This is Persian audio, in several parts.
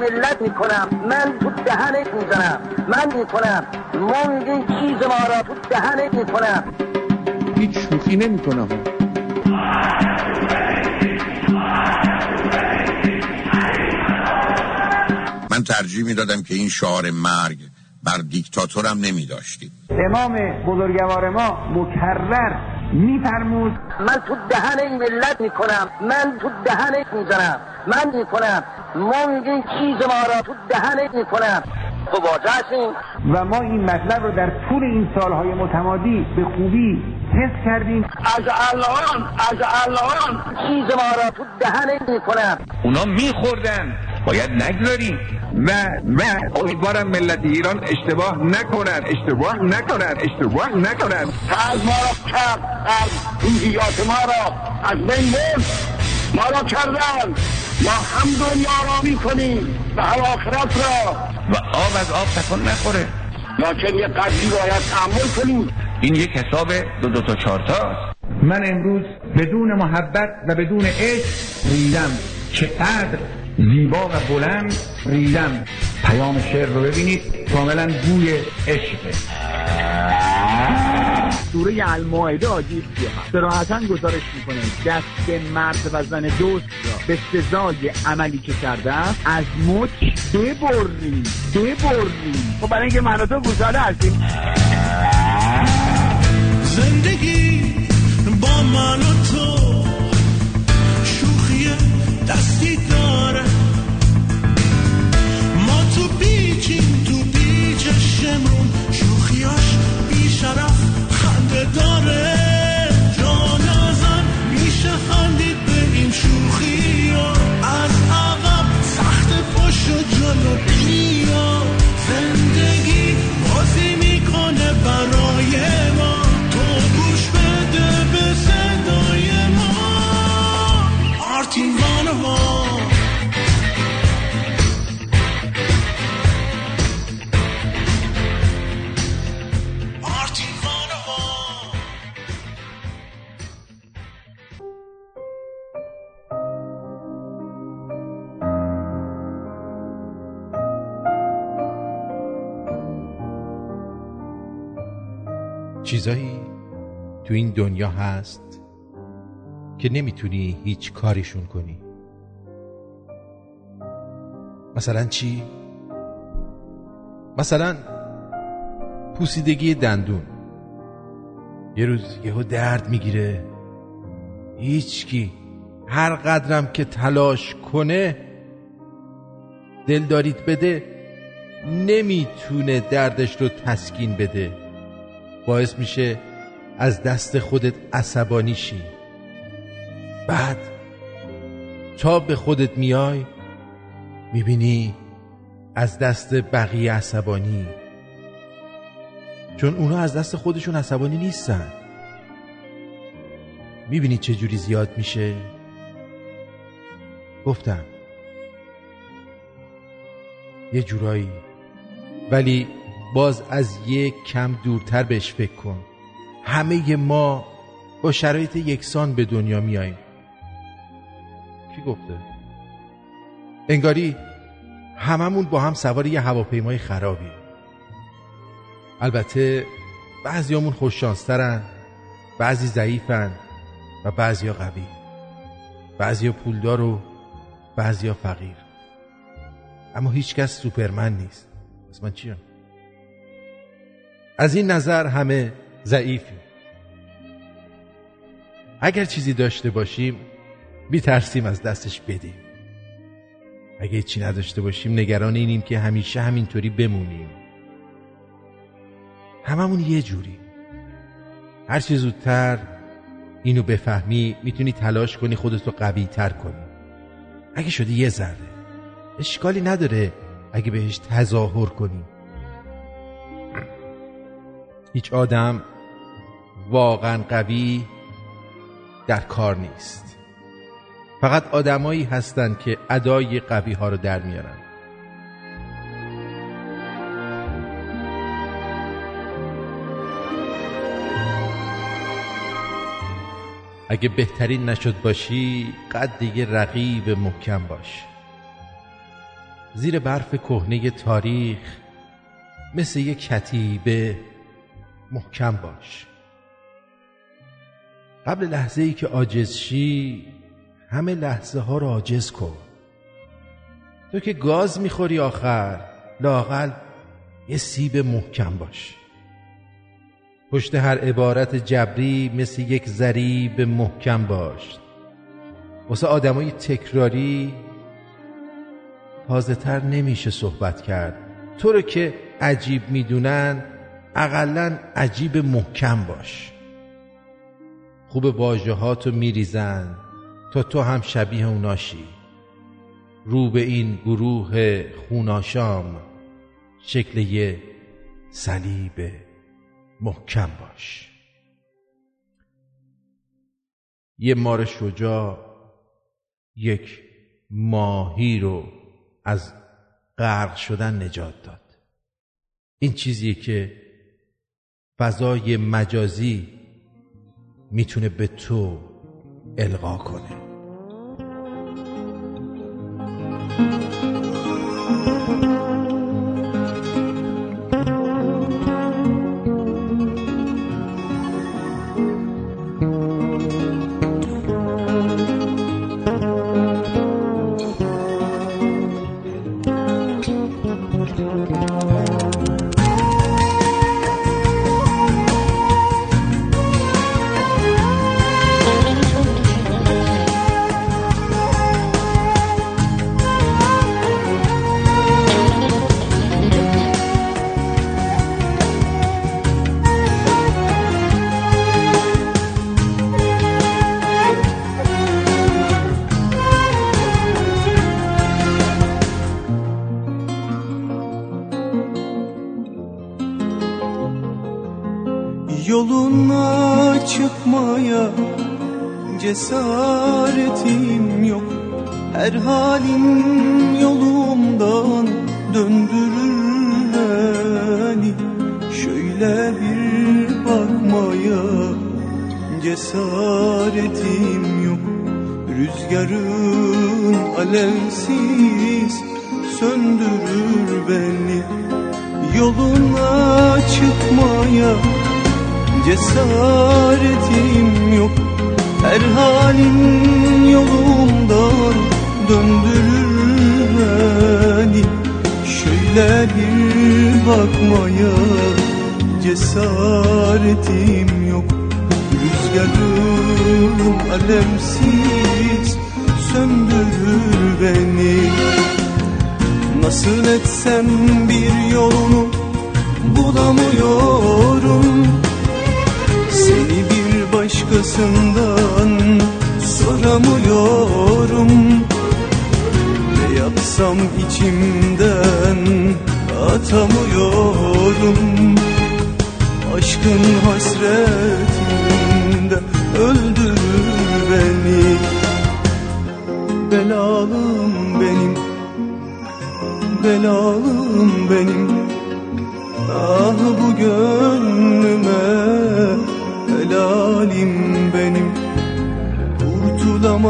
ملت می‌کنم من تو دهنت می‌زنم من می‌کنم. میگیم چیز ما را تو دهنت می‌کنم. هیچ شوخی نمی‌کنه من ترجیح می‌دادم که این شعار مرگ بر دیکتاتورم نمی داشتیم امام بزرگوار ما مکرر میفرمود من تو دهن این ملت می‌کنم من تو دهنت می‌زنم من می‌کنم ما میگیم چیز ما را تو دهنت می‌کنم. تو واجه هستیم و ما این مطلب رو در طول این سالهای متمادی به خوبی حس کردیم. از الان از الان چیز ما را تو دهنت می‌کنم. اونا میخوردن. باید نگذاریم. و و امیدوارم ملت ایران اشتباه نکنن اشتباه نکنن اشتباه نکنن از ما را کرد از روحیات ما را. از بین برد ما را کردن. ما هم دنیا را می‌کنیم. و هم آخرت را. و آب از آب تکن نخوره. لکن یه قدری باید تحمل کنیم. این یک حساب دو دو تا چهار تاست من امروز بدون محبت و بدون عشق ریدم. چقدر زیبا و بلند ریدم پیام شعر رو ببینید. کاملا بوی عشقه سوره المائده آیه 37 صراحتا گزارش می‌کنه. دست مرد و زن دوست را به سزای عملی که کرده است از مچ ببریم. ببریم. خب برای اینکه من تو گوساله هستیم. زندگی با من و تو شوخی دستی داره بیچ شمرون شوخیاش بیشرف خنده داره. جا نزن میشه خندید به این شوخی از عقب سخت پشت جلو بیا. زندگی بازی می‌کنه برای چیزایی تو این دنیا هست که نمی‌تونی هیچ کاریشون کنی. مثلا چی؟ مثلا پوسیدگی دندون. یه روز یهو درد می‌گیره. هیچکی هر قدرم که تلاش کنه دل دارید بده نمی‌تونه دردش رو تسکین بده. باعث میشه از دست خودت عصبانی شی. بعد تا به خودت میای می‌بینی از دست بقیه عصبانی. چون اونا از دست خودشون عصبانی نیستن. می‌بینی چه جوری زیاد میشه؟ گفتم. یه جورایی. ولی باز از یک کم دورتر بهش فکر کن. همه ما با شرایط یکسان به دنیا میاییم. کی گفته؟ انگاری هممون با هم سوار یه هواپیمای خرابی البته بعضیامون خوششانسترن بعضی ضعیفن و بعضیا قوی. بعضیا پولدار و بعضیا فقیر. اما هیچکس سوپرمن نیست. پس من چیم؟ از این نظر همه ضعیفیم. اگر چیزی داشته باشیم میترسیم از دستش بدیم. اگه چی نداشته باشیم نگران اینیم که همیشه همینطوری بمونیم. هممون یه جوری هر چی زودتر اینو بفهمی می‌تونی تلاش کنی خودتو قوی تر کنی. اگه شدی یه ذره اشکالی نداره اگه بهش تظاهر کنی. هیچ آدم واقعا قوی در کار نیست. فقط آدمایی هستند که ادای قوی ها رو در میارن. اگه بهترین نشد باشی قد دیگه رقیب محکم باش. زیر برف کهنه تاریخ مثل یک کتیبه محکم باش. قبل لحظه ای که عاجز شی همه لحظه ها رو عاجز کن. تو که گاز می‌خوری آخر لاقل یه سیب محکم باش. پشت هر عبارت جبری مثل یک ذریب محکم باش. واسه آدمای تکراری تازه تر نمیشه صحبت کرد. تو رو که عجیب می‌دونن اقلا عجیب محکم باش. خوب واژهاتو میریزن تا تو هم شبیه اوناشی رو به این گروه خوناشام شکل یه صلیب محکم باش. یه مار شجاع یک ماهی رو از غرق شدن نجات داد. این چیزیه که فضای مجازی می‌تونه به تو القا کنه. Başkasından soramıyorum. Ne yapsam içimden atamıyorum. Aşkın hasretinde öldürür beni. Belalım benim, belalım benim. Ah bu gönlüme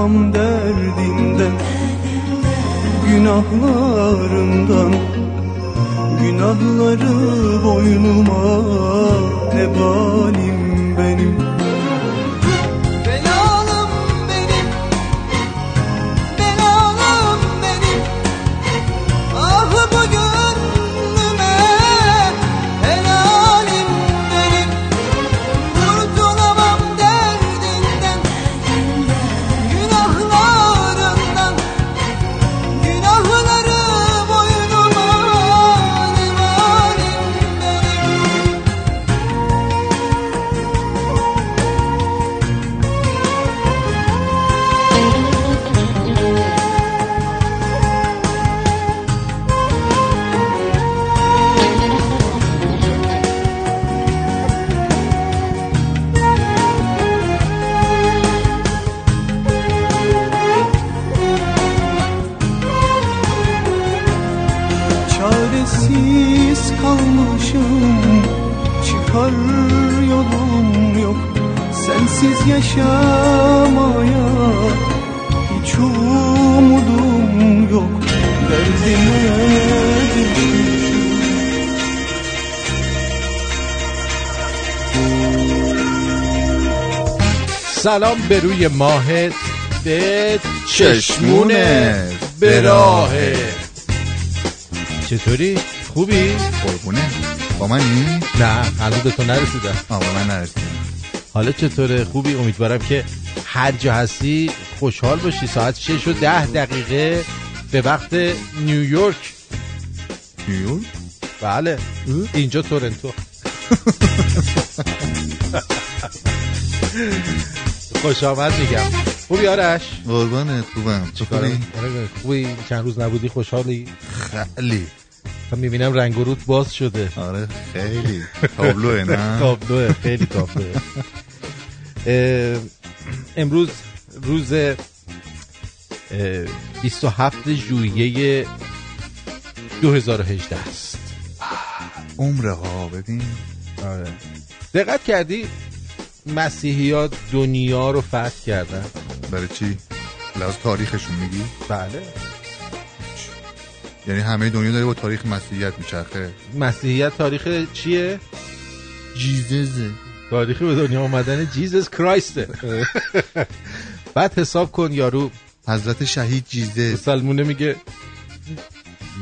Çıkamam derdimden Günahlarımdan Günahları boynuma Ebali سلام به روی ماهت به چشمونت به راهت چطوری؟ خوبی؟ قربونه. با منی؟ نه هنوز به تو نرسیدم. آه با من نرسیدم. حالا چطوره؟ خوبی؟ امیدوارم که هر جا هستی خوشحال باشی. ساعت 6 و 10 دقیقه به وقت نیویورک نیویورک؟ بله. اینجا تورنتو. خوش آمد میگم. خوبی آرش؟ قربانت خوبم. خوبی؟ آره، خوبی. چند روز نبودی خوشحالی؟ خیلی. تا می‌بینم رنگ و روت باز شده. آره خیلی. تابلوه نه؟ تابلوه خیلی تابلوه. امروز روز اه، 27 ژوئیه 2018 است. عمره ها ببین. آره. دقت کردی؟ مسیحی ها دنیا رو فتح کردن. برای چی؟ لحاظ تاریخشون میگی؟ بله. یعنی همه دنیا داره با تاریخ مسیحیت میچرخه؟ مسیحیت تاریخ چیه؟ جیززه تاریخ به دنیا آمدن جیزس کرایسته بعد حساب کن یارو. حضرت شهید جیزه سلمونه میگه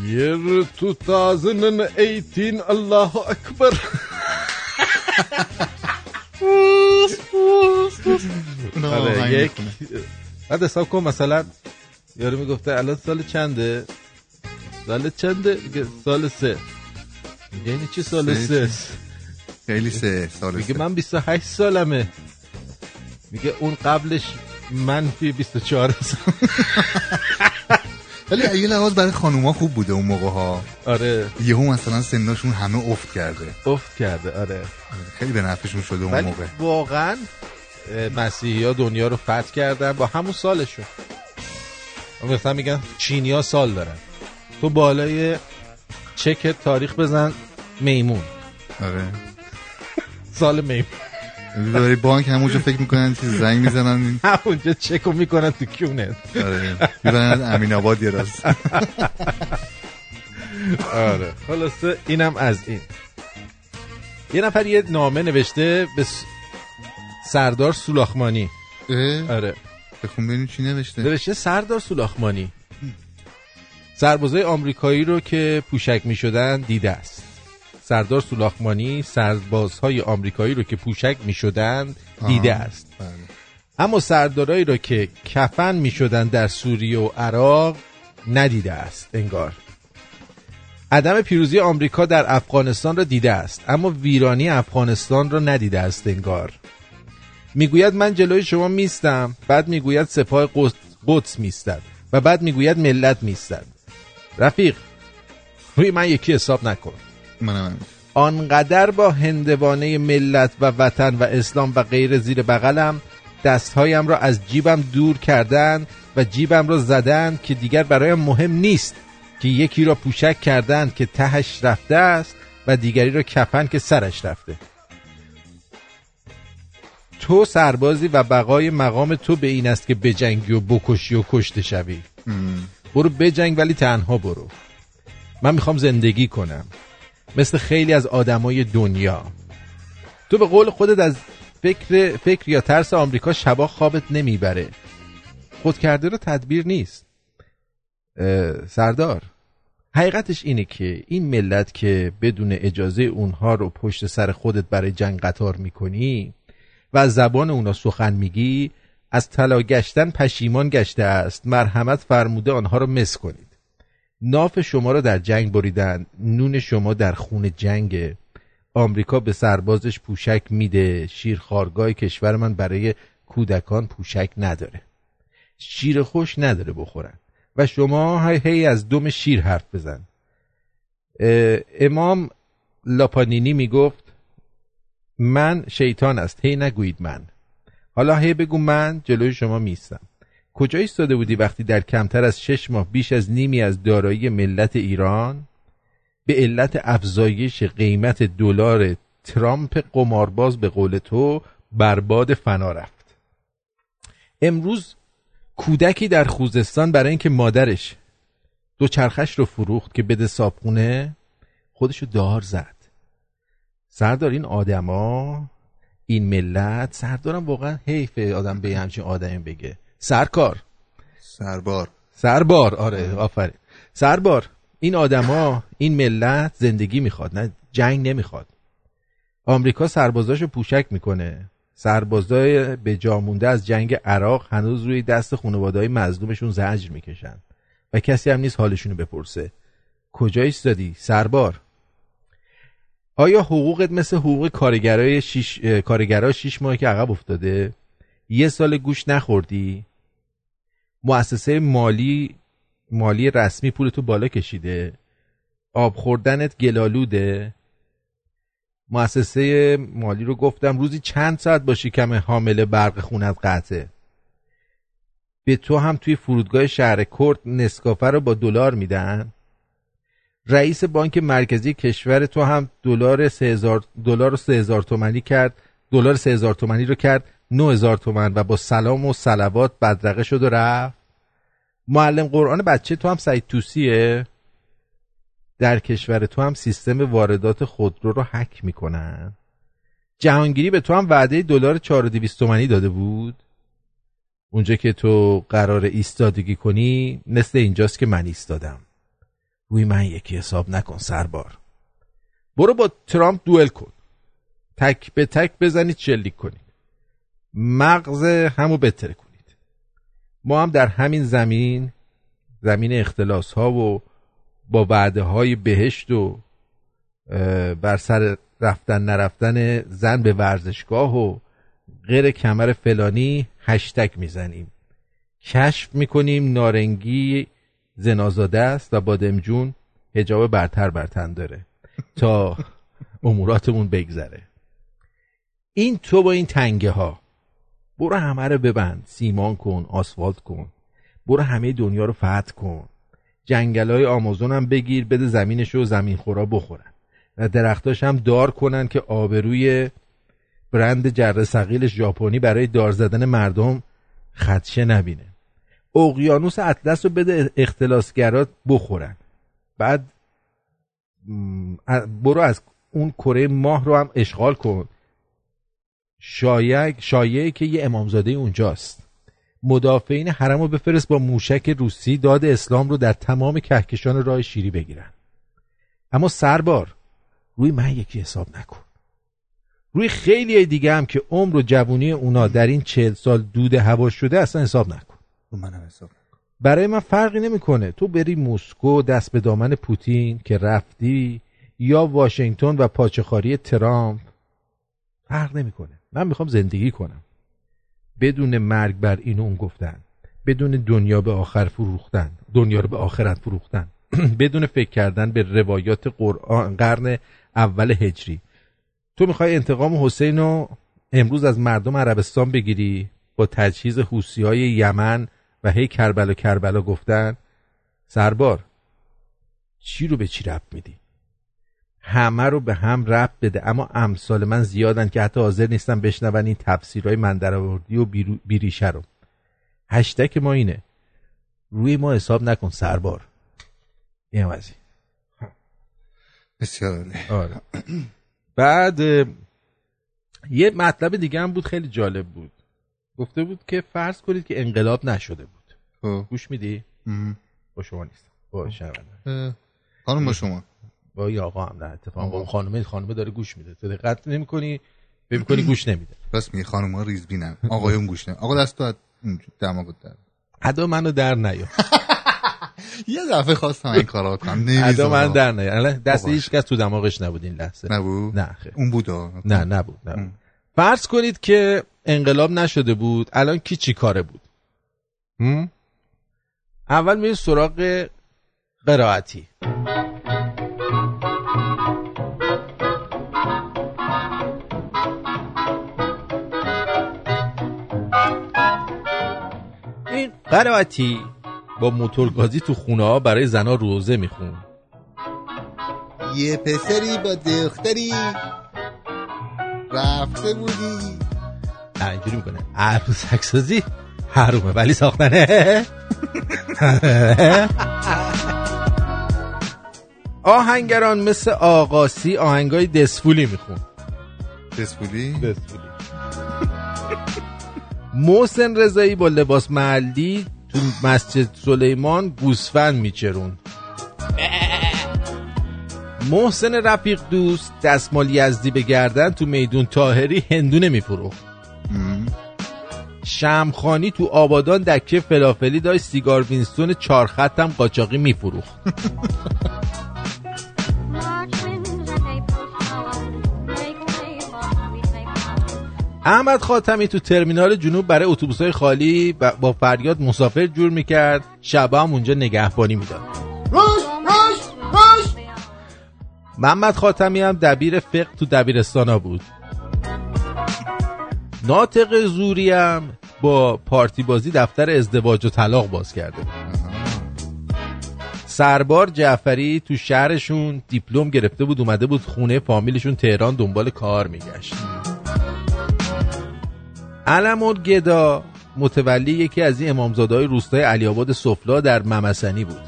year 2018 الله اکبر آره یک بعد حساب کن مثلا یارو می‌گفته الان سال چنده؟ سال چنده؟ میگه سال سه. میگه یعنی چی سال سه؟ سه خیلی سه سال میگه. من 28 سالمه. میگه اون قبلش منفی 24 سال. ولی یه لحاظ برای خانوما خوب بوده اون موقع ها آره. یهو مثلا سناشون همه افت کرده. افت کرده آره. خیلی به نفعشون شده اون موقع. واقعا مسیحی ها دنیا رو فتح کردن با همون سالشون. مثلا میگن چینی ها سال دارن. تو بالای چک تاریخ بزن میمون. آره. سال میمون. برای بانک همونجا فکر می‌کنن چیز زنگ می‌زنن؟ همونجا چک رو می‌کنن تو کونت آره. می‌برن امین آباد یه راست. آره. خلاصه اینم از این. یه نفر یه نامه نوشته به سردار سولاخمانی؟ آره. بخون ببینیم چی نوشته. نوشته سردار سولاخمانی. سربازای آمریکایی رو که پوشک می شدن دیده است. سردار سولاخمانی سربازهای آمریکایی رو که پوشک می شدن دیده. است. بله. اما سردارایی رو که کفن می شدن در سوریه و عراق ندیده است انگار. عدم پیروزی آمریکا در افغانستان را دیده است اما ویرانی افغانستان را ندیده است انگار. می‌گوید من جلوی شما میستم بعد می‌گوید سپاه قدس, قدس میستد و بعد می‌گوید ملت میستد. رفیق روی من یکی حساب نکن. منم. آنقدر با هندوانه ملت و وطن و اسلام و غیر زیر بغلم دستهایم را از جیبم دور کردن و جیبم را زدن که دیگر برایم مهم نیست که یکی را پوشک کردند که تهش رفته است و دیگری را کفن که سرش رفته تو سربازی و بقای مقام تو به این است که بجنگی و بکشی و کشته شوی. برو بجنگ ولی تنها برو من می‌خوام زندگی کنم مثل خیلی از آدمای دنیا. تو به قول خودت از فکر فکر یا ترس آمریکا شبا خوابت نمی‌بره. خود کرده رو تدبیر نیست. سردار حقیقتش اینه که این ملت که بدون اجازه اونها رو پشت سر خودت برای جنگ قطار می‌کنی و از زبان اونا سخن میگی از طلا گشتن پشیمان گشته است. مرحمت فرموده آنها را مس کنید. ناف شما را در جنگ بریدن نون شما در خون جنگه آمریکا به سربازش پوشک میده شیر خارگاه کشور من برای کودکان پوشک نداره. شیر خوش نداره بخورن. و شما هی, از دم شیر حرف بزن. امام لاپانینی می‌گفت من شیطان است هی نگویید من. حالا هی بگو من جلوی شما میستم کجا ایستاده بودی وقتی در کمتر از شش ماه بیش از نیمی از دارایی ملت ایران؟ به علت افزایش قیمت دلار ترامپ قمارباز به قول تو برباد فنا رفت. امروز کودکی در خوزستان برای اینکه مادرش دو چرخش رو فروخت که بده صابخونه خودشو دار زد. سردار این آدما این ملت سردارم واقعا حیف آدم به همچین آدمی بگه. سرکار. سربار. سربار. آره آفرین. سربار. این آدما این ملت زندگی می‌خواد نه جنگ نمی‌خواد. آمریکا سربازاشو پوشک می‌کنه. سربازای به جا مونده از جنگ عراق هنوز روی دست خانواده‌های مظلومشون زجر می‌کشن و کسی هم نیست حالشونو بپرسه. کجا ایستادی سربار. آیا حقوقت مثل حقوق کارگرای شیش کارگرا شیش ماه که عقب افتاده؟ یه سال گوش نخوردی؟ مؤسسه مالی مالی رسمی پولتو بالا کشیده. آب خوردنت گلالوده. مؤسسه مالی رو گفتم روزی چند ساعت باشی کم حامل برق خونت قطعه. به تو هم توی فرودگاه شهر کرد نسکافه رو با دلار میدن. رئیس بانک مرکزی کشور تو هم دلار 3000 دلار 3000 تومانی کرد دلار 3000 تومانی رو کرد. 9000 تومن و با سلام و صلوات بدرقه شد و رفت معلم قرآن بچه تو هم سعید توسیه؟ در کشور تو هم سیستم واردات خودرو رو حک می‌کنن. جهانگیری به تو هم وعده دلار 4200 تومانی داده بود. اونجا که تو قرار ایستادگی کنی مثل اینجاست که من ایستادم. روی من یکی حساب نکن سربار. برو با ترامپ دوئل کن. تک به تک بزنید شلیک کنید مغز همو بتره کنید. ما هم در همین زمین زمین اختلاس ها و با وعده های بهشت و بر سر رفتن نرفتن زن به ورزشگاه و غیر کمر فلانی هشتگ می‌زنیم. کشف می‌کنیم نارنگی زنازاده است و بادمجون هجاب برتر بر تن داره تا اموراتمون بگذره. این تو با این تنگه ها برو همه رو ببند. سیمان کن آسفالت کن. برو همه دنیا رو فتح کن. جنگل های آمازون هم بگیر بده زمینش رو زمین خورا بخورن. و درختاش هم دار کنن که آبروی برند جره سقیل ژاپنی برای دار زدن مردم خدشه نبینه. اقیانوس اطلس رو بده اختلاسگرات بخورن. بعد برو از اون کره ماه رو هم اشغال کن. شایع شایعه که یه امامزاده اونجاست. مدافعین حرم رو بفرست با موشک روسی داد اسلام رو در تمام کهکشان راه شیری بگیرن. اما سربار روی من یکی حساب نکن. روی خیلی دیگه هم که عمر و جوونی اونا در این چهل سال دود هوا شده اصلا حساب نکن. منم حساب برای من فرقی نمی‌کنه. تو بری مسکو دست به دامن پوتین که رفتی یا واشنگتن و پاچخاری ترامپ فرق نمی‌کنه. من می‌خوام زندگی کنم. بدون مرگ بر این اون گفتن. بدون دنیا به آخر فروختن. دنیا رو به آخرت فروختن. بدون فکر کردن به روایات قرآن قرن اول هجری. تو می‌خوای انتقام حسین رو امروز از مردم عربستان بگیری با تجهیز حوسی های یمن و هی کربلا کربلا گفتن سربار چی رو به چی رب میدی؟ همه رو به هم رب بده. اما امثال من زیادن که حتی حاضر نیستن بشنون این تفسیرهای من درآوردی و بیریشه رو. هشتک ما اینه. روی ما حساب نکن سربار. این این. بسیار. آره. بعد یه مطلب دیگه هم بود خیلی جالب بود. گفته بود که فرض کنید که انقلاب نشده بود. خب. گوش میدی؟ با شما نیستم. با اه، خانم با شما. با یه آقا هم نه اتفاقا با. اون خانمه خانمه داره گوش میده. تو دقت نمی کنی فکر کنی گوش نمیده. راست میگه خانم ها ریزبینن آقایون گوش نمی آقا دست تو دماغت در. ادا منو در نیا یه دفعه خواستم این کارا کنم ادا. من در نیا الان دست. هیچ کس تو دماغش نبود این لحظه. نبود؟ نه خیر. اون بود. نه نبود نبود. ام. فرض کنید که انقلاب نشده بود. الان کی چی کاره بود؟ اول میریم سراغ قرائتی. قرائتی با موتورگازی تو خونه ها برای زنا روزه میخون. یه پسری با دختری رفته بودی. نه اینجوری می‌کنه. عروسک سازی حرومه ولی ساختنه. آهنگران مثل آقاسی آهنگای دسفولی میخون. دسپولی دسفولی. محسن رضایی با لباس محلی تو مسجد سلیمان گوسفند میچرون. محسن رفیق دوست دستمال یزدی به گردن تو میدون تاهری هندونه میفروخت شمخانی تو آبادان دکه فلافلی داشت سیگار وینستون چهار خط هم قاچاقی میفروخت. احمد خاتمی تو ترمینال جنوب برای اتوبوس‌های خالی با فریاد مسافر جور می‌کرد. شبا هم اونجا نگهبانی می‌داد. محمد خاتمی هم دبیر فقه تو دبیرستانا بود. ناطق زوری هم با پارتی بازی دفتر ازدواج و طلاق باز کرده. بود سربار جعفری تو شهرشون دیپلم گرفته بود اومده بود خونه فامیلشون تهران دنبال کار میگشت. علم گدا. متولی یکی از این امامزادهای روستای علی آباد سفلا در ممسنی بود.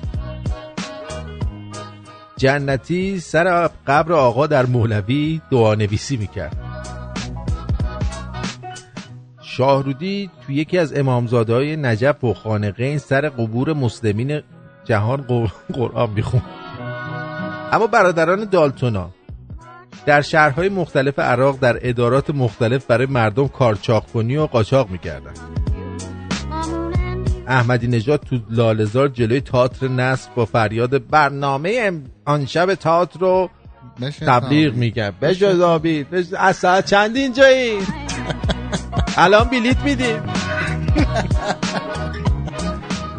جنتی سر قبر آقا در مولوی دعانویسی می‌کرد. شاهرودی تو یکی از امامزاده های نجف و خانقین سر قبور مسلمین جهان قر- قرآن میخون اما برادران دالتونا در شهرهای مختلف عراق در ادارات مختلف برای مردم کارچاق کنی و قاچاق می‌کردن. احمدی نژاد تو لالزار جلوی تئاتر نصر با فریاد برنامه ام- آن شب تئاتر رو تبلیغ آبی. بجز- از ساعت چند اینجایی؟ الان بلیت میدیم.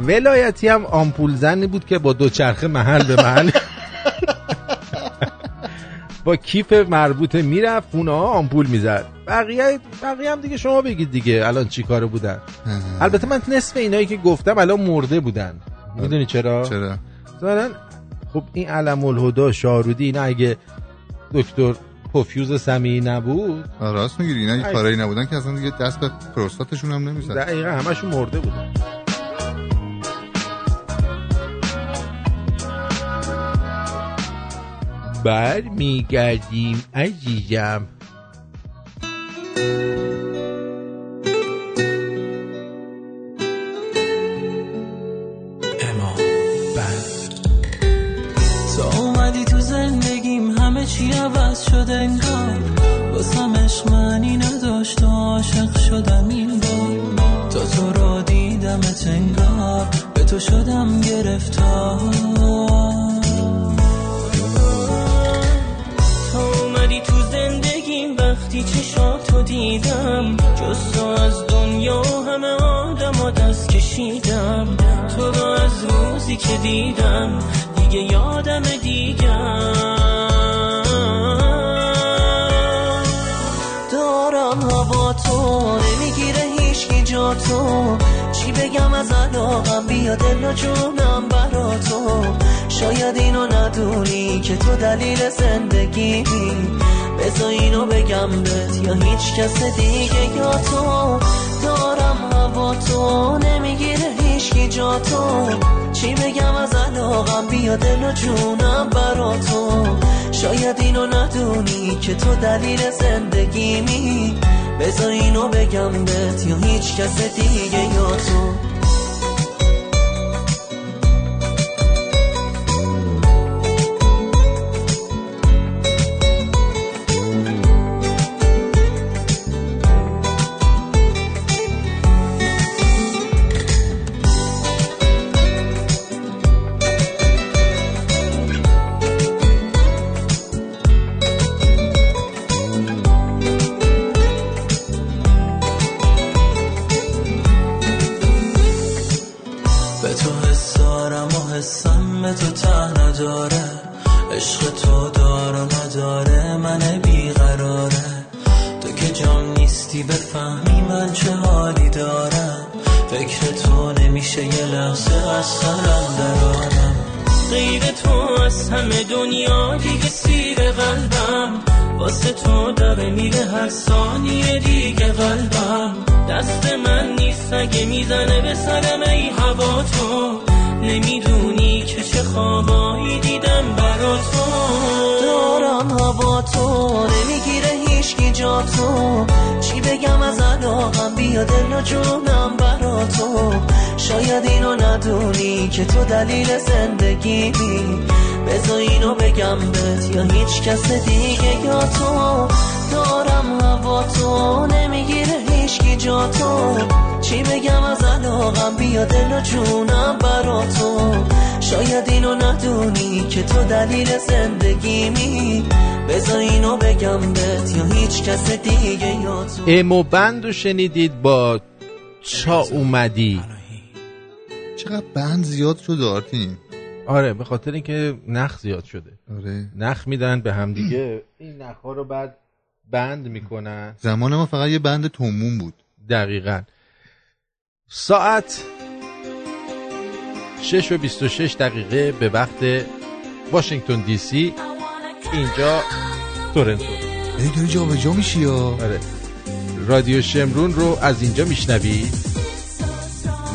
ولایتی هم آمپول زنی بود که با دوچرخه محل به محل با کیف مربوطه می‌رفت خونه ها آمپول می‌زد. بقیه بقیه هم دیگه شما بگید دیگه الان چی کاره بودن. البته من نصف اینایی که گفتم الان مرده بودن. می‌دونی چرا؟ چرا؟ مثلا خب این علم الهدا شارودی اینا اگه دکتر پوفیوز سمی نبود. راست می‌گیری اینا ای. این کارایی نبودن که اصلا دیگه دست به پروستاتشون هم نمی‌زد. دقیقا همشون مرده بودن. بر میگردیم عزیزم. اما تا اومدی تو زندگیم همه چی عوض شد انگار. واسم عشق معنی نداشت و عاشق شدم این بار. تا تو رو دیدم انگار به تو شدم گرفتار. وقتی چشاتو دیدم جز تو از دنیا همه آدم و دست کشیدم. تو رو از روزی که دیدم دیگه یادم دیگم دارم هوا تو نمی‌گیره هیچکی جا تو. چی بگم از علاقم بیا دل و جونم برا تو. شاید اینو ندونی که تو دلیل زندگی بذار اینو بگم بهت یا هیچ کس دیگه یا تو. دارم هوا تو نمی‌گیره هیچکی جا تو. چی بگم از علاقم؟ بیا دل و جونم برا تو. شاید اینو ندونی که تو دلیل زندگیمی بذار اینو بگم بهت یا هیچ کس دیگه یا تو. تو از همه دنیا دیگه سیر قلبم. واسه تو داره میره هر ثانیه دیگه قلبم. دست من نیست اگه می‌زنه به سرم ای هوا تو. نمی‌دونی که چه خوابایی دیدم برا تو. دارم هوا تو نمی‌گیره هیچکی جا تو. چی بگم از علاقم؟ بیا دل و جونم برا تو. شاید اینو ندونی که تو دلیل زندگی بذار اینو بگم بهت یا هیچ کس دیگه یا تو. دارم هوا تو نمی‌گیره. هیچکی جا تو. چی بگم از علاقم؟ بیا دل و جونم برا تو شاید اینو ندونی که تو دلیل زندگیمی بذار اینو بگم بهت یا هیچ کس دیگه یا تو امو بند شنیدید با چا اومدی. چقدر بند زیاد شد آرتین؟ آره به خاطر اینکه نخ زیاد شده. آره. نخ میدن به هم دیگه. این نخ ها رو بعد بند می‌کنن. زمان ما فقط یه بند تومون بود. دقیقا. ساعت 6 و 26 دقیقه به وقت واشنگتن دی سی. اینجا تورنتو. ای داری جا به جا میشی یا؟ آره. رادیو شمرون رو از اینجا میشنوید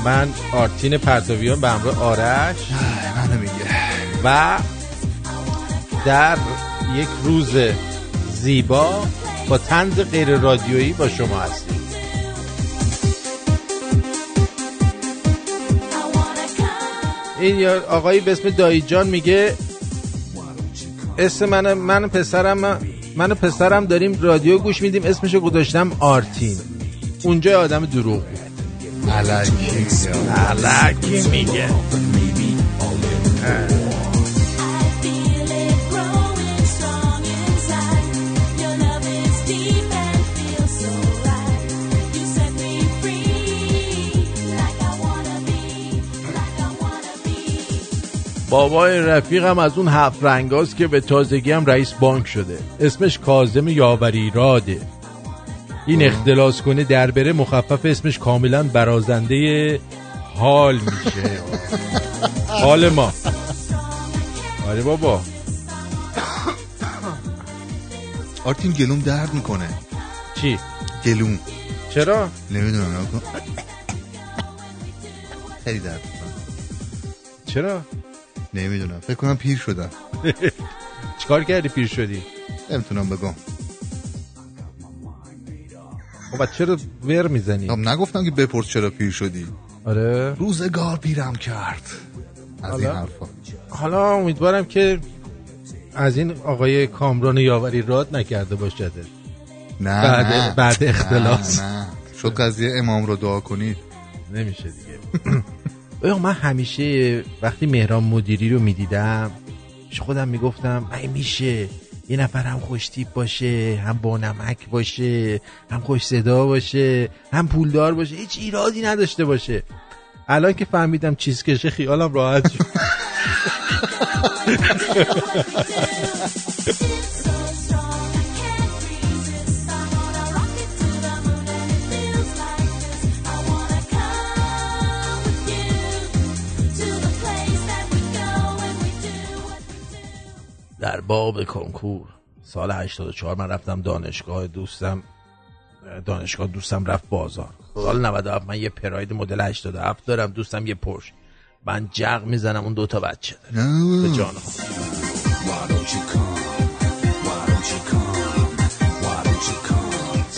من آرتین پرتاویان به همراه آرش. منو میگه. و در یک روز زیبا با تنز غیر رادیویی با شما هستیم. این آقایی به اسم دایی جان میگه اسم من من پسرم من و پسرم داریم رادیو گوش میدیم اسمشو گذاشتم آرتین. اونجا آدم دروغ بود. علکی میگه. علکی میگه. بابای رفیقم از اون هفت رنگاست که به تازگی هم رئیس بانک شده. اسمش کازم یاوری راده. این اختلاس کنه در بره مخفف اسمش کاملا برازنده حال میشه. حال ما. آره بابا. آرتین گلوم درد می‌کنه. چی؟ گلوم. چرا؟ نمی‌دونم. خیلی درد می‌کنه. چرا؟ نمی‌دونم فکر کنم پیر شدم چیکار کردی پیر شدی؟ نمی‌تونم بگم خب چرا ور می‌زنی؟ خب نگفتم که بپرس چرا پیر شدی آره روزگار پیرم کرد از این؟ حرفا حالا امیدوارم که از این آقای کامران یاوری راد نکرده باشده نه بعد- نه. بعد اختلاس. نه, نه. شد قضیه امام رو دعا کنید نمیشه دیگه بیا من همیشه وقتی مهران مدیری رو می‌دیدم پیش خودم می‌گفتم ای میشه یه نفر هم خوش تیپ باشه هم با نمک باشه هم خوش صدا باشه هم پولدار باشه هیچ ایرادی نداشته باشه. الان که فهمیدم چیز کشه خیالم راحت شد. در باب کنکور. سال 84 من رفتم دانشگاه دوستم دانشگاه دوستم رفت بازار. سال 97 من یه پراید مدل 87 دارم دوستم یه پرش. من جق می‌زنم اون دوتا بچه. داره به جان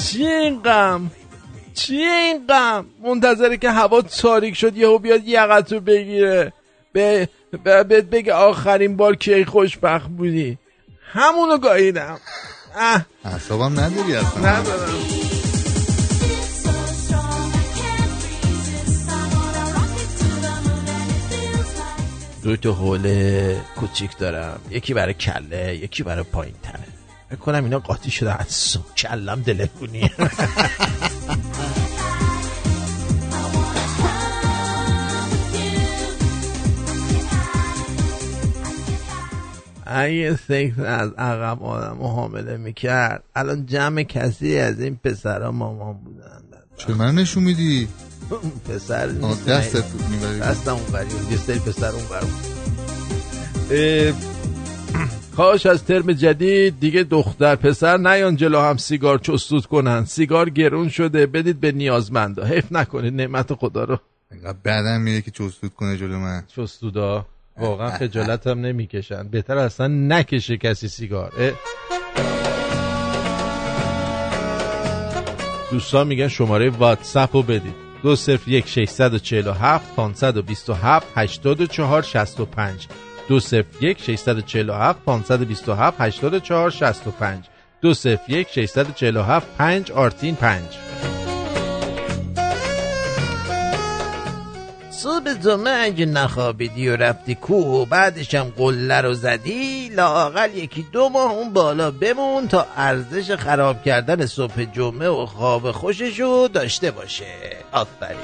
چی این غم؟ چی این غم؟ منتظره که هوا تاریک شد یهو بیاد یقتو بگیره. به به- بهت بگه آخرین بار کی خوشبخت بودی. همونو گاهیدم اه. اعصابم نداری اصلا. ندارم. دو تا حوله کوچیک دارم. یکی برای کله یکی برای پایین تنه فکر کنم اینا قاطی شده. از سو کلم دلکونی اگه سکس از عقب آدم حامله می‌کرد الان جمع کسی از این پسرها مامان بودن. چه من نشون میدی؟ پسر دستت می‌بری. دستم اون بری یه سری پسر اون بر بود. اه، کاش از ترم جدید دیگه دختر پسر نیان جلو هم سیگار چستود کنن. سیگار گرون شده بدید به نیازمندا. حیف نکنید نعمت خدا رو. بعدم میره که چستود کنه جلو من. چستودا؟ واقعا خجالت هم نمی‌کشن. بهتر اصلا نکشه کسی سیگار. دوستان میگن شماره واتساپ رو بدید. دو صرف یک ششصد و چهل و هفت پانصد و بیست و هفت هشتاد و چهار شست و پنج. دو صرف یک ششصد و چهل و هفت پانصد و بیست و هفت هشتاد و چهار شست و پنج. دو صرف یک ششصد و چهل و هفت پنج آرتین پنج. صبح جمعه اگه نخوابیدی و رفتی کوه و بعدش هم قله رو زدی لاقل یکی دو ماه اون بالا بمون تا ارزش خراب کردن صبح جمعه و خواب خوششو داشته باشه. آفرین.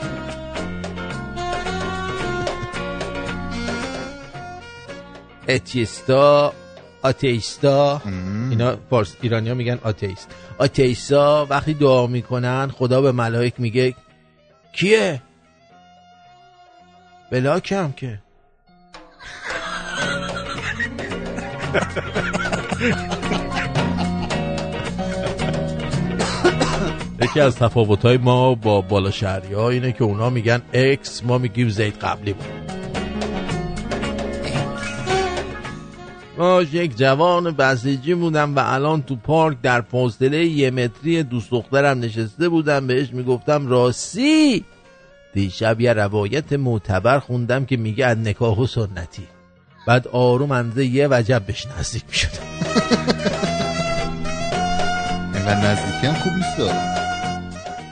اتیستا آتیستا اینا فارس ایرانی ها میگن آتیست. آتیستا وقتی دعا می‌کنن خدا به ملائک میگه کیه؟ block م کرده. یکی از تفاوت‌های ما با بالا شهری ها اینه که اونا میگن ex ما میگیم زید قبلی بود. ما یک جوان بسیجی بودم و الان تو پارک در فاصله یه متری دوست دخترم نشسته بودم بهش می‌گفتم راستی! دیشب یه روایت معتبر خوندم که میگه از نکاح و سنتی. بعد آروم اندازه یه وجب بهش نزدیک می‌شد اینقدر نزدیکی هم خوب نیست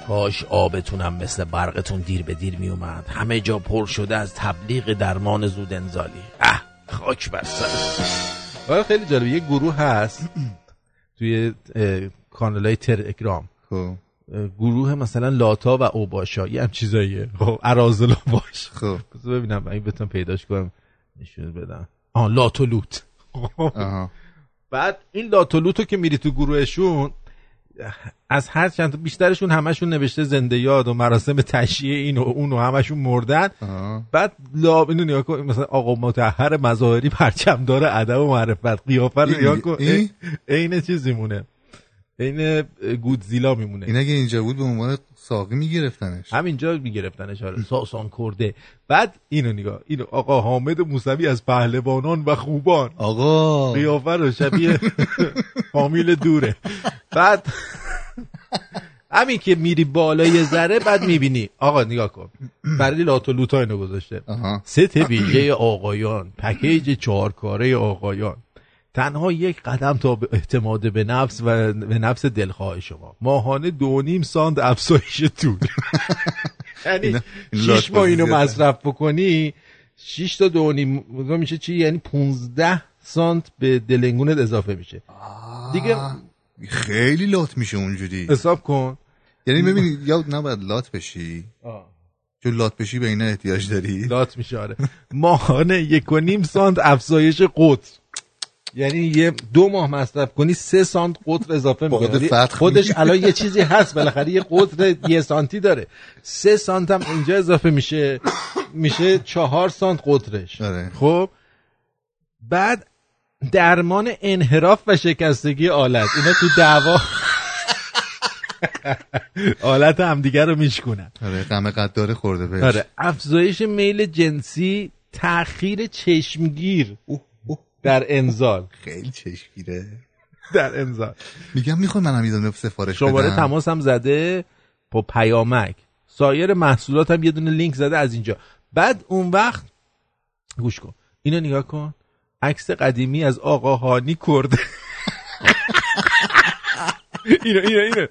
کاش آبتونم مثل برقتون دیر به دیر میومد همه جا پر شده از تبلیغ درمان زود انزالی. اه خاک بر سر. آره خیلی جالب. یه گروه هست توی کانال های تلگرام گروه مثلا لاتا و اوباشا یه هم چیزاییه. خب ارازل باش خب. ببینم این بتونم پیداش کنم نشون بدم. آه لاتو لوت. آها. بعد این لاتو لوتو که میری تو گروهشون از هر چند بیشترشون همشون نوشته زنده یاد و مراسم تشییع این و اون و همشون مردن. آها. بعد لا اینو نگاه کن مثلا آقا متحر مظاهری پرچمدار ادب و معرفت قیافه رو نگاه کن؟ عین چیزی مونه. عین گودزیلا میمونه. این اگه اینجا بود به عنوان ساقی میگرفتنش. همینجا میگرفتنش آره ساسان کرده بعد اینو نگاه اینو آقا حامد موسوی از پهلوانان و خوبان. آقا. قیافه رو شبیه فامیل دوره. بعد همین که میری بالای ذره بعد می‌بینی. آقا نگاه کن. برای لاتو لوتا اینو گذاشته. ست ویژه آقایان پکیج چهارکاره آقایان. تنها یک قدم تا به اعتماد به نفس و به نفس دلخواه شما. ماهانه دو نیم ساند افزایش طول. یعنی این شیش ماه اینو مصرف بکنی شیش تا دو نیم میشه چی؟ یعنی 15 سانت به دلنگونت اضافه میشه. دیگه خیلی لات میشه اونجوری. حساب کن. یعنی ببین یا نباید لات بشی. چون لات بشی به اینا احتیاج داری. لات میشه آره. ماهانه یک و نیم سانت افزایش قطر. یعنی یه دو ماه مصرف کنی سه سانت قطر اضافه می‌کنه فتح خودش. الان یه چیزی هست بالاخره یه قطر یه سانتی داره. سه سانت هم اینجا اضافه میشه میشه چهار سانت قطرش. آره. خب؟ بعد درمان انحراف و شکستگی آلت. اینا تو دعوا آلت همدیگه رو میشکنن آره غم قدار خورده بهش. آره. افزایش میل جنسی تاخیر چشمگیر. در انزال. خیلی چشمگیره. در انزال. میگم می‌خوای منم یه دونه سفارش شماره بدم؟ تماس هم زده با پیامک. سایر محصولات هم یه دونه لینک زده از اینجا. بعد اون وقت گوش کن. اینو نگاه کن. عکس قدیمی از آقا هانی کرده. اینو اینو اینو.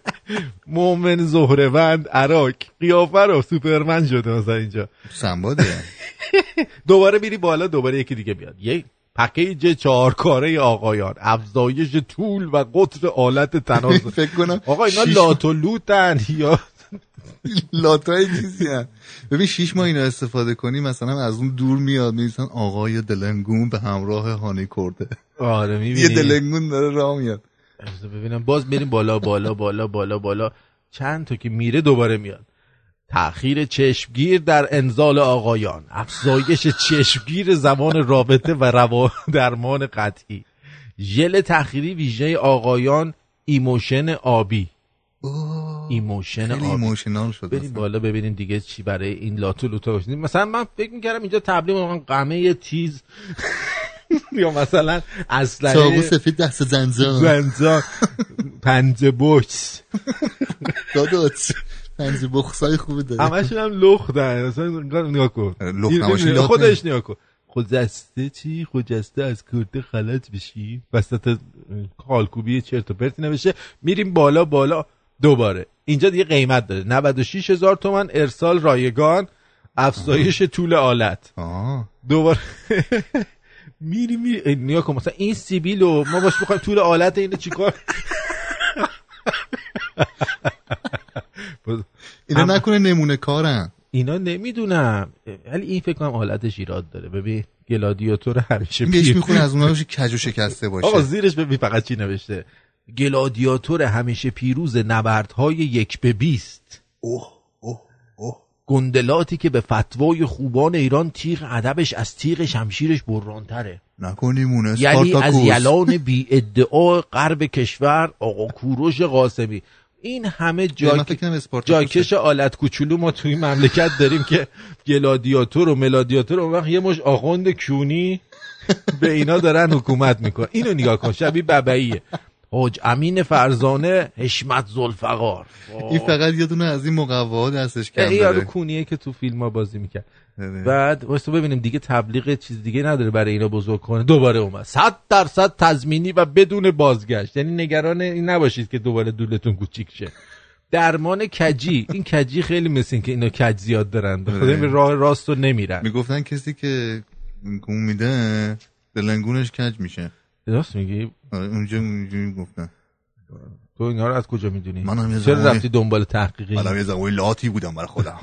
مومن زهرهوند عراق. قیافه رو سوپرمن شده مثلا اینجا. سنباده دوباره میری بالا دوباره یکی دیگه بیاد. یک پکیج چهارکاره آقایان افزایش طول و قطر آلت تناسل فکر کنم آقا اینا شیش- لات و لوتن یا لاتای چیزی هم. ببین شیش ماه اینو استفاده کنی مثلا از اون دور میاد می‌رسن آقای دلنگون به همراه هانی کرده. آره یه می‌بینی. دلنگون داره راه میاد. ببینم باز بریم بالا بالا بالا بالا بالا. چند تا که میره دوباره میاد. تأخیر چشمگیر در انزال آقایان. افزایش چشمگیر زمان رابطه و روا درمان قطعی. ژل تخیری ویژه آقایان ایموشن آبی. ایموشن آبی. ایموشنال شد بریم. بالا ببینیم دیگه چی برای این لاتو لوتا باشید مثلا من فکر می‌کردم اینجا تبلیغ قمه تیز. یا مثلا اصلا چاقو سفید دست زنجان. زنجان. پنجه بوکس داداش پنج بخصای خوبی داره. همشون هم لخ دارن. اصلا نگاه کن. خودش نگاه کن. خجسته چی؟ خجسته از کرده خلط بشی. وسط کالکوبی چرت و پرتی نوشته میریم بالا بالا. دوباره. اینجا دیگه قیمت داره. 96 هزار تومن ارسال رایگان. افزایش طول آلت. آه. دوباره. میری میری. نیا کن. مثلا این سیبیلو ما باش بخوایم طول آلت اینو چیکار؟ اینا نکنه نمونه کارن. اینا نمی‌دونم. ولی این فکر کنم حالتش ایراد داره. ببین گلادیاتور همیشه بهش می‌خونه از اونها کج و شکسته باشه. آقا زیرش ببین فقط چی نوشته؟ گلادیاتور همیشه پیروز نبردهای یک به بیست. اوه اوه اوه. گندلاتی که به فتوای خوبان ایران تیغ ادبش از تیغ شمشیرش برانتره. نکنی مونه یعنی از. یلان بی ادعا غرب کشور آقا کوروش قاسمی. این همه من جا... فکر کنم اسپارتاکوسه. جاکش آلت کوچولو ما توی مملکت داریم که گلادیاتور و ملادیاتور اون وقت یه مش آخوند کونی به اینا دارن حکومت میکن اینو نگاه کن شبیه ببعیه حاج امین فرزانه حشمت زلفقار این فقط یه دونه از این مقوا دستش کم این یارو داره کونیه که تو فیلم ها بازی می‌کرد. بعد واسه ببینیم دیگه تبلیغ چیز دیگه نداره برای اینا بزرگ کنه. دوباره اومد. صد درصد تضمینی و بدون بازگشت. یعنی نگران این نباشید که دوباره دولتون کوچیک شه. درمان کجی. این کجی خیلی مثل این که اینا کج زیاد دارن. به به راه راست رو نمیرن. می‌گفتن کسی که گم میده دلنگونش کج میشه. راست میگی؟ آره، اونجا اونجوری می‌گفتن. تو اینا رو از کجا می‌دونی؟ منم یه چرا زمانی- رفتی دنبال تحقیقی؟ منم یه زمانی لاتی بودم برای خودم.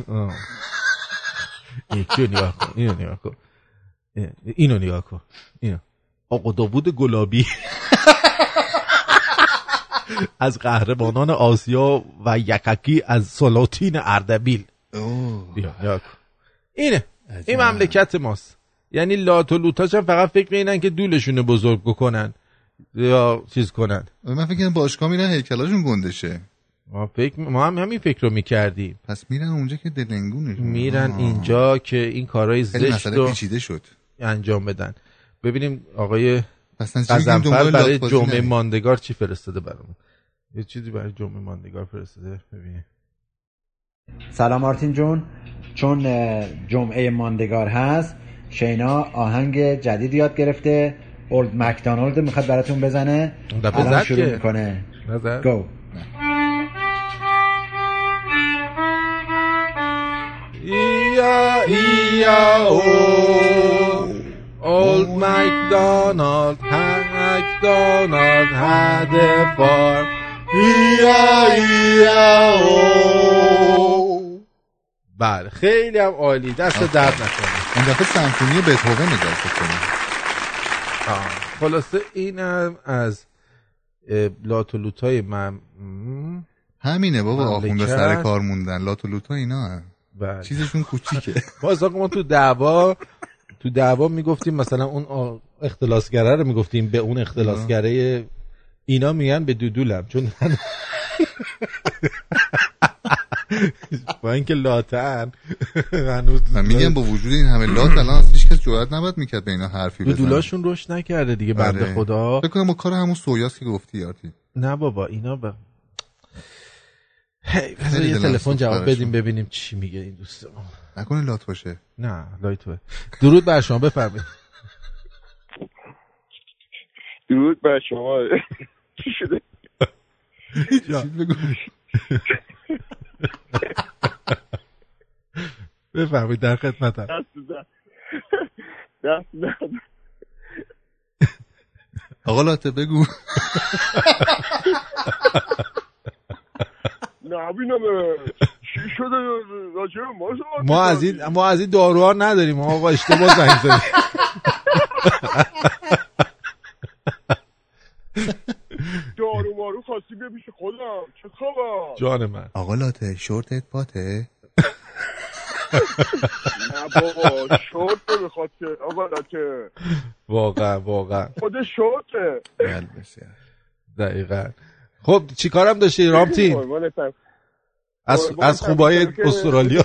یکی رو نگاه کن اینو نگاه کن اینو نگاه کن اینو آقا داوود گلابی از قهرمانان آسیا و یککی از سلاطین اردبیل اینه این مملکت ماست یعنی لات و لوتاش فقط فکر اینن که دولشون بزرگ بکنن یا چیز کنن من فکر کنم باشگاه میرن هیکلاشون گندشه ما, فکر ما هم همین فکر رو می‌کردیم. پس میرن اونجا که دلنگونشون میرن آه. اینجا که این کارهای زشت رو پیچیده شد. انجام بدن. ببینیم آقای قزنفر برای جمعه؟ ماندگار چی فرستاده برامون؟ یه چیزی برای جمعه ماندگار فرستاده ببینیم. سلام مارتین جون. چون جمعه ماندگار هست شینا آهنگ جدید یاد گرفته. اولد مکدانالد می‌خواد براتون بزنه. الان شروع که. می‌کنه. نظر گو ایا او Old MacDonald MacDonald had a farm. ایا او بله خیلی هم عالی. دست درد نکنه. این دفعه سمفونی بتهوون نگاه کنیم. خلاصه اینم از لات و لوتای من همینه بابا. آخونده سر کار موندن. لات و لوتا اینا هم. بله. چیزشون کوچیکه. باز آقا ما تو دعوا تو دعوا می‌گفتیم مثلا اون اختلاسگره رو می‌گفتیم به اون اختلاسگره اینا میگن به دودولم. چون با اینکه لاتن هنوز من میگم با وجود این همه لات الان هیچ کس جرئت نباید می‌کرد به اینا حرفی بزنه. دودولاشون رشد نکرده دیگه بنده آره. خدا. فکر کنم با کار همون سویاست که گفتی یارتی. نه بابا اینا هی بذار یه تلفن جواب. بدیم ببینیم چی میگه این دوست ما نکنه لات باشه. نه لایتوه درود بر شما بفرمایید. درود بر شما. چی شده؟ بفرمایید در خدمتم. دست دست آقا لاته بگو. نبینم چی شده؟ راجع به ما ما از این ما از این داروها نداریم ما آقا اشتباه زنگ زدیم. دارو مارو خواستی بیا پیش خودم. چه خبر؟ جان من. آقا لاته شورتت پاته نه بابا شورت می‌خواد که. آقا لاته واقعا واقعا. خود شورته. بله بسیار. دقیقا. خب چی کارم داشتی رامتین قربانتم. از. از خوبای استرالیا.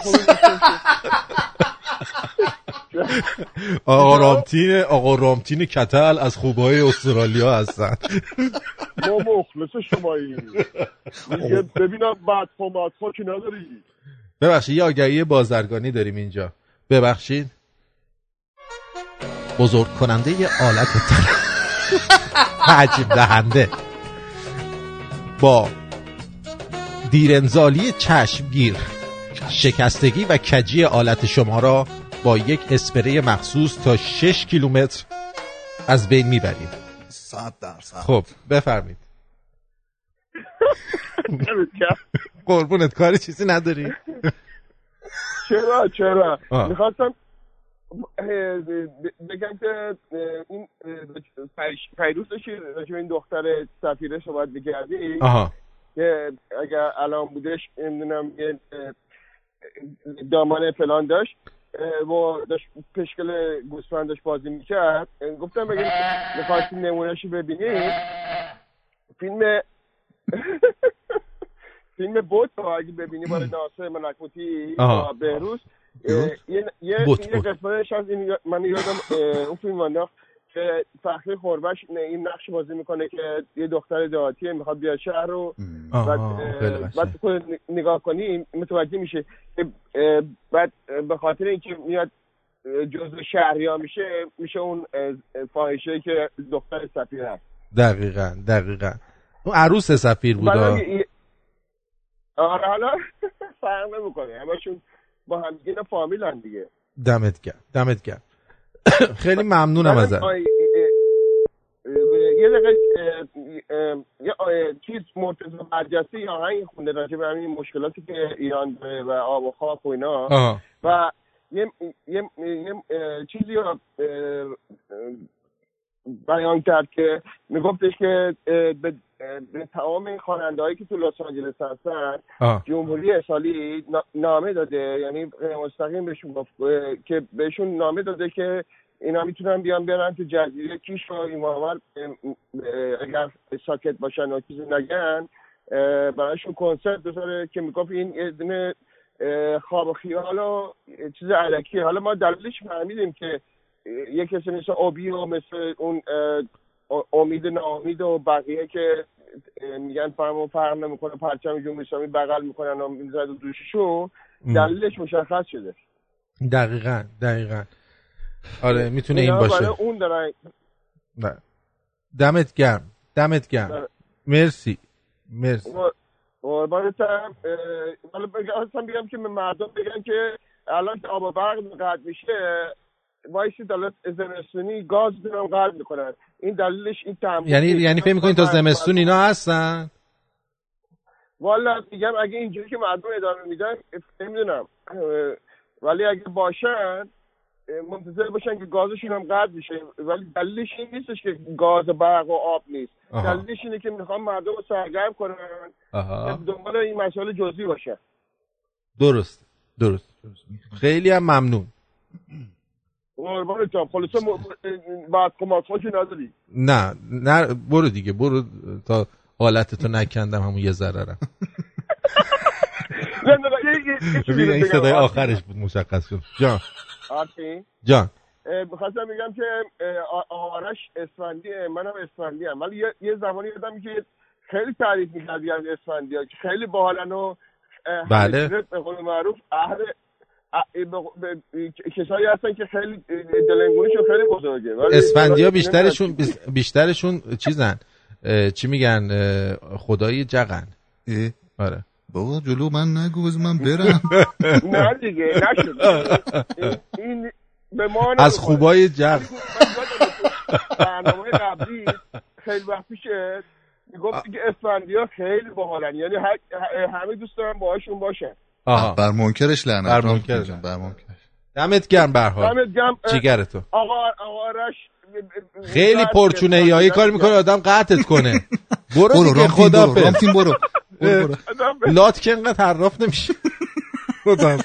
آقا رامتین آقا رامتین کتل از خوبای استرالیا هستن. ما مخلص شمایی. ببینم بعد فا که نداری؟ ببخشید یه آگهی بازرگانی داریم اینجا. ببخشید. بزرگ کننده یه آلت حجم دهنده. با دیرنزالی چشمگیر شکستگی و کجی آلت شما را با یک اسپری مخصوص تا 6 کیلومتر از بین می‌بریم. صد درصد. خب بفرمید قربونت کاری چیزی نداری؟ چرا چرا. می‌خواستم بگم که این پیروز داشتی راجع به این دختر سفیره صحبت می‌کردی که اگر الان بودش نمی‌دونم یه دامان فلان داشت و داشت پشکل گوسفند داشت بازی می‌کرد. گفتم اگه می‌خواستی نمونهشو ببینی فیلم فیلم بوت رو اگه ببینی برای ناصر ملکوتی بهروز یه یه بوت، یه. قسمتش از این من یادم اون فیلم انداخت که فخری خوربش این نقش بازی می‌کنه که یه دختر دهاتیه می‌خواد بیاد شهر رو. بعد. بعد خود نگاه کنی متوجه میشه بعد به خاطر اینکه میاد جزء شهریا میشه میشه اون فاحشه که دختر سفیر هست. دقیقا دقیقا. اون عروس سفیر بود آره حالا فرق نمی‌کنه. همشون با هم دیگه اینا فامیلن دیگه. دمت گرم دمت گرم. خیلی ممنونم ازت. یه دقیقه یه چیز مرتضی برجسته یا آهنگ خونده راجع به همین مشکلاتی که ایران داره و آب و خاک و اینا. و یه, یه, یه چیزی رو بیان کرد که میگفتش که به, به تمام این که تو لس آنجلس هستن آه. جمهوری نا- نامه داده یعنی مستقیم بهشون گفت که بهشون نامه داده که اینا می‌تونن بیان برن تو جزیره کیش و این محور اگر ساکت باشن و چیزی نگن برایشون کنسرت بذاره که می‌گفت این یه دونه خواب و خیال و چیز علکیه حالا ما دلیلش فهمیدیم که یه کسی مثل اوبی و مثل اون امید ناامید و بقیه که میگن فرمون فرق نمی‌کنه پرچم جمهوری اسلامی بغل می‌کنن و می‌زد و دوششون. دلیلش مشخص شده. دقیقا دقیقا. آره می‌تونه این باشه. اون دارن. نه. دمت گرم دمت گرم. نه. مرسی مرسی. قربانتم. حالا بگم که به مردم بگن که الان آب و برق قطع میشه وایسی دولت زمستونی گاز دارم قطع می‌کنن این دلیلش این تنبیه یعنی یعنی فکر می‌کنی تا زمستون اینا هستن؟ والا میگم اگه اینجوری که مردم ادامه میدن نمی‌دونم. ولی اگه باشن منتظر باشن که گازشون هم قطع میشه ولی دلیلش این نیستش که گاز برق و آب نیست. آها. دلیلش اینه که می‌خوام مردم رو سرگرم کنن. آها. دنبال این مسائل جزئی باشن. درست. درست. خیلی هم ممنون. قربانتم خلاصه م... بعد کمک که نداری. نه نه برو دیگه برو تا حالتتو نکندم همون یه چیزی ببین این. صدای آخرش بود مشخص شد. جان. جان. اه، می‌خواستم بگم که آرش اسفندیه منم اسفندی هم ولی یه, زمانی یادم که خیلی تعریف می‌کردی از اسفندی ها که خیلی باحالن و بله. به قول معروف اهل کسایی هستن که خیلی دلنگونیشون خیلی بزرگه ولی- اسفندی ها ولی بیشترشون. بیشترشون چیزن. چی میگن؟ خدای جغن. آره. بابا جلو من نگو بذار من برم. نه دیگه نشد. این- به ما از. خوبای جغ برنامه قبلی خیلی وقت پیشه می‌گفت که اسفندی ها خیلی باحالن. یعنی همه دوست دارن باهاشون باشن آها. بر منکرش لعنت بر منکرش. بر منکرش. دمت گرم به هر حال. دمت گرم. اه، جیگرتو آقا آقا آرش خیلی پرچونه ای کار می‌کنه آدم قطعت کنه. برو برو دیگه خدا برو برو. لات که انقدر حراف نمیشه. خدا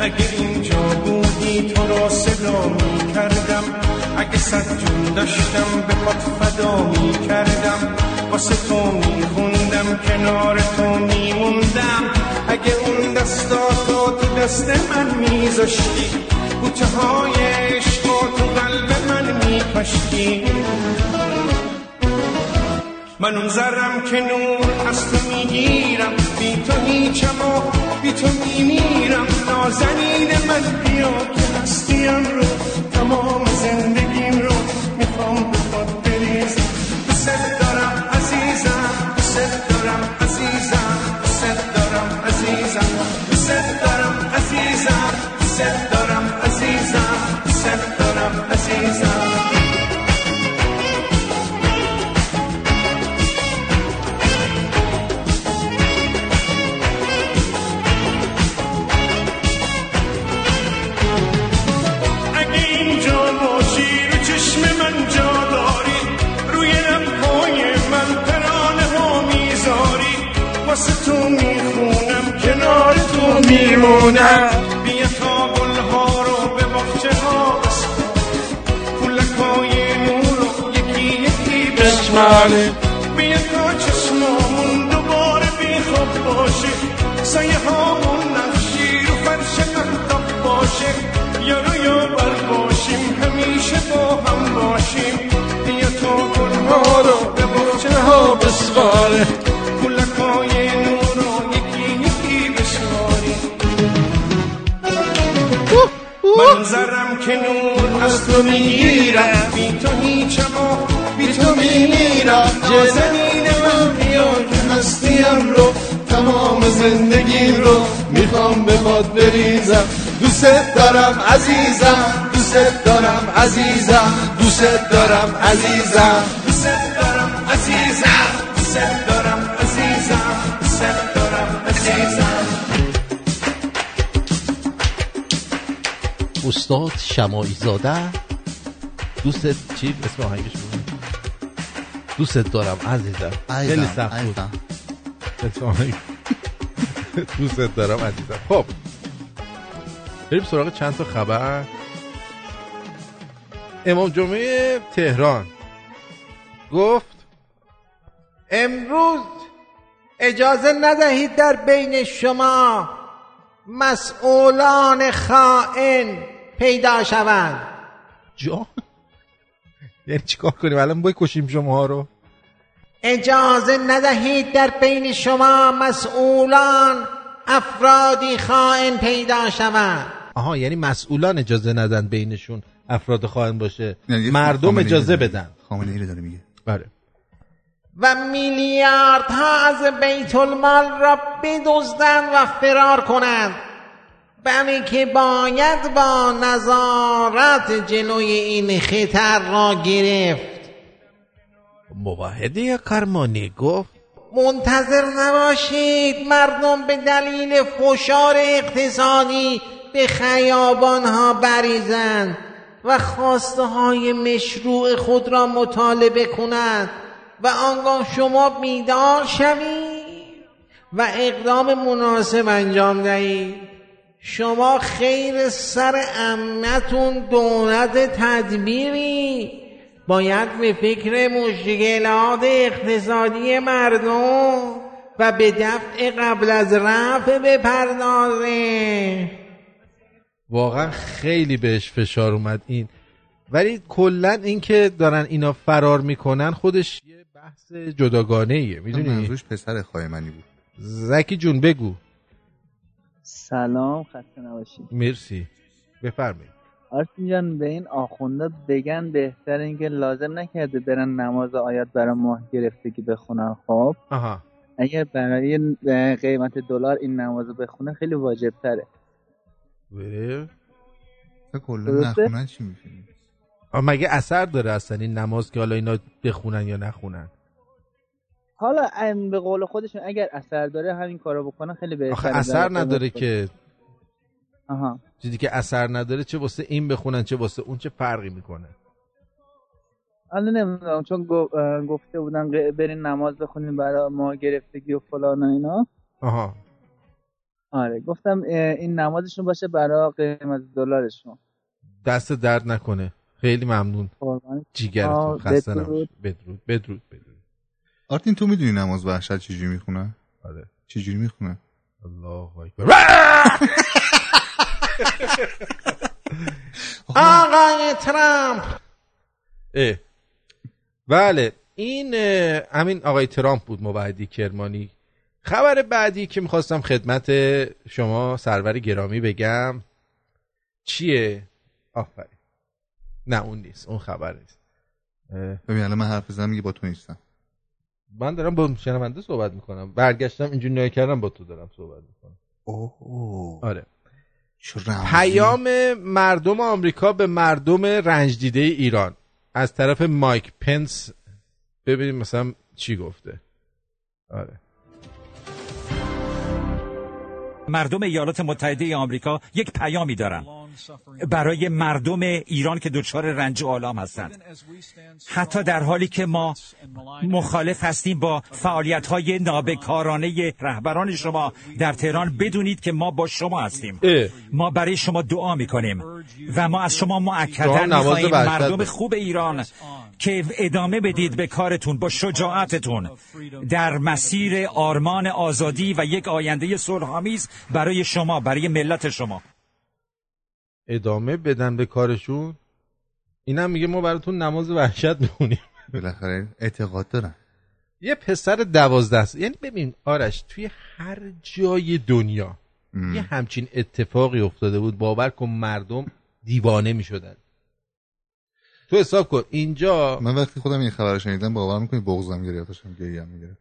اگه اینجا بودی تو را صدا می کردم اگه صد جون داشتم به پات فدا می کردم واسه تو می خوندم کنار تو می موندم اگه اون دستاتو تو دست من می زشتی بوته های عشقا تو قلب من می کشتی من اون ذرم که نور از تو می‌گیرم بی تو هیچم و بی تو میمیرم. نازنین من بیا که هستیم رو تمام زندگیم رو می‌خوام دوست دارم عزیزم دوست دارم عزیزم. از تو می‌گیرم. بی تو هیچم و بی تو میمیرم. زمین من بیا هستیم رو تمام زندگی رو می‌خوام به باد بریزم. دوست دارم عزیزم دوست دارم عزیزم دوست دارم عزیزم. استاد شماعی زاده دوست چی؟ اسم آهنگش بود دوست دارم عزیزم. خیلی سخت بود. دوست دارم عزیزم. خب. بریم سراغ چند تا خبر. امام جمعه تهران گفت امروز اجازه ندهید در بین شما مسئولان خائن پیدا شوند. جا؟ یعنی چیکار کنیم؟ الان بکشیم شما رو. اجازه ندهید در بین شما مسئولان افرادی خائن پیدا شوند. آها یعنی مسئولان اجازه ندن بینشون افراد خواهن باشه. مردم اجازه. بدن. خامنه ای رو داره میگه. بله. و میلیاردها از بیت المال را بدزدند و فرار کنند. بلکه که باید با نظارت جلوی این خطر را گرفت. موحده کرمانی گفت منتظر نباشید مردم به دلیل فشار اقتصادی به خیابان ها بریزند و خواسته های مشروع خود را مطالبه کنند و آنگاه شما بیدار شوید و اقدام مناسب انجام دهید. شما خیر سر امتون دولت تدبیری. باید به فکر مشکلات اقتصادی مردم و به دفع قبل از رفع بپردازه. واقعا خیلی بهش فشار اومد این. ولی کلا اینکه دارن اینا فرار می‌کنن خودش یه بحث جداگانه ایه می‌دونی؟ منظورش پسر خایمنی بود. زکی جون بگو. سلام خسته نباشید. مرسی. بفرمایید. آرتین جان به این آخونده بگن بهتر اینکه لازم نکرده برن نماز آیات برای ماه گرفتگی بخونن. خب؟ آها. اگر برای قیمت دلار این نماز رو بخونه خیلی واجب تره بله کلا؟ نخونن چی می‌فهمی آه، مگه اثر داره اصلا این نماز که حالا اینا بخونن یا نخونن؟ حالا به قول خودشون اگر اثر داره همین کارو بکنن خیلی بهتره آخه اثر نداره که. آها. چیزی که اثر نداره چه واسه این بخونن چه واسه اون چه فرقی می‌کنه؟ حالا نمی‌دونم چون گفته بودن برین نماز بخونین برای ما گرفتگی و فلان و اینا. آها. آره گفتم این نمازشون باشه برای قیمت دلارشون. دست درد نکنه. خیلی ممنون. جیگرتون. خسته بدرود. نباش بدرود بدرود بدرود. آرتین تو می‌دونی نماز وحشت چجوری می‌خونه؟ آره. چجوری می‌خونه؟ الله اکبر. آقای ترامپ. اه. بله این همین آقای ترامپ بود مبعدی کرمانی. خبر بعدی که می‌خواستم خدمت شما سرور گرامی بگم چیه؟ آفرین. نه اون نیست اون خبر نیست. ببین الان من حرف بزنم میگه با تو نیستم. من دارم با شنونده صحبت می‌کنم. برگشتم اینجوری نگاه کردم با تو دارم صحبت می‌کنم. اوه. آره. پیام مردم آمریکا به مردم رنج دیده ایران. از طرف مایک پنس. ببینیم مثلا چی گفته. آره. مردم ایالات متحده آمریکا یک پیامی دارن. برای مردم ایران که دچار رنج و آلام هستند. حتی در حالی که ما مخالف هستیم با فعالیت های نابکارانه رهبران شما در تهران بدونید که ما با شما هستیم. اه. ما برای شما دعا می‌کنیم و ما از شما نماز می‌خواهیم. مردم. خوب ایران که ادامه بدید به کارتون با شجاعتتون. در مسیر آرمان آزادی و یک آینده صلحآمیز برای شما برای ملت شما. ادامه بدن به کارشون اینم میگه ما براتون نماز وحشت می‌خونیم. بالاخره اعتقاد دارن یه پسر دوازده سال یعنی ببین آرش توی هر جای دنیا یه همچین اتفاقی افتاده بود باور کن مردم دیوانه می‌شدن. تو حساب کن اینجا من وقتی خودم این خبر شنیدم باور می‌کنی بغضم گرفت داشتم گریم می‌گرفت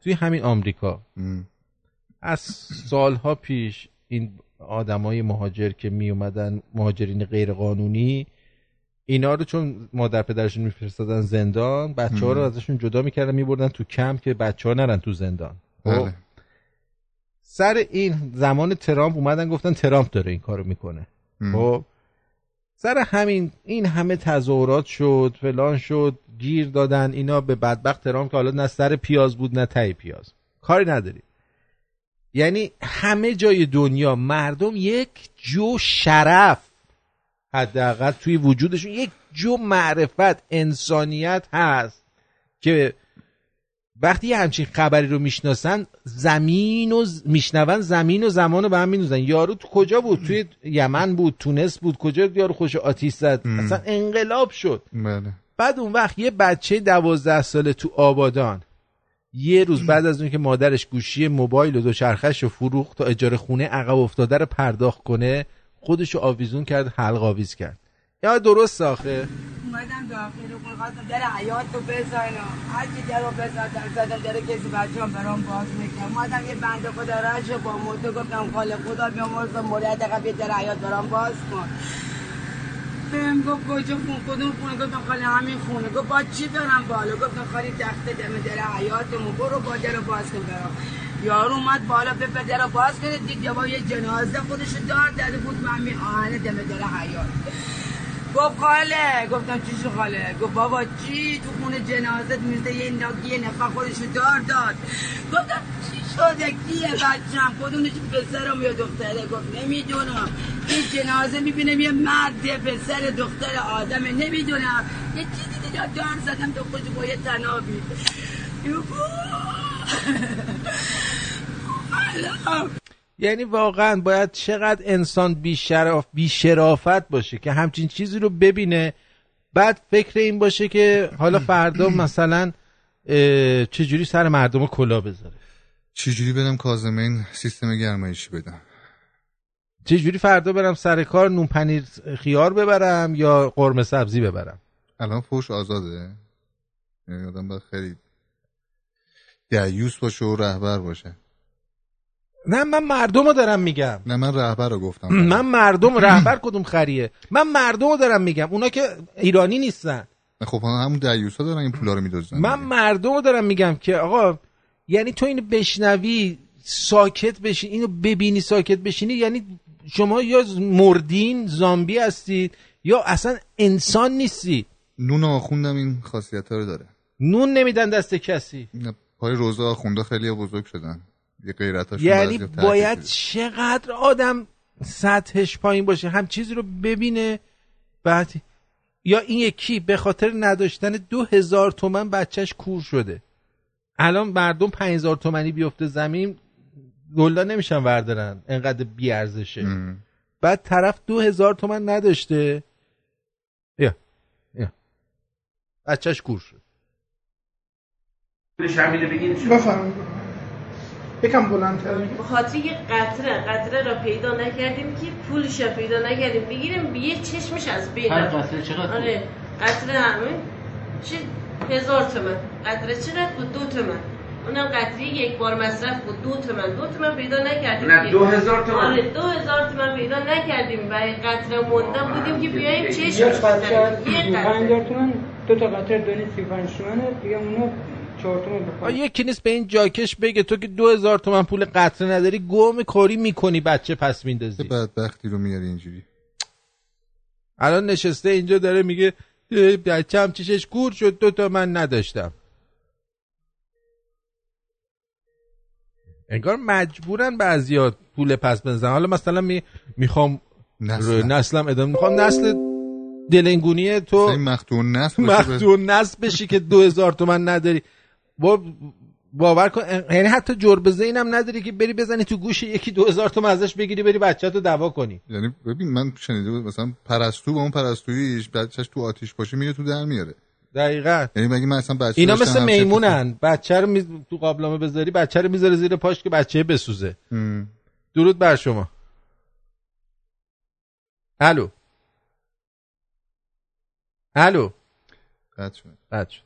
توی همین آمریکا. از سالها پیش این آدمای مهاجر که می اومدن مهاجرین غیر قانونی اینا رو چون مادر پدرشون میفرستادن زندان بچه ها رو. ازشون جدا می‌کردن میبردن تو کمپ که بچه ها نرن تو زندان خب؟ بله. سر این زمان ترامپ اومدن گفتن ترامپ داره این کارو می‌کنه. خب سر همین این همه تظاهرات شد فلان شد گیر دادن اینا به بدبخت ترامپ که حالا نه سر پیاز بود نه تای پیاز کاری نداری یعنی همه جای دنیا مردم یک جو شرف حداقل توی وجودشون یک جو معرفت انسانیت هست که وقتی یه همچین خبری رو می‌شناسن زمین و ز- میشنون زمین و زمان رو به هم میدوزن یارو تو کجا بود؟ توی یمن بود تونس بود کجا یارو خوش آتیش زد؟ اصلا انقلاب شد. بله. بعد اون وقت یه بچه دوازده ساله تو آبادان. یه روز بعد از اون که مادرش گوشی موبایل و دوچرخش رو فروخت تا اجاره خونه عقب افتاده رو پرداخت کنه خودش رو آویزون کرد حلق آویز کرد. یا درست آخه. اومدم داخل و خواستم در حیات بزنم. هرچی در رو بزنم زدم در کسی بچه برام باز می‌کنم اومدم یه بنده خدا رو با موتو گفتم خاله خدا بیامرز مورد قبیه در حیات برام باز کن. بهم گفت کجا خون کدوم خونه؟ گفتم خاله همین خونه. گفت با چی برم بالا؟ گفتم خالی تخت دم در حیاتمون برو با در باز کن برام. یارو اومد بالا به در رو باز کنه دید با یه جنازه خودشو دار داده بود. و همین آهنه دم در حیات. گفت خاله. گفتم چی شو خاله؟ گفت بابا چی تو خونه جنازت میرده یه یه نفر خودشو دار داد. گفتم چی؟ شده کیه بچم کدومش پسرم یا دختره گفت نمی‌دونم. این جنازه می‌بینم یه مرد پسر دختر آدمه نمی‌دونم. یه چیزی دیگه دار زدم تو خود با یه تنابی یعنی واقعا باید چقدر انسان بیشرف بیشرافت باشه که همچین چیزی رو ببینه. بعد فکر این باشه که حالا فردا مثلا چجوری سر مردم رو کلا بذاره. چجوری برم کازمین سیستم گرمایشی بدم؟ چجوری فردا برم سر کار نون پنیر خیار ببرم یا قرمه سبزی ببرم؟ الان فوش آزاده. یعنی آدم باید خیلی دیوس باشه و رهبر باشه. نه من مردم رو دارم میگم. نه من رهبر رو گفتم. من مردم رهبر کدوم خریه؟ من مردم رو دارم میگم. اونا که ایرانی نیستن. خب همون دیوس ها دارن این پولا رو میدوزن. من مردم رو دارم میگم که آقا یعنی تو اینو بشنوی ساکت بشین اینو ببینی ساکت بشینی یعنی شما یا مردین زامبی هستید یا اصلا انسان نیستی. نون آخوندم این خاصیت رو داره. نون نمیدن دست کسی. پای روزا آخونده خیلی بزرگ شدن. یه غیرتاشون یعنی باید. چقدر آدم سطحش پایین باشه هم چیزی رو ببینه بعد یا این یکی به خاطر نداشتن دو هزار تومن بچهش کور شده. الان مردم پنج هزار تومنی بیفته زمین گلا نمیشن وردارن. انقدر بیارزشه. بعد طرف دو هزار تومن نداشته. یا یا بچهش کور شد. بفرمایید. یکم بلندتر. به خاطر یه قطره قطره را پیدا نکردیم که پولش را پیدا نکردیم. بگیریم یه چشمش از بین هر. قطره چقدر؟ آره قطره همه چه هزار تومن. قطره چقدر بود دو تومن. اونم قطره یک بار مصرف بود. دو تومن. دو تومن پیدا نکردیم نه،. دو هزار تومن. آره دو هزار تومن پیدا نکردیم. برای قطره موندن بودیم که بیاییم چشمش یه بزنیم. یه 35 قطره. هزار تومن دو تا قطره دونی 35 تومنه دیگه اونو 4 تومن آ، بخوام یکی نیست به این جاکش بگه تو که دو هزار تومن پول قطره نداری گم کاری می‌کنی بچه پس میندازی. بدبختی رو میاری اینجوری؟ الان نشسته اینجا داره میگه هم چشش کور شد دو تا من نداشتم. انگار مجبورن بعضیا پول پس بزنن حالا مثلا می... می‌خوام نسلم. نسلم ادامه می‌خوام نسل دلنگونی تو مختون نسل مفتون نسل بشی که دو هزار تومن نداری. با باور کن یعنی حتی جربزه اینم نداری که بری بزنی تو گوش یکی دو هزار تومن ازش بگیری بری بچه تو دعوا کنی. یعنی ببین من شنیده بود مثلا پرستو با اون پرستویش بچهش تو آتیش باشه میره تو در میاره. دقیقا. یعنی مگه من اصلا بچه اینا مثل میمونن. بچه رو می... تو قابلمه بذاری بچه رو می‌ذاره زیر پاش که بچه بسوزه. هم. درود بر شما. الو. الو. قطع شد.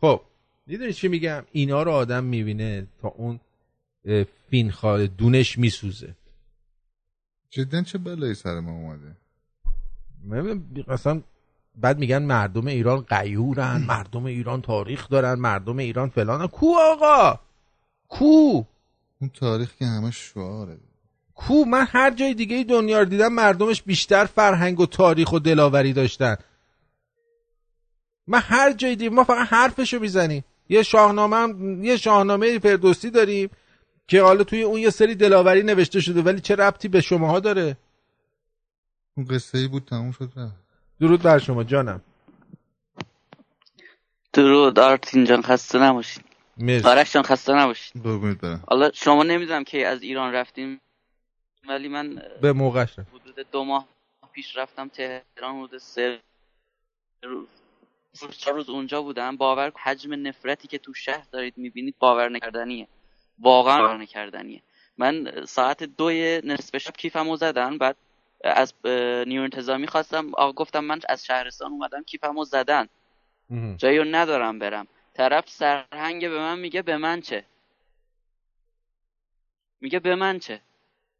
خب. می‌دونی چی میگم؟ اینا رو آدم می‌بینه تا اون فین خال دونش میسوزه. جدا چه بلایی سر ما اومده؟ اصلا بعد میگن مردم ایران قیورن مردم ایران تاریخ دارن مردم ایران فلان. کو آقا؟ کو؟ اون تاریخ که همه شعاره. کو؟ من هر جای دیگه دنیا رو دیدم مردمش بیشتر فرهنگ و تاریخ و دلاوری داشتن. من هر جای دیدم ما فقط حرفشو می‌زنیم. یه شاهنامه هم یه شاهنامه فردوسی داریم که حالا توی اون یه سری دلاوری نوشته شده ولی چه ربطی به شماها داره؟ اون قصه ای بود تموم شد درود بر شما جانم. درود آرتین جان خسته نباشین. مرسی. آرش جان خسته برم. حالا شما نمی‌دونم که از ایران رفتیم ولی من به موقعش رفت. حدود دو ماه پیش رفتم تهران حدود سه روز. چهار روز اونجا بودم. باور حجم نفرتی که تو شهر دارید می‌بینید باور نکردنیه. واقعا باور نکردنیه. من ساعت دوی نصف شب کیفمو زدن بعد از نیرو انتظامی خواستم. آقا گفتم من از شهرستان اومدم کیفمو زدن. جایی رو ندارم برم. طرف سرهنگ به من میگه به من چه؟ میگه به من چه؟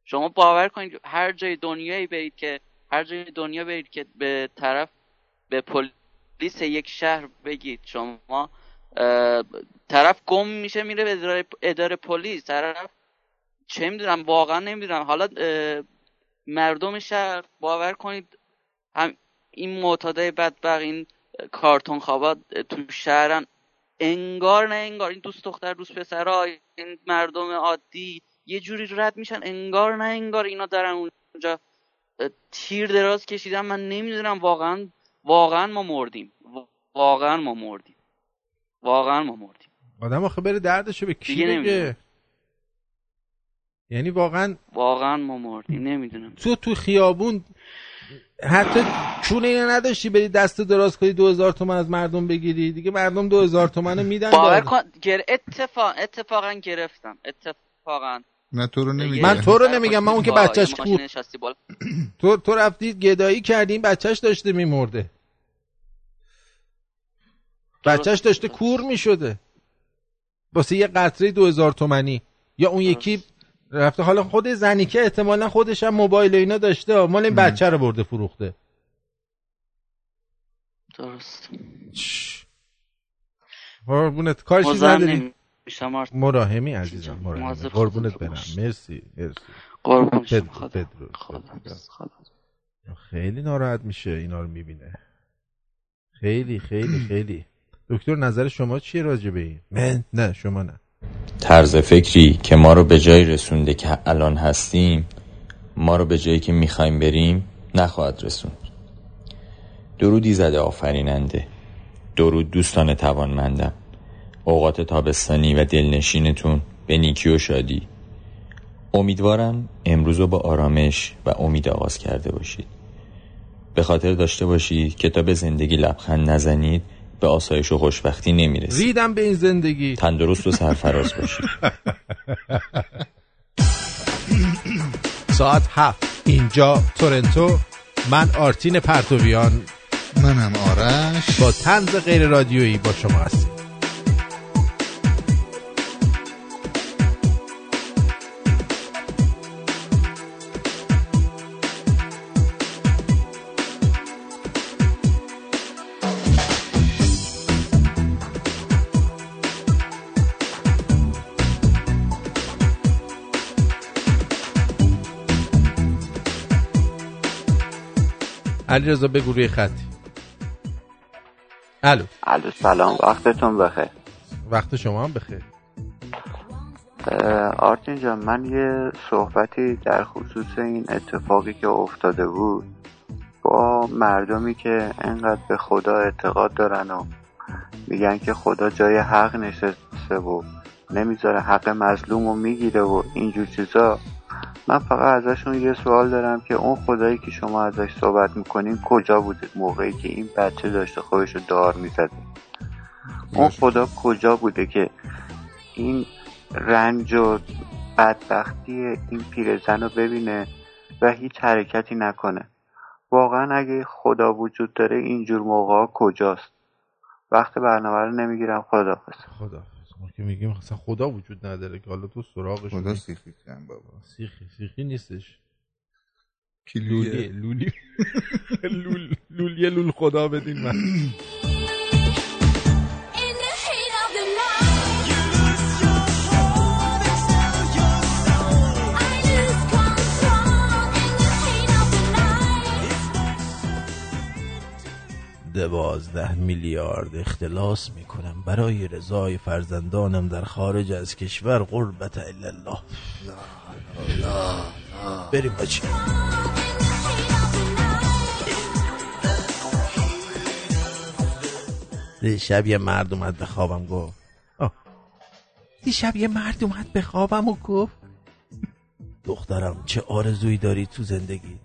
شما باور کنید هر جای دنیایی برید که هر جای دنیا برید که به طرف به پلیس یک شهر بگید. شما طرف گم میشه میره به اداره, اداره پلیس. طرف چه می‌دونم واقعا نمی‌دونم. حالا مردم شهر باور کنید هم این معتادای بدبخت این کارتون خوابا تو شهرن انگار نه انگار. این دوست دختر دوست پسرها این مردم عادی یه جوری رد میشن انگار نه انگار اینا دارن اونجا تیر دراز کشیدن. من نمی‌دونم واقعا واقعا ما مردیم. واقعا ما مردیم. واقعا ما مردیم. آدم آخه بره دردشو به کی بگه. یعنی واقعا واقعا ما مردیم. نمی‌دونم. تو تو خیابون حتی چون اینو نداشتی بری دست دراز کنی دو هزار تومن از مردم بگیری؟ دیگه مردم دو هزار تومن رو میدن باور. کن گر... اتفاق اتفاقا گرفتم. اتفاقا. نه تو رو نمیگه. من تو رو نمیگم من اون که بچهش بالا. تو تو رفتی گدایی کردی این بچهش داشته میمرده. بچهش داشته کور می‌شده. واسه یه قطره دو هزار تومنی. یا اون یکی رفته حالا خود زنیکه احتمالا خودش هم موبایل و اینا داشته مال این بچه رو برده فروخته. درست. قربونت کار چیز مزاحم نداری؟ نمیشم آرت. مراهمی عزیزم مراهمی. قربونت برم. مرسی مرسی. قربون شما. خیلی ناراحت میشه اینا رو می‌بینه. خیلی خیلی خیلی. دکتر نظر شما چیه راجع به این؟ من؟ نه شما نه. طرز فکری که ما رو به جایی رسونده که الان هستیم ما رو به جایی که می‌خوایم بریم نخواهد رسوند. درودی زده آفریننده. درود دوستان توانمندم. اوقات تابستانی و دلنشینتون به نیکی و شادی. امیدوارم امروز رو با آرامش و امید آغاز کرده باشید. به خاطر داشته باشید که تا به زندگی لبخند نزنید به آسایش و خوشبختی نمی‌رسید. ریدم به این زندگی. تندرست و سرفراز باشید ساعت هفت. اینجا تورنتو. من آرتین پرتویان. منم آرش. با تنز غیر رادیویی با شما هستیم. علی رضا بگو روی خطی. الو. الو سلام. وقتتون بخیر. وقت شما هم بخیر. آرتین جان من یه صحبتی در خصوص این اتفاقی که افتاده بود با مردمی که انقدر به خدا اعتقاد دارن و میگن که خدا جای حق نشسته و نمی‌ذاره حق مظلوم رو می‌گیره و اینجور چیزا. من فقط ازشون یه سوال دارم که اون خدایی که شما ازش صحبت می‌کنین کجا بوده؟ موقعی که این بچه داشته خودش رو دار می‌زده. اون خدا کجا بوده که این رنج و بدبختی این پیرزن رو ببینه و هیچ حرکتی نکنه؟ واقعا اگه خدا وجود داره اینجور موقع کجاست؟ وقت برنامه رو نمی‌گیرم. خداحافظ. خدا ما که میگیم اصلا خدا وجود نداره که حالا تو سراغش خدا سیخی کن بابا. سیخی سیخی نیستش. لولی لولی. لول لولی لول خدا بدین من. دوازده میلیارد اختلاس می‌کنم. برای رضای فرزندانم در خارج از کشور قربت الا الله بریم بچه. دیشب یه مرد اومد به خوابم گفت. دیشب یه مرد اومد به خوابم و گفت دخترم چه آرزویی داری تو زندگی؟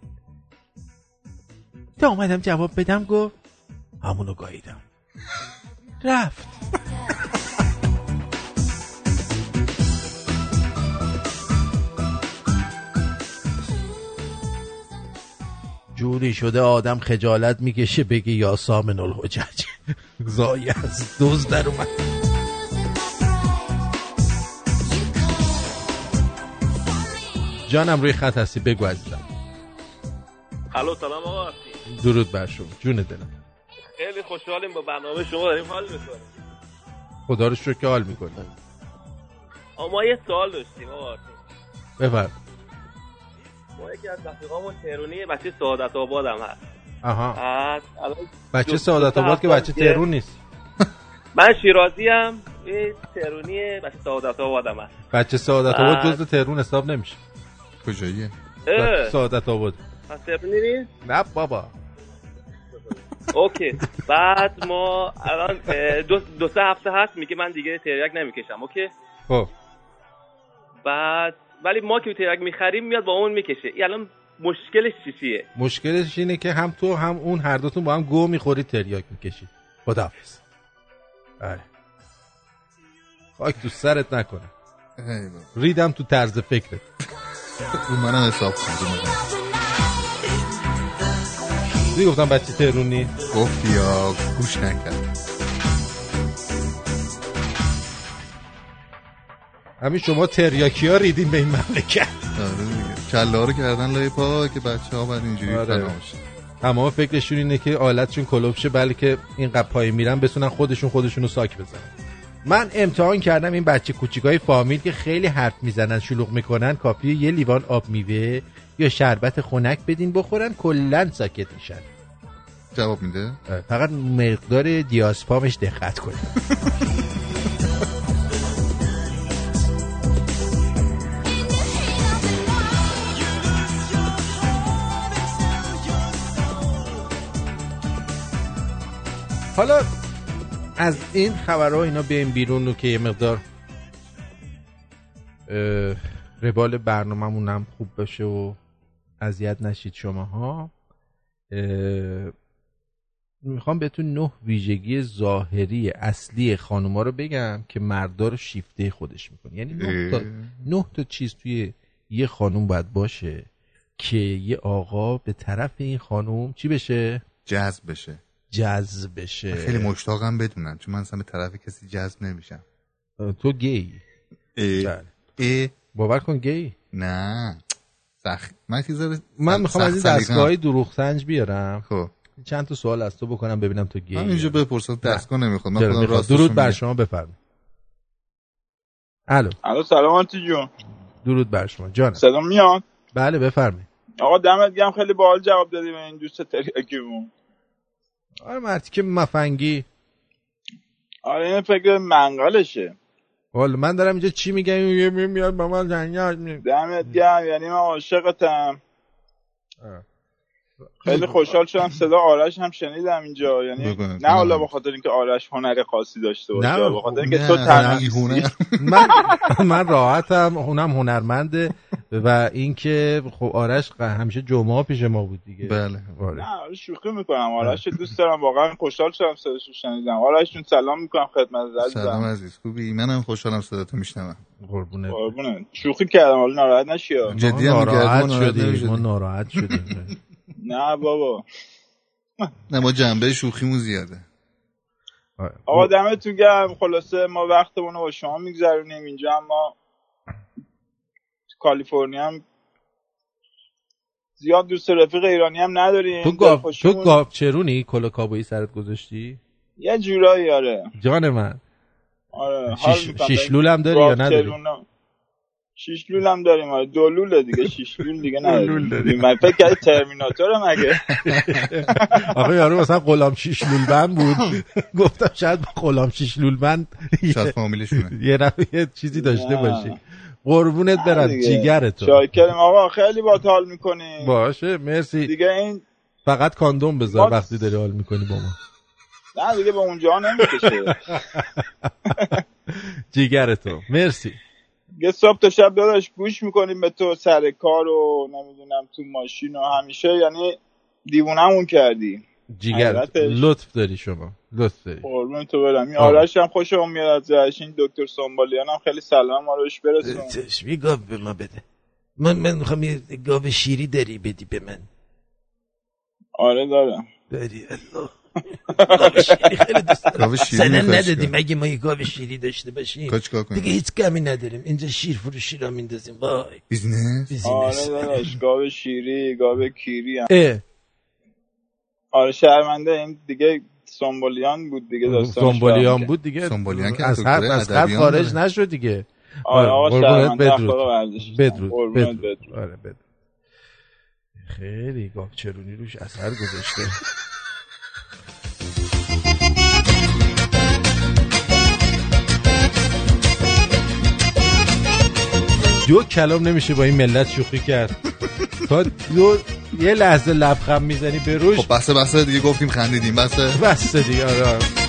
تا اومدم جواب بدم گفت همونو گاییدم. رفت. جوری شده آدم خجالت می‌کشه بگه یا سامن الحجج. زایی از دوز در اومد. جانم روی خط هستی بگو عزیزم. الو سلام آقا. درود بر شما. جون دلم. خیلی خوشحالیم با برنامه شما داریم حال می‌کنیم. خدا رو شکر که حال می‌کنه ما یه سوال داشتیم آقا. بفرم ما یکی از رفیقامون تهرونی بچه سعادت آباد هم هست. آها. بچه سعادت آباد که بچه تهرون نیست. من شیرازی هم یه تهرونی بچه سعادت آباد هم هست. بچه سعادت آباد جزء تهرون حساب نمیشه. کجاییه سعادت آباد. تهرونی نیست؟ نه بابا. OK. بعد ما الان دو, دو سه هفته هست میگه من دیگه تریاک نمی‌کشم OK؟ خب. بعد ولی ما که تریاک می‌خریم میاد با اون می‌کشه. این الان مشکلش چی چیه؟ مشکلش اینه که هم تو هم اون هر دوتون با هم گو می‌خورید تریاک می‌کشید. خداحافظ. آره خاک تو سرت نکنه. ای بابا. ریدم تو طرز فکرت. رو منم حساب کن دیگه گفتم بچه تهرونی؟ گفت یا گوش نکرد. همین شما تریاکی ها ریدین به این مملکت. آره کله رو کردن لای پا که بچه ها بعد اینجوری آره. تمام فکرشون اینه که آلتشون کلوب شه بلکه این پای میرن بتونن خودشون خودشون رو ساک بزنن. من امتحان کردم این بچه کوچیکای فامیل که خیلی حرف می‌زنن شلوغ می‌کنن کافیه یه لیوان آب میوه. یا شربت خنک بدین بخورن کلا ساکت میشن. جواب میده؟ فقط مقدار دیاسپامش دقت کنید حالا از این خبرها اینا بیایم بیرون رو که یه مقدار ربال برنامهمون هم خوب بشه و اذیت نشید شماها. اه، می‌خوام بهتون نه ویژگی ظاهری اصلی خانوما رو بگم که مردا رو شیفته خودش می‌کنه. یعنی نه تا. نه تا چیز توی یه خانوم باید باشه که یه آقا به طرف این خانوم چی بشه؟ جذب بشه. جذب بشه. خیلی مشتاقم بدونم چون من اصلا به طرف کسی جذب نمیشم. تو گی. اه. اه. باور کن گی. نه. سخ... من من می‌خوام از این دستگاه دروغ سنج بیارم. خب. چند تا سوال از تو بکنم ببینم تو گی من اینجا بپرسم. دستگاه نمی‌خواد. من خودم درود بر. شما بفرمایید. الو. الو سلام آنتی جون. درود بر شما. جانم. صدا میاد؟ بله بفرمایید. آقا دمت گرم. خیلی باحال جواب دادی به این دوست تریاکیمون. آره مردی که مفنگی. آره این فکر منقلشه. والا من دارم اینجا چی میگم؟ میاد با من جنگل دمت گرم یعنی من عاشقتم. خیلی خوشحال شدم صدا آرش هم شنیدم اینجا. یعنی. نه حالا به خاطر اینکه آرش هنر خاصی داشته باشه نه، به خاطر اینکه تو نه، تنها من من راحتم اونم هنرمنده. و اینکه خب آرش همیشه جمعه پیش ما بود دیگه. بله آره. نه شوخی می‌کنم. آرش رو دوست دارم. واقعا خوشحال شدم صداشو شنیدم. آرش جون سلام می‌کنم خدمت سلام عزیزم عزیز خوبی؟ منم خوشحالم صداتو میشنوم. قربونه قربونه شوخی کردم. حالا ناراحت نشی. جدی هم ناراحت می‌کردی، ما ناراحت شدیم. نه بابا. نه ما جنبه شوخیمون زیاده. آقا دمتون گرم. خلاصه ما وقتمون رو با شما میگذرونیم. اینجا هم ما تو کالیفرنیا هم زیاد دوست رفیق ایرانی هم نداریم. تو گاو تو گاو چرونی کلا کابویی سرت گذاشتی؟ یه جورایی آره. جان من. آره شیش, می‌کنم. شیش لول هم داری یا نداری. شیش لول هم داریم آره. دو لوله دیگه شیش لول دیگه نداریم لول داریم. من فکر کردی ترمیناتور مگه آقا یارو مثلا غلام شیش لولبند بود. گفتم شاید با غلام شیش لولبند شاید فامیلشونه. یه یه چیزی داشته. باشی. قربونت برم دیگه. جیگر تو شاکریم آقا خیلی با حال می‌کنیم باشه مرسی. دیگه این فقط کاندوم بذار وقتی داری حال می‌کنی با ما. نه دیگه به اونجا نمی‌کشه. جیگر تو مرسی. یه صبح تا شب داداش گوش می‌کنیم به تو سر کار و نمی‌دونم تو ماشین و همیشه یعنی دیوونمون کردی. جیگر. لطف داری شما لطف داری. قربون تو برم. این. آرش هم خوشم میاد ازش این دکتر سنبالیان هم خیلی سلام روش برسون. چشمی گاو به ما بده. من من می‌خوام یه گاو شیری داری بدی به من. آره دارم. داری الله. گاو شیری خیلی دوست دارم. می‌خوای ندادیم؟ اگه ما یه گاو شیری داشته باشیم؟ دیگه هیچ کمی نداریم. اینجا شیر فروشی را میندازیم. وای. business؟ آره داداش گاو شیری گاو کیری هم. آره شرمنده. این دیگه سنبولیان بود دیگه داستانش سنبولیان برام بود دیگه. سنبولیان که از هر از ادبیان خارج. نشد دیگه. آره آقا شرمنده بدرود. بدرود بدرود. آره بدرود. خیلی گاو چرونی روش اثر گذاشته. دو کلام نمیشه با این ملت شوخی کرد. تا دو یه لحظه لبخند می‌زنی به روش. خب بسه بسه دیگه گفتیم خندیدیم. بسه بسته دیگه آره.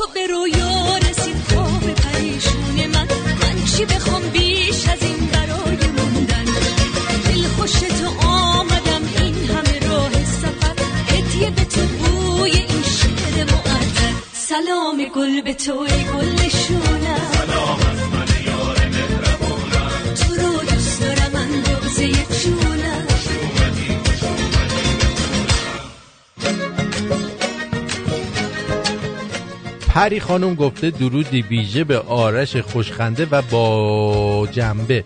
تو به رویا رسید خواب پریشون من. من چی بخوام بیش از این برای موندن؟ دل خوش تو آمدم این همه راه سفر. هدیه به تو بوی این شعر معطر سلام گل به تو ای گل. پری خانم گفته درودی ویژه به آرش خوشخنده و با جنبه.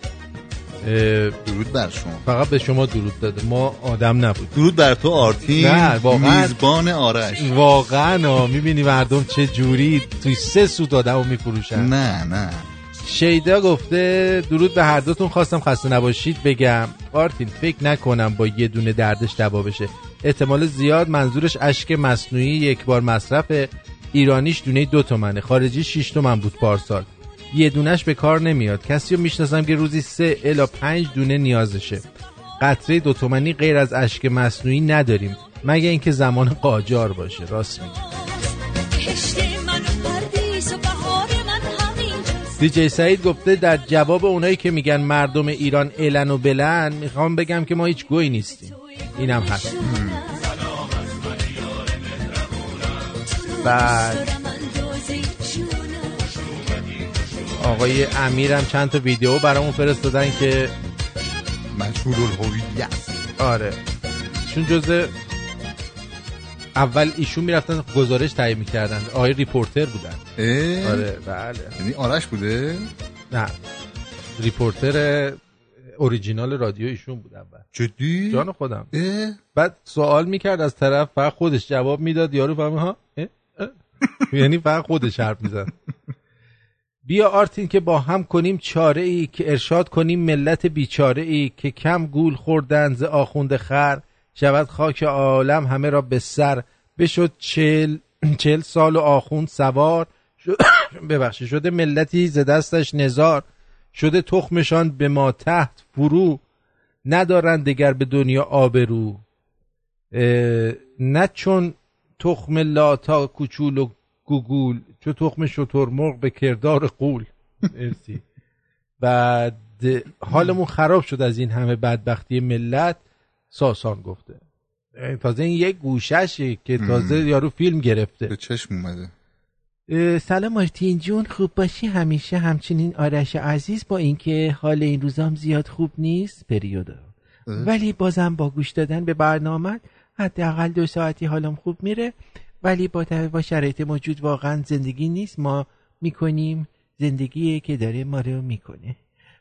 درود بر شما. فقط به شما درود داده. ما آدم نبود درود بر تو آرتین. نه واقعا. میزبان آرش. واقعا می‌بینی مردم چه جوری توی سه سوت آدم رو میفروشن. نه نه. شیدا گفته درود به هر دوتون. خواستم خسته نباشید بگم. آرتین فکر نکنم با یه دونه دردش دوا بشه. احتمال زیاد منظورش اشک مصنوعی یک بار مصرف ایرانیش دونه دو تومنه خارجی 6 تومن بود پارسال. یه دونش به کار نمیاد. کسی رو می‌شناسم که روزی سه الا پنج دونه نیازشه. قطره دو تومنی غیر از اشک مصنوعی نداریم مگه اینکه زمان قاجار باشه. راست میگه دیجی سعید گفته در جواب اونایی که میگن مردم ایران الن و بلن می‌خوام بگم که ما هیچ گوی نیستیم. اینم هست. بعد. آقای امیرم چند تا ویدیو برامون فرستادن که مجهول الهویت. آره. چون جزء اول ایشون می‌رفتن گزارش تهیه می‌کردن. آقای ریپورتر بودن. اه؟ آره بله. یعنی آرش بوده؟ نه. reporter original رادیو ایشون بود اول جدی؟ جان خودم. اه؟ بعد سوال می‌کرد از طرف فقط خودش جواب می‌داد. یارو فهمه ها؟ یعنی فقط خودش حرف می‌زد. بیا آرتین که با هم کنیم چاره ای که ارشاد کنیم ملت بیچاره ای که کم گول خوردن ز آخوند خر. شود خاک عالم همه را به سر. بشد چل, چل سال و آخوند سوار. شد- ببخشید شده ملتی ز دستش نزار. شده تخمشان به ما تحت فرو. ندارند دگر به دنیا آبرو. نه چون تخم لاتا کوچول و گوگول چون تخم شترمرغ به کردار قول. مرسی. بعد حالمون خراب شد از این همه بدبختی ملت ساسان گفته. اه، تازه این یک گوششه که تازه یارو فیلم گرفته. به چشم اومده. سلام مارتین جون خوب باشی؟ همیشه همچنین آرش عزیز با اینکه حال این روزام زیاد خوب نیست پریودا. ولی بازم با گوش دادن به برنامه حداقل دو ساعتی حالم خوب میره ولی با, با شرایط موجود واقعا زندگی نیست. ما می‌کنیم زندگی که داره ما رو می‌کنه.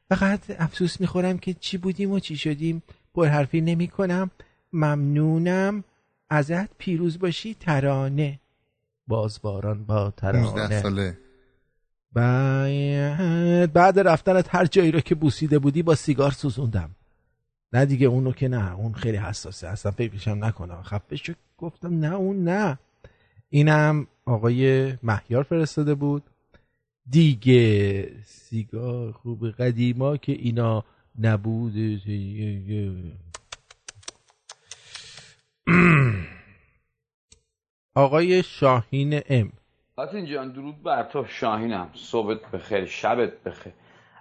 فقط افسوس می‌خورم که چی بودیم و چی شدیم. پرحرفی نمی کنم ممنونم. ازت پیروز باشی ترانه. بازباران با 15 ترانه ساله. بعد بعد رفتنت هر جایی رو که بوسیده بودی با سیگار سوزوندم. نه دیگه اونو که نه اون خیلی حساسه. اصلا فکرشم نکنم. خفه شو. گفتم نه اون نه. اینم آقای مهیار فرستاده بود. دیگه سیگار خوب قدیما که اینا نبود آقای شاهین ام. آتین جان درود بر تو. شاهینم. صبحت بخیر شبت بخیر.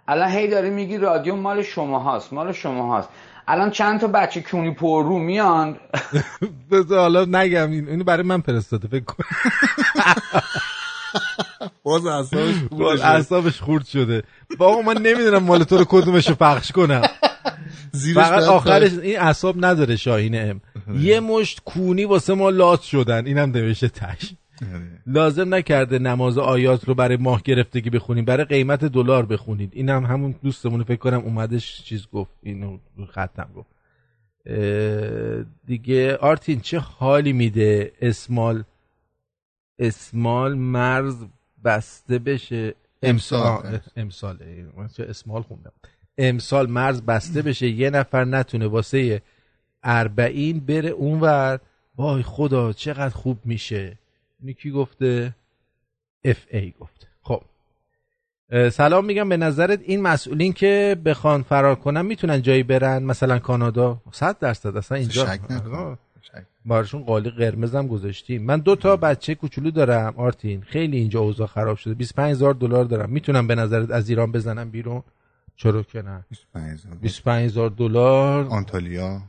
الان هی داری میگی رادیو مال شما هاست مال شما هاست الان چند تا بچه کونی پر رو میان؟ بذار حالا نگم این- اینو برای من فرستاده فکر کن. باز اعصابش باز اعصابش خورد شده. بابا من نمی‌دونم مال تو رو کدومش رو پخش کنم. زیرش فقط آخرش. این اعصاب نداره شاهین ام. یه مشت کونی واسه ما لات شدن. اینم نوشته تش. لازم نکرده نماز آیات رو برای ماه گرفتگی بخونیم. برای قیمت دلار بخونید. اینم همون دوستمون فکر کنم اومدش چیز گفت. اینو رو خطم گفت دیگه آرتین چه حالی میده اسمال؟ اسمال مرز بسته بشه. امسال. امسال. امسال من چه اسمال خوندم. امسال مرز بسته بشه. یه نفر نتونه واسه اربعین بره اونور. وای خدا چقدر خوب میشه. اینو کی گفته؟ اف ای گفته. خب. سلام میگم به نظرت این مسئولین که بخوان فرار کنن می‌تونن جایی برن؟ مثلا کانادا؟ صد درصد اصلا اینجا. بارشون قالی قرمزم گذاشتیم. من دو تا بچه کوچولو دارم آرتین. خیلی اینجا اوضاع خراب شده. 25000 دلار دارم. می‌تونم به نظرت از ایران بزنم بیرون؟ چرا که نه. 25000 دلار. آنتالیا.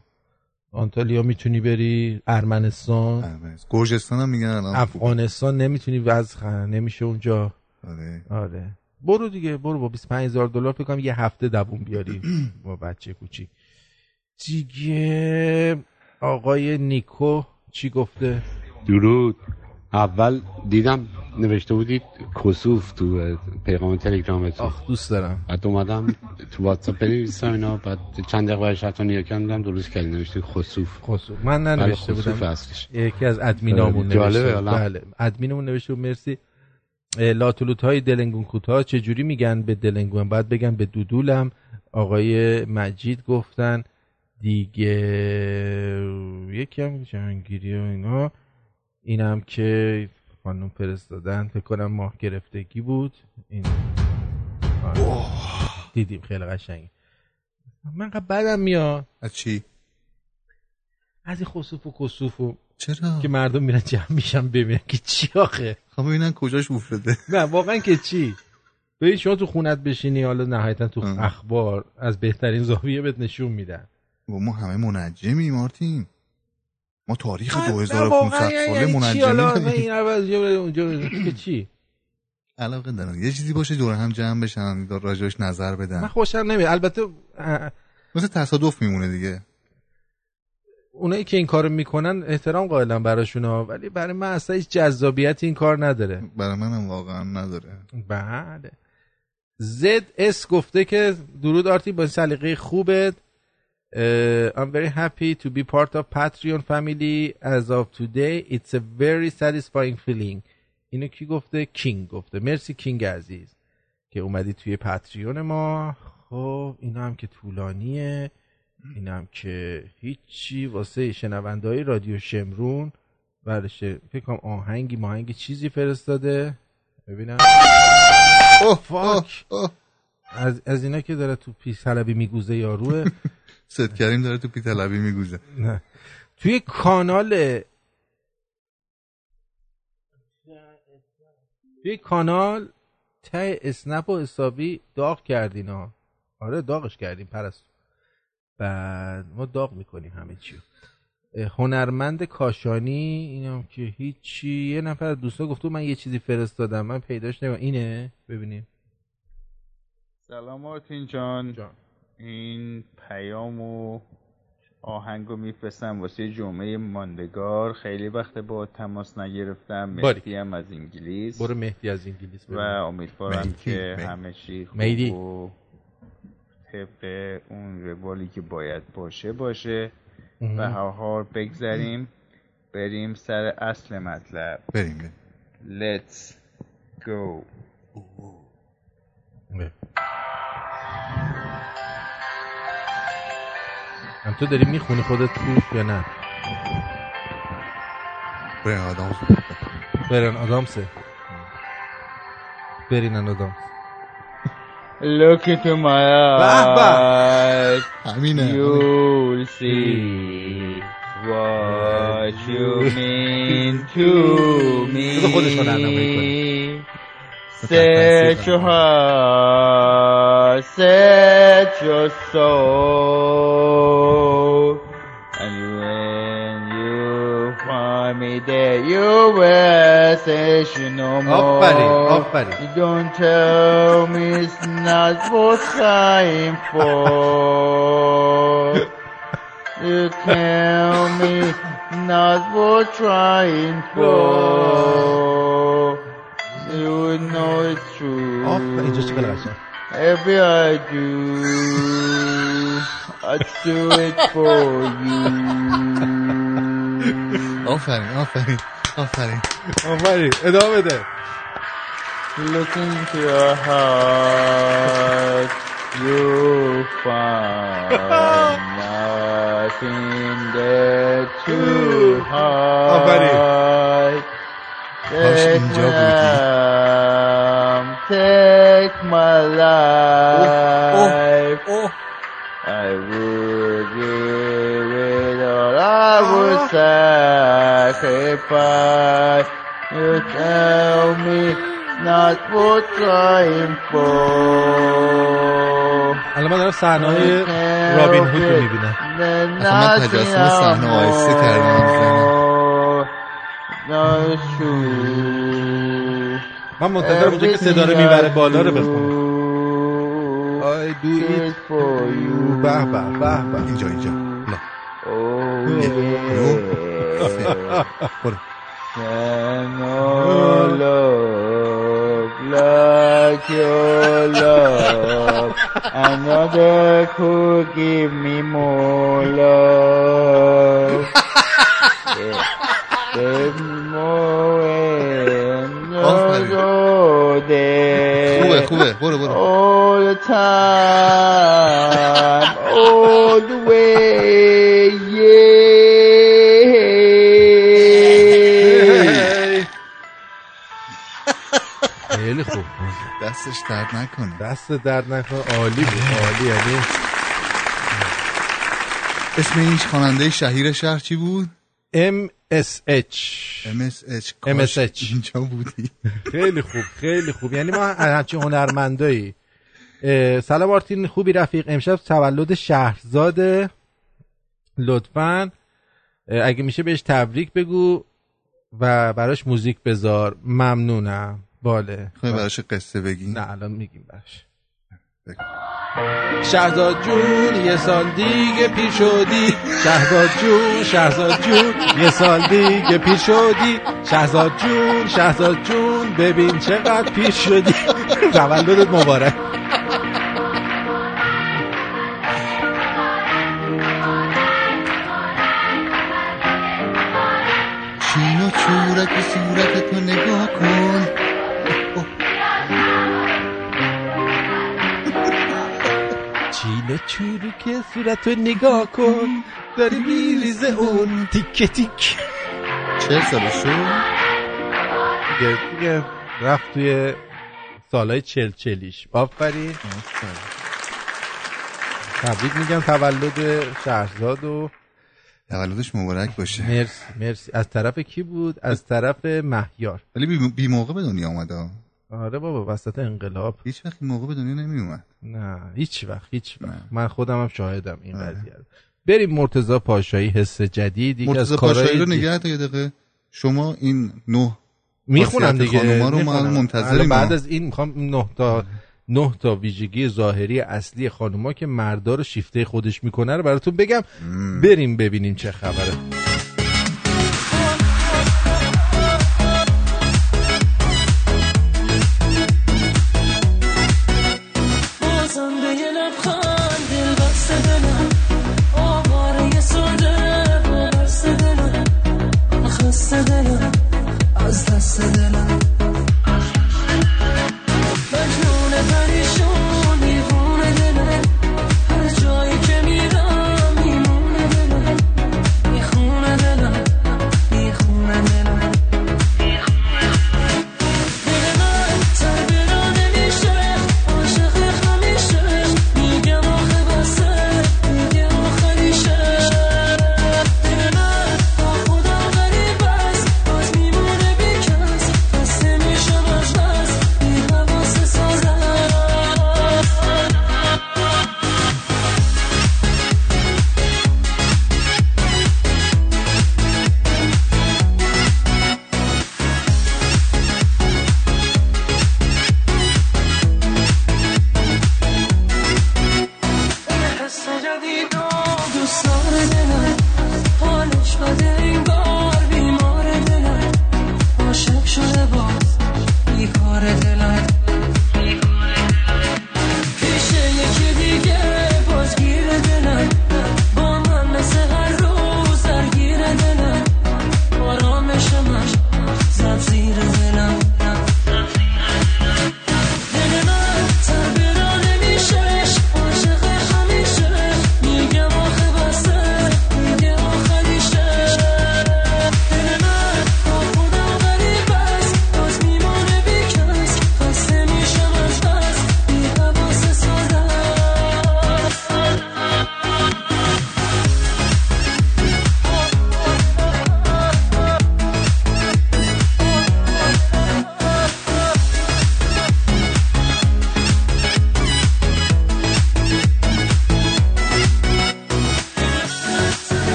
آنتالیا می‌تونی بری ارمنستان. گرجستان هم میگن الان افغانستان نمی‌تونی وضع نمیشه اونجا. آره. آره. برو دیگه برو با 25000 دلار فکر کنم یه هفته دووم بیاری با بچه کوچی دیگه آقای نیکو چی گفته؟ درود. اول دیدم نوشته بودید کسوف تو پیغام تلگرامتون. آخ دوست دارم. بعد اومدم تو واتساپ بنویسم اینا بعد چند دقیقه بعدش حتی نیا کردم درست کردی نوشته خسوف خسوف من ننوشته بودم. اصلش یکی از ادمینامون نوشته. بله. ادمینمون نوشته بود مرسی. لاتولوت های دلنگون کوتاه چجوری میگن به دلنگون؟ باید بگن به دودولم. آقای مجید گفتن دیگه یکی هم جهانگیری و اینا. اینم که خانم فرستادن فکر کنم ماه گرفتگی بود. این آره. دیدیم خیلی قشنگه. من قبل بدم میاد. از چی؟ از این خصوف و کسوف و چرا؟ که مردم میرن جمع میشن ببینن که چی آخه. خب ببینن کجاش افتاده نه واقعا که چی؟ ببین شما تو خونت بشینی حالا نهایتا تو اخبار از بهترین زاویه بهت نشون میدن. و ما همه منجمی مارتین. ما تاریخ نه، 2500 واقعا یعنی ساله که چی؟ علاقه دارم. یه چیزی باشه دور هم جمع بشن دار راجبش نظر من بدن خوشم نمیاد. البته مثل تصادف میمونه دیگه. اونایی که این کارو می‌کنن احترام قائلم براشون ولی برای من اصلا هیچ جذابیت این کار نداره. برای منم واقعا نداره. بله. زد اس گفته که درود آرتی با سلیقه خوبت. Uh, I'm very happy to be part of Patreon family as of today. It's a very satisfying feeling. اینو کی گفته؟ کینگ گفته. مرسی کینگ عزیز که اومدی توی Patreon ما. خب اینا هم که طولانیه. این هم که هیچی واسه شنونده های رادیو شمرون برشه فکر کنم آهنگی ماهنگی چیزی فرستاده ببینم اوه فاک از, از اینا که داره تو پیش طلبی میگوزه یاروه ست کریم داره تو پیتلبی میگوزه. نه. توی کانال توی کانال ته اسنپ و حسابی داغ کردین ها. آره داغش کردیم پرست بعد ما داغ می‌کنیم همه چی هنرمند کاشانی اینم که هیچی یه نفر از دوستا گفته من یه چیزی فرستادم من پیداش نمیم اینه؟ ببینیم. سلام مارتین جان, این پیام و آهنگ رو میفرستم واسه جمعه ماندگار خیلی وقت با تماس نگرفتم. مهدی هم از انگلیس برو مهدی از انگلیس و. امیدوارم که مهدی. همه چی خوب مهدی. و طبق اون روالی که باید باشه باشه. و هاهار بگذریم بریم سر اصل مطلب بریم بریم Let's go تو داری می‌خونی خودت توش یا نه؟ برین آدامس. برن آدامسه. برین آدامس. Look into my eyes. همینه You'll see what you mean to me. Set your heart, set your soul. your vexation no more. Oppari, oppari. You don't tell me it's not worth I'm for. you tell me not worth trying for. You know it's true. Off Oppari, just a Every I do, I do it for you. Aferin aferin. آفرین آفرین ادامه بده Look into your heart, you'll find nothing there to hide. کاش Take اینجا my بودی. arm, take my life. I would give it all, I would sacrifice. You tell me not what trying for. الان من دارم صحنه های رابین هود رو می‌بینم اصلا من تجسم صحنه آهسته کردم من منتظرم اونجا که صدا رو می‌بره بالا رو بخونه. I do it for you. به به به به. اینجا اینجا. Por... Ya no love, your love. Another could give me more love. Give me more and no All the time. دستش درد نکنه. دست درد نکنه. عالی بود عالی یعنی اسم این خواننده شهیر شهر چی بود؟ MSH MSH MSH اینجا بودی. خیلی خوب خیلی خوب. یعنی ما همچین هنرمندایی. سلام آرتین خوبی رفیق. امشب تولد شهرزاد لطفا. اگه میشه بهش تبریک بگو و براش موزیک بذار. ممنونم. باله خواهی براش قصه بگی؟ نه الان میگیم براش. شهزاد جون یه سال دیگه پیر شدی. شهزاد جون شهزاد جون یه سال دیگه پیر شدی. شهزاد جون شهزاد جون ببین چقدر پیر شدی. تولدت مبارک. چروک صورت نگاه کن داری میریزه اون تیکه تیک. چه سال شد؟ دیگه, رفت توی سالهای چل چلیش آفرین. تبریک میگم تولد شهرزاد و تولدش مبارک باشه. مرسی مرسی. از طرف کی بود؟ از طرف مهیار. ولی بی, بی موقع به دنیا آمده آره بابا وسط انقلاب. هیچ وقت موقع به دنیا نمی اومد نه هیچ وقت هیچ وقت. من خودم هم شاهدم این قضیه رو. بریم مرتضی پاشایی حس جدید یکی از مرتضی پاشایی رو نگه تا یه دقیقه. شما این نه می‌خونم دیگه رو. منتظریم الان بعد. از این می‌خوام نه تا نه تا ویژگی ظاهری اصلی خانوما که مردا رو شیفته خودش می‌کنه رو براتون بگم. بریم ببینیم چه خبره.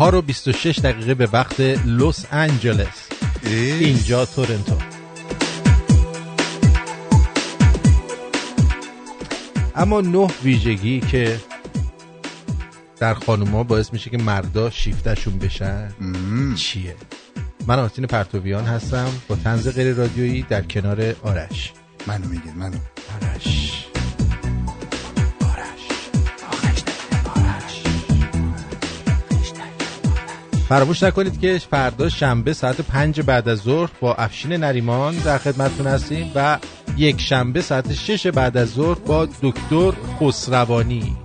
چهار و 26 دقیقه به وقت لس آنجلس. اینجا تورنتو. اما نه ویژگی که در خانوما باعث میشه که مردا شیفتشون بشن چیه؟ من آرتین پرتویان هستم با تنز غیر رادیویی در کنار آرش. منو میگه منو. فراموش نکنید که فردا شنبه ساعت پنج بعد از ظهر با افشین نریمان در خدمتتون هستیم و یک شنبه ساعت شش بعد از ظهر با دکتر خسروانی.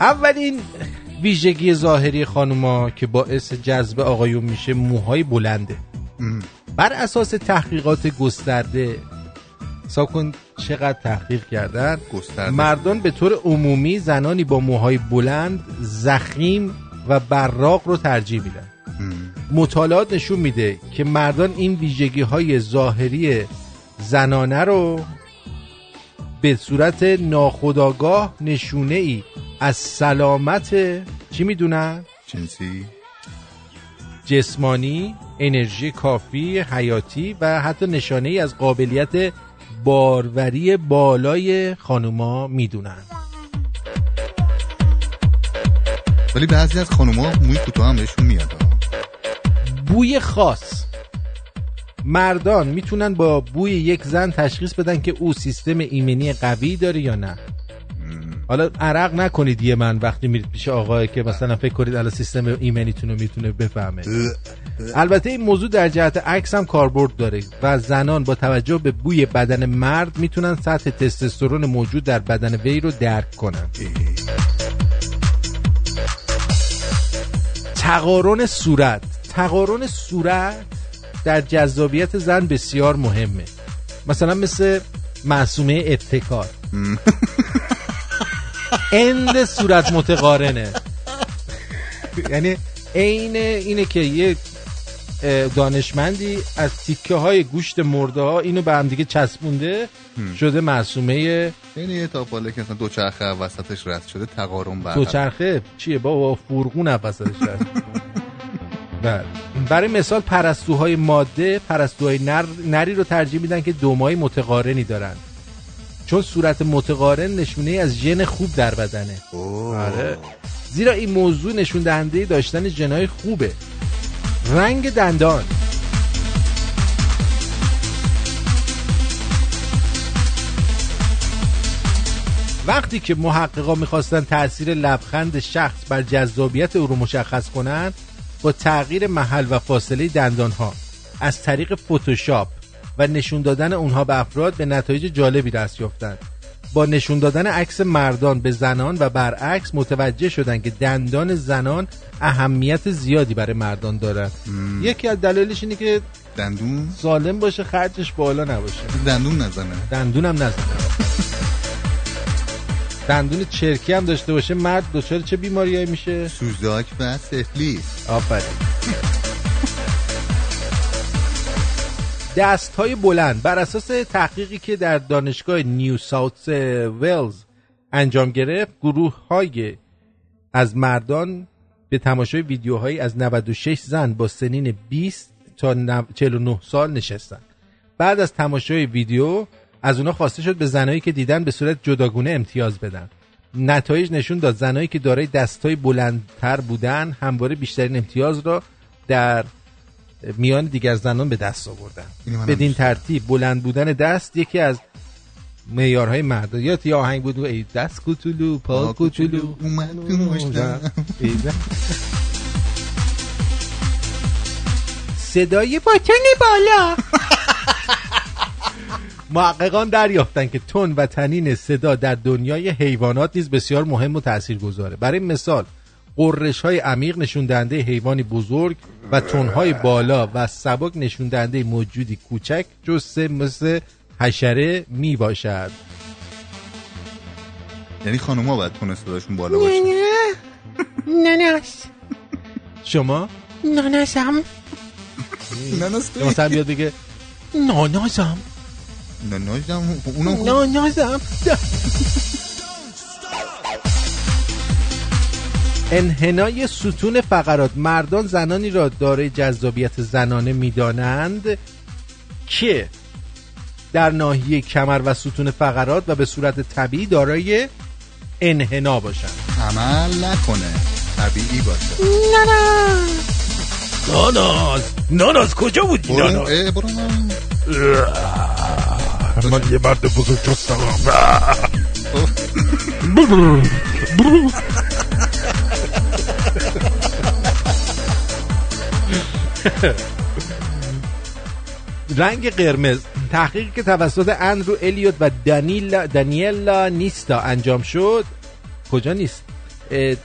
اولین ویژگی ظاهری خانوما که باعث جذب آقایون میشه موهای بلنده. بر اساس تحقیقات گسترده حساب کن چقدر تحقیق کردن؟ مردان به طور عمومی زنانی با موهای بلند زخیم و براق رو ترجیح میدن. مطالعات نشون میده که مردان این ویژگی های ظاهری زنانه رو به صورت ناخودآگاه نشونه ای از سلامت چی می‌دونن؟ جنسی. جسمانی، انرژی کافی، حیاتی و حتی نشانه ای از قابلیت باروری بالای خانوما می‌دونن. ولی بعضی از خانوما موی کوتاه هم بهشون میاد. بوی خاص. مردان می‌تونن با بوی یک زن تشخیص بدن که او سیستم ایمنی قوی داره یا نه. حالا عرق نکنید یه من وقتی میرید پیش آقای که مثلا فکر کنید الان سیستم ایمنیتون رو می‌تونه بفهمه. البته این موضوع در جهت عکس هم کاربرد داره و زنان با توجه به بوی بدن مرد می‌تونن سطح تستوسترون موجود در بدن وی رو درک کنن. تقارن صورت. تقارن صورت در جذابیت زن بسیار مهمه. مثلا مثل معصومه ابتکار. اند صورت متقارنه. یعنی عین اینه که یه دانشمندی از تیکه های گوشت مرده ها اینو به هم دیگه چسبونده شده معصومه یعنی یه تاپاله که مثلا دو چرخه وسطش رد شده تقارن بر دو چرخه چیه با فرقون وسطش رد بله. برای مثال پرستوهای ماده پرستوهای نر، نری رو ترجیح میدن که دومای متقارنی دارن. چون صورت متقارن نشونه از ژن خوب در بدنه. آره. زیرا این موضوع نشون دهنده داشتن ژنای خوبه. رنگ دندان. وقتی که محققا می‌خواستن تاثیر لبخند شخص بر جذابیت او رو مشخص کنند با تغییر محل و فاصله دندان ها از طریق فتوشاپ و نشون دادن اونها به افراد به نتایج جالبی دست یافتند. با نشون دادن عکس مردان به زنان و برعکس متوجه شدن که دندان زنان اهمیت زیادی برای مردان دارد یکی از دلایلش اینه که دندون؟ سالم باشه خرجش بالا نباشه. دندون نزنه. دندون هم نزنه. دندون چرکی هم داشته باشه مرد دچار چه بیماریایی میشه؟ سوزاک و سفلیس. آفرین. دست های بلند بر اساس تحقیقی که در دانشگاه نیو ساوت ویلز انجام گرفت گروه های از مردان به تماشای ویدیوهایی از 96 زن با سنین 20 تا 49 سال نشستن. بعد از تماشای ویدیو از اونا خواسته شد به زنایی که دیدن به صورت جداگونه امتیاز بدن. نتایج نشون داد زنایی که دارای دستای بلندتر بودن همواره بیشترین امتیاز را در میان دیگر زنان به دست آوردن. بدین ترتیب بلند بودن دست یکی از معیارهای مرد. یا آهنگ بود ای دست کوچولو پا کوچولو. صدای باتن بالا. محققان دریافتن که تون و تنین صدا در دنیای حیوانات نیز بسیار مهم و تأثیر گذاره برای مثال قررش های عمیق نشون دهنده حیوانی بزرگ و تونهای بالا و سبک نشون دهنده موجودی کوچک جسه مثل حشره می باشد یعنی خانوما باید تون صداشون بالا باشه نناس شما؟ ناناسم ناناس مثلا بیاد بگه ناناسم نانازم اونم ناناسم انحنای ستون فقرات مردان زنانی را دارای جذابیت زنانه می‌دانند که در ناحیه کمر و ستون فقرات و به صورت طبیعی دارای انحنا باشند. عمل نکنه. طبیعی باشه. نه نه ناناز. ناناز کجا برو. ناناز؟ برو من. یه مرد بزرگ جستم رنگ قرمز. تحقیقی که توسط اندرو الیوت و دانیلا دانیلا نیستا انجام شد. کجا نیست؟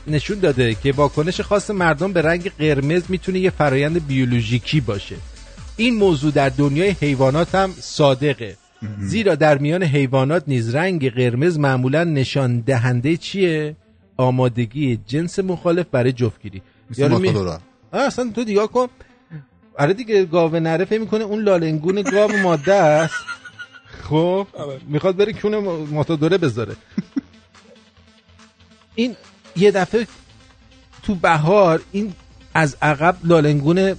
نشون داده که واکنش خاص مردم به رنگ قرمز می‌تونه یه فرایند بیولوژیکی باشه. این موضوع در دنیای حیوانات هم صادقه. زیرا در میان حیوانات نیز رنگ قرمز معمولا نشان دهنده چیه؟ آمادگی جنس مخالف برای جفتگیری. یارو می- اصلا تو دیگاه کن. آره دیگه گاو نره فکر می‌کنه اون لالنگون گاو ماده است. خب می‌خواد بره کون ماتادوره بذاره. این یه دفعه تو بهار این از عقب لالنگون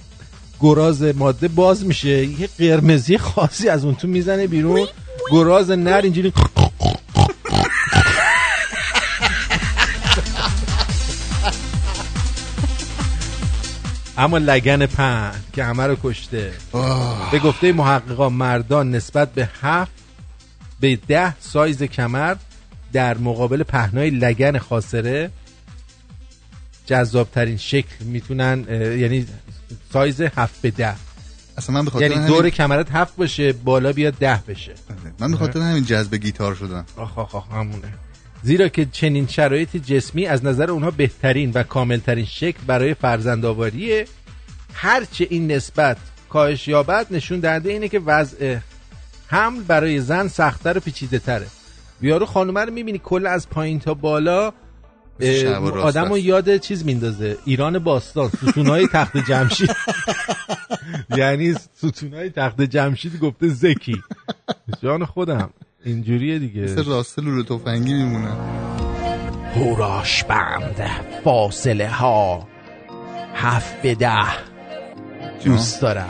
گراز ماده باز میشه. یه قرمزی خاصی از اون تو می‌زنه بیرون. گراز نر اینجوری اما لگن پهن که همه رو کشته. به گفته محققان مردان نسبت به هفت به ده سایز کمر در مقابل پهنای لگن خاصره. جذابترین شکل می‌تونن یعنی سایز هفت به ده. اصلا من به خاطر یعنی همین- دور کمرت هفت باشه بالا بیاد ده بشه. من به خاطر همین جذب گیتار شدم. آخ آخ آخ همونه. زیرا که چنین شرایط جسمی از نظر اونها بهترین و کاملترین شکل برای فرزندآوریه. هرچه این نسبت کاهش یابد نشون دهنده اینه که وضع حمل برای زن سختتر و پیچیده تره بیارو خانومه رو می‌بینی کل از پایین تا بالا آدم رو. یاد چیز میندازه. ایران باستان ستونهای تخت جمشید. یعنی ستونهای تخت جمشید گفته زکی. جان خودم. اینجوریه دیگه. مثل راسته لوله تفنگی میمونه. هوراش بند فاصله ها. هفت به ده. دوست دارم.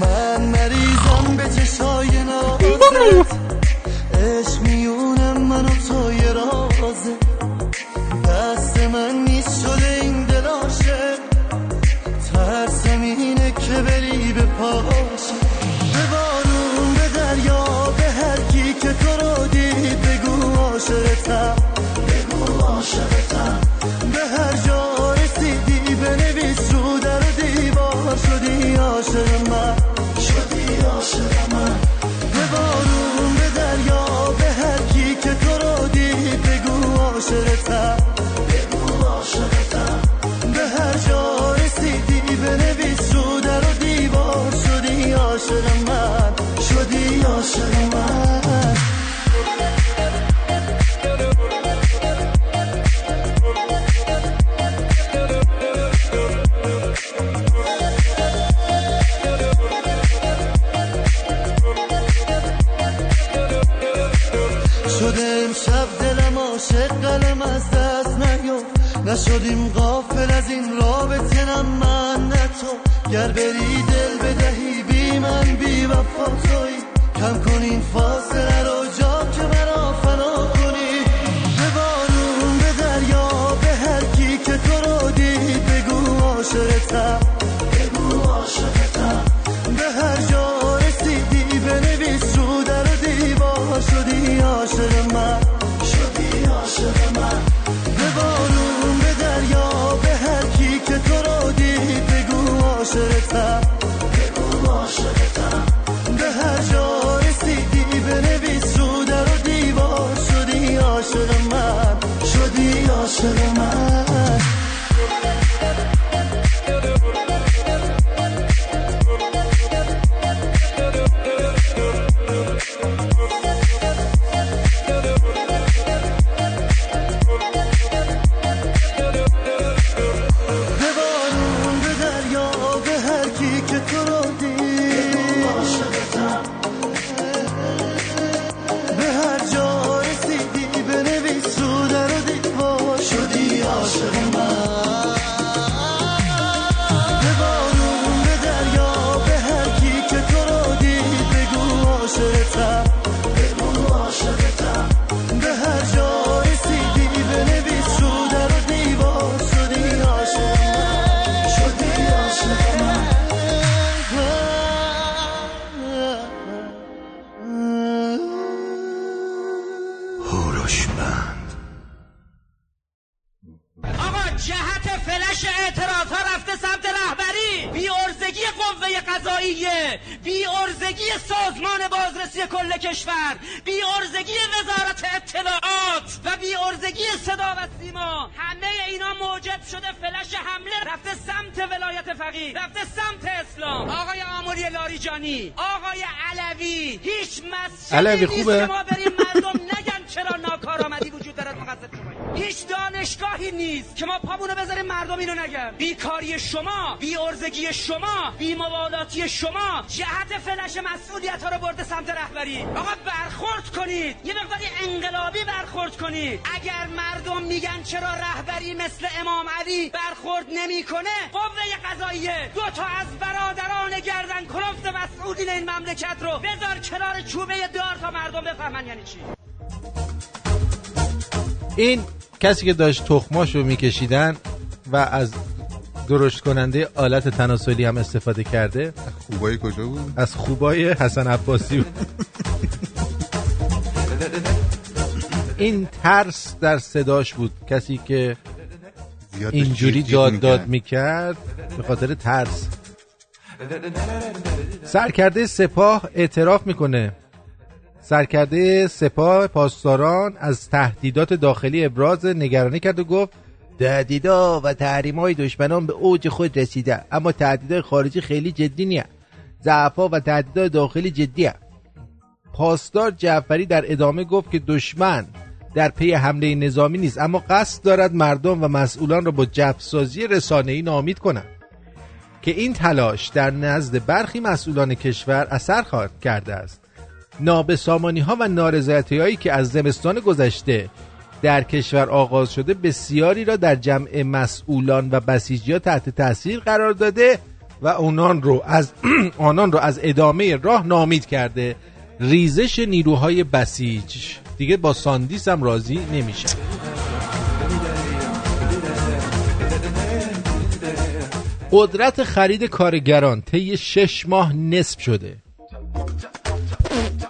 من مریضم به چشای نازت عشق میونم من و تو یه رازه. دست من نیست شده این دل عاشق ترسم اینه که بری به پاشه عاشق من. شدی عاشق من. قلم از دست نیو. نشدیم غافل از این رابطه نه من نه تو. گر بری دل بدهی بی من بی وفا تویی کم کن این فاصله رو این کسی که داشت تخماشو میکشیدن و از درشت کننده آلت تناسلی هم استفاده کرده. خوبای کجا بود؟ از خوبای حسن عباسی بود. این ترس در صداش بود. کسی که اینجوری داد. داد می‌کرد به خاطر ترس. سرکرده سپاه اعتراف می‌کنه. سرکرده سپاه پاسداران از تهدیدات داخلی ابراز نگرانی کرد و گفت تهدیدا و تحریم های دشمنان به اوج خود رسیده اما تهدیدهای خارجی خیلی جدی نیه ضعفا و تهدیدهای داخلی جدیه پاسدار جعفری در ادامه گفت که دشمن در پی حمله نظامی نیست اما قصد دارد مردم و مسئولان را با جفسازی رسانه‌ای نامید کنند. که این تلاش در نزد برخی مسئولان کشور اثر خواهد کرده است. نابسامانی ها و نارضایتی هایی که از زمستان گذشته در کشور آغاز شده بسیاری را در جمع مسئولان و بسیجی ها تحت تاثیر قرار داده و آنان رو از آنان رو از ادامه راه نامید کرده. ریزش نیروهای بسیج. دیگه با ساندیس هم راضی نمیشه. قدرت خرید کارگران طی شش ماه نصف شده.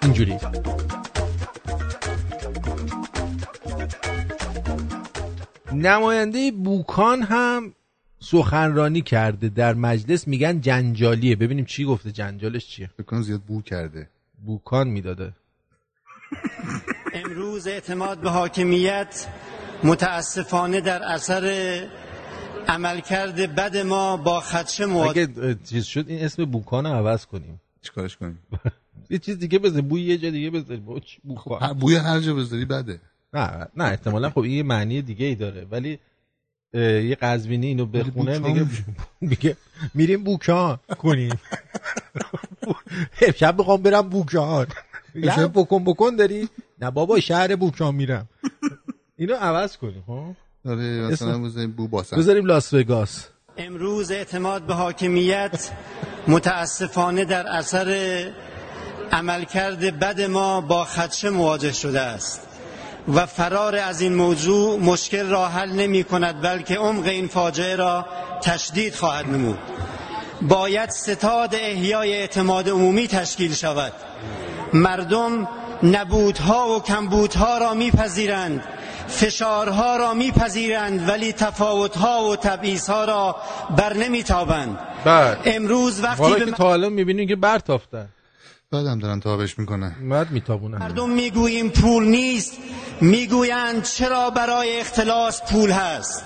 اینجوری. نماینده بوکان هم سخنرانی کرده در مجلس میگن جنجالیه. ببینیم چی گفته جنجالش چیه؟ بکنم زیاد بو کرده. بوکان می‌داده. امروز اعتماد به حاکمیت متاسفانه در اثر عملکرد بد ما با خدشه مواجه اگه چیز شد این اسم بوکان رو عوض کنیم. چیکارش کنیم؟ یه چیز دیگه بذار بوی یه جا دیگه بذار. بوکان هر- بوی هر جا بذاری بده. نه نه احتمالا خب این یه معنی دیگه ای داره. ولی یه قزوینی اینو بخونه میگه میگه. میریم بوکان کنیم. امشب می‌خوام برم بوکان. یه بکن بکن داری. نه بابا شهر بوکان میرم. اینو عوض کنیم خب؟ آره مثلا بو باسن. بذاریم لاس وگاس. امروز اعتماد به حاکمیت متاسفانه در اثر عملکرد بد ما با خدشه مواجه شده است. و فرار از این موضوع مشکل را حل نمی کند بلکه عمق این فاجعه را تشدید خواهد نمود. باید ستاد احیای اعتماد عمومی تشکیل شود. مردم نبودها و کمبودها را میپذیرند فشارها را میپذیرند ولی تفاوتها و تبعیضها را بر نمیتابند بعد امروز وقتی به تا الان می‌بینیم که برتافتن. بعدم دارن تابش می‌کنن مرد میتابونن مردم می‌گوییم پول نیست. می‌گویند چرا برای اختلاس پول هست.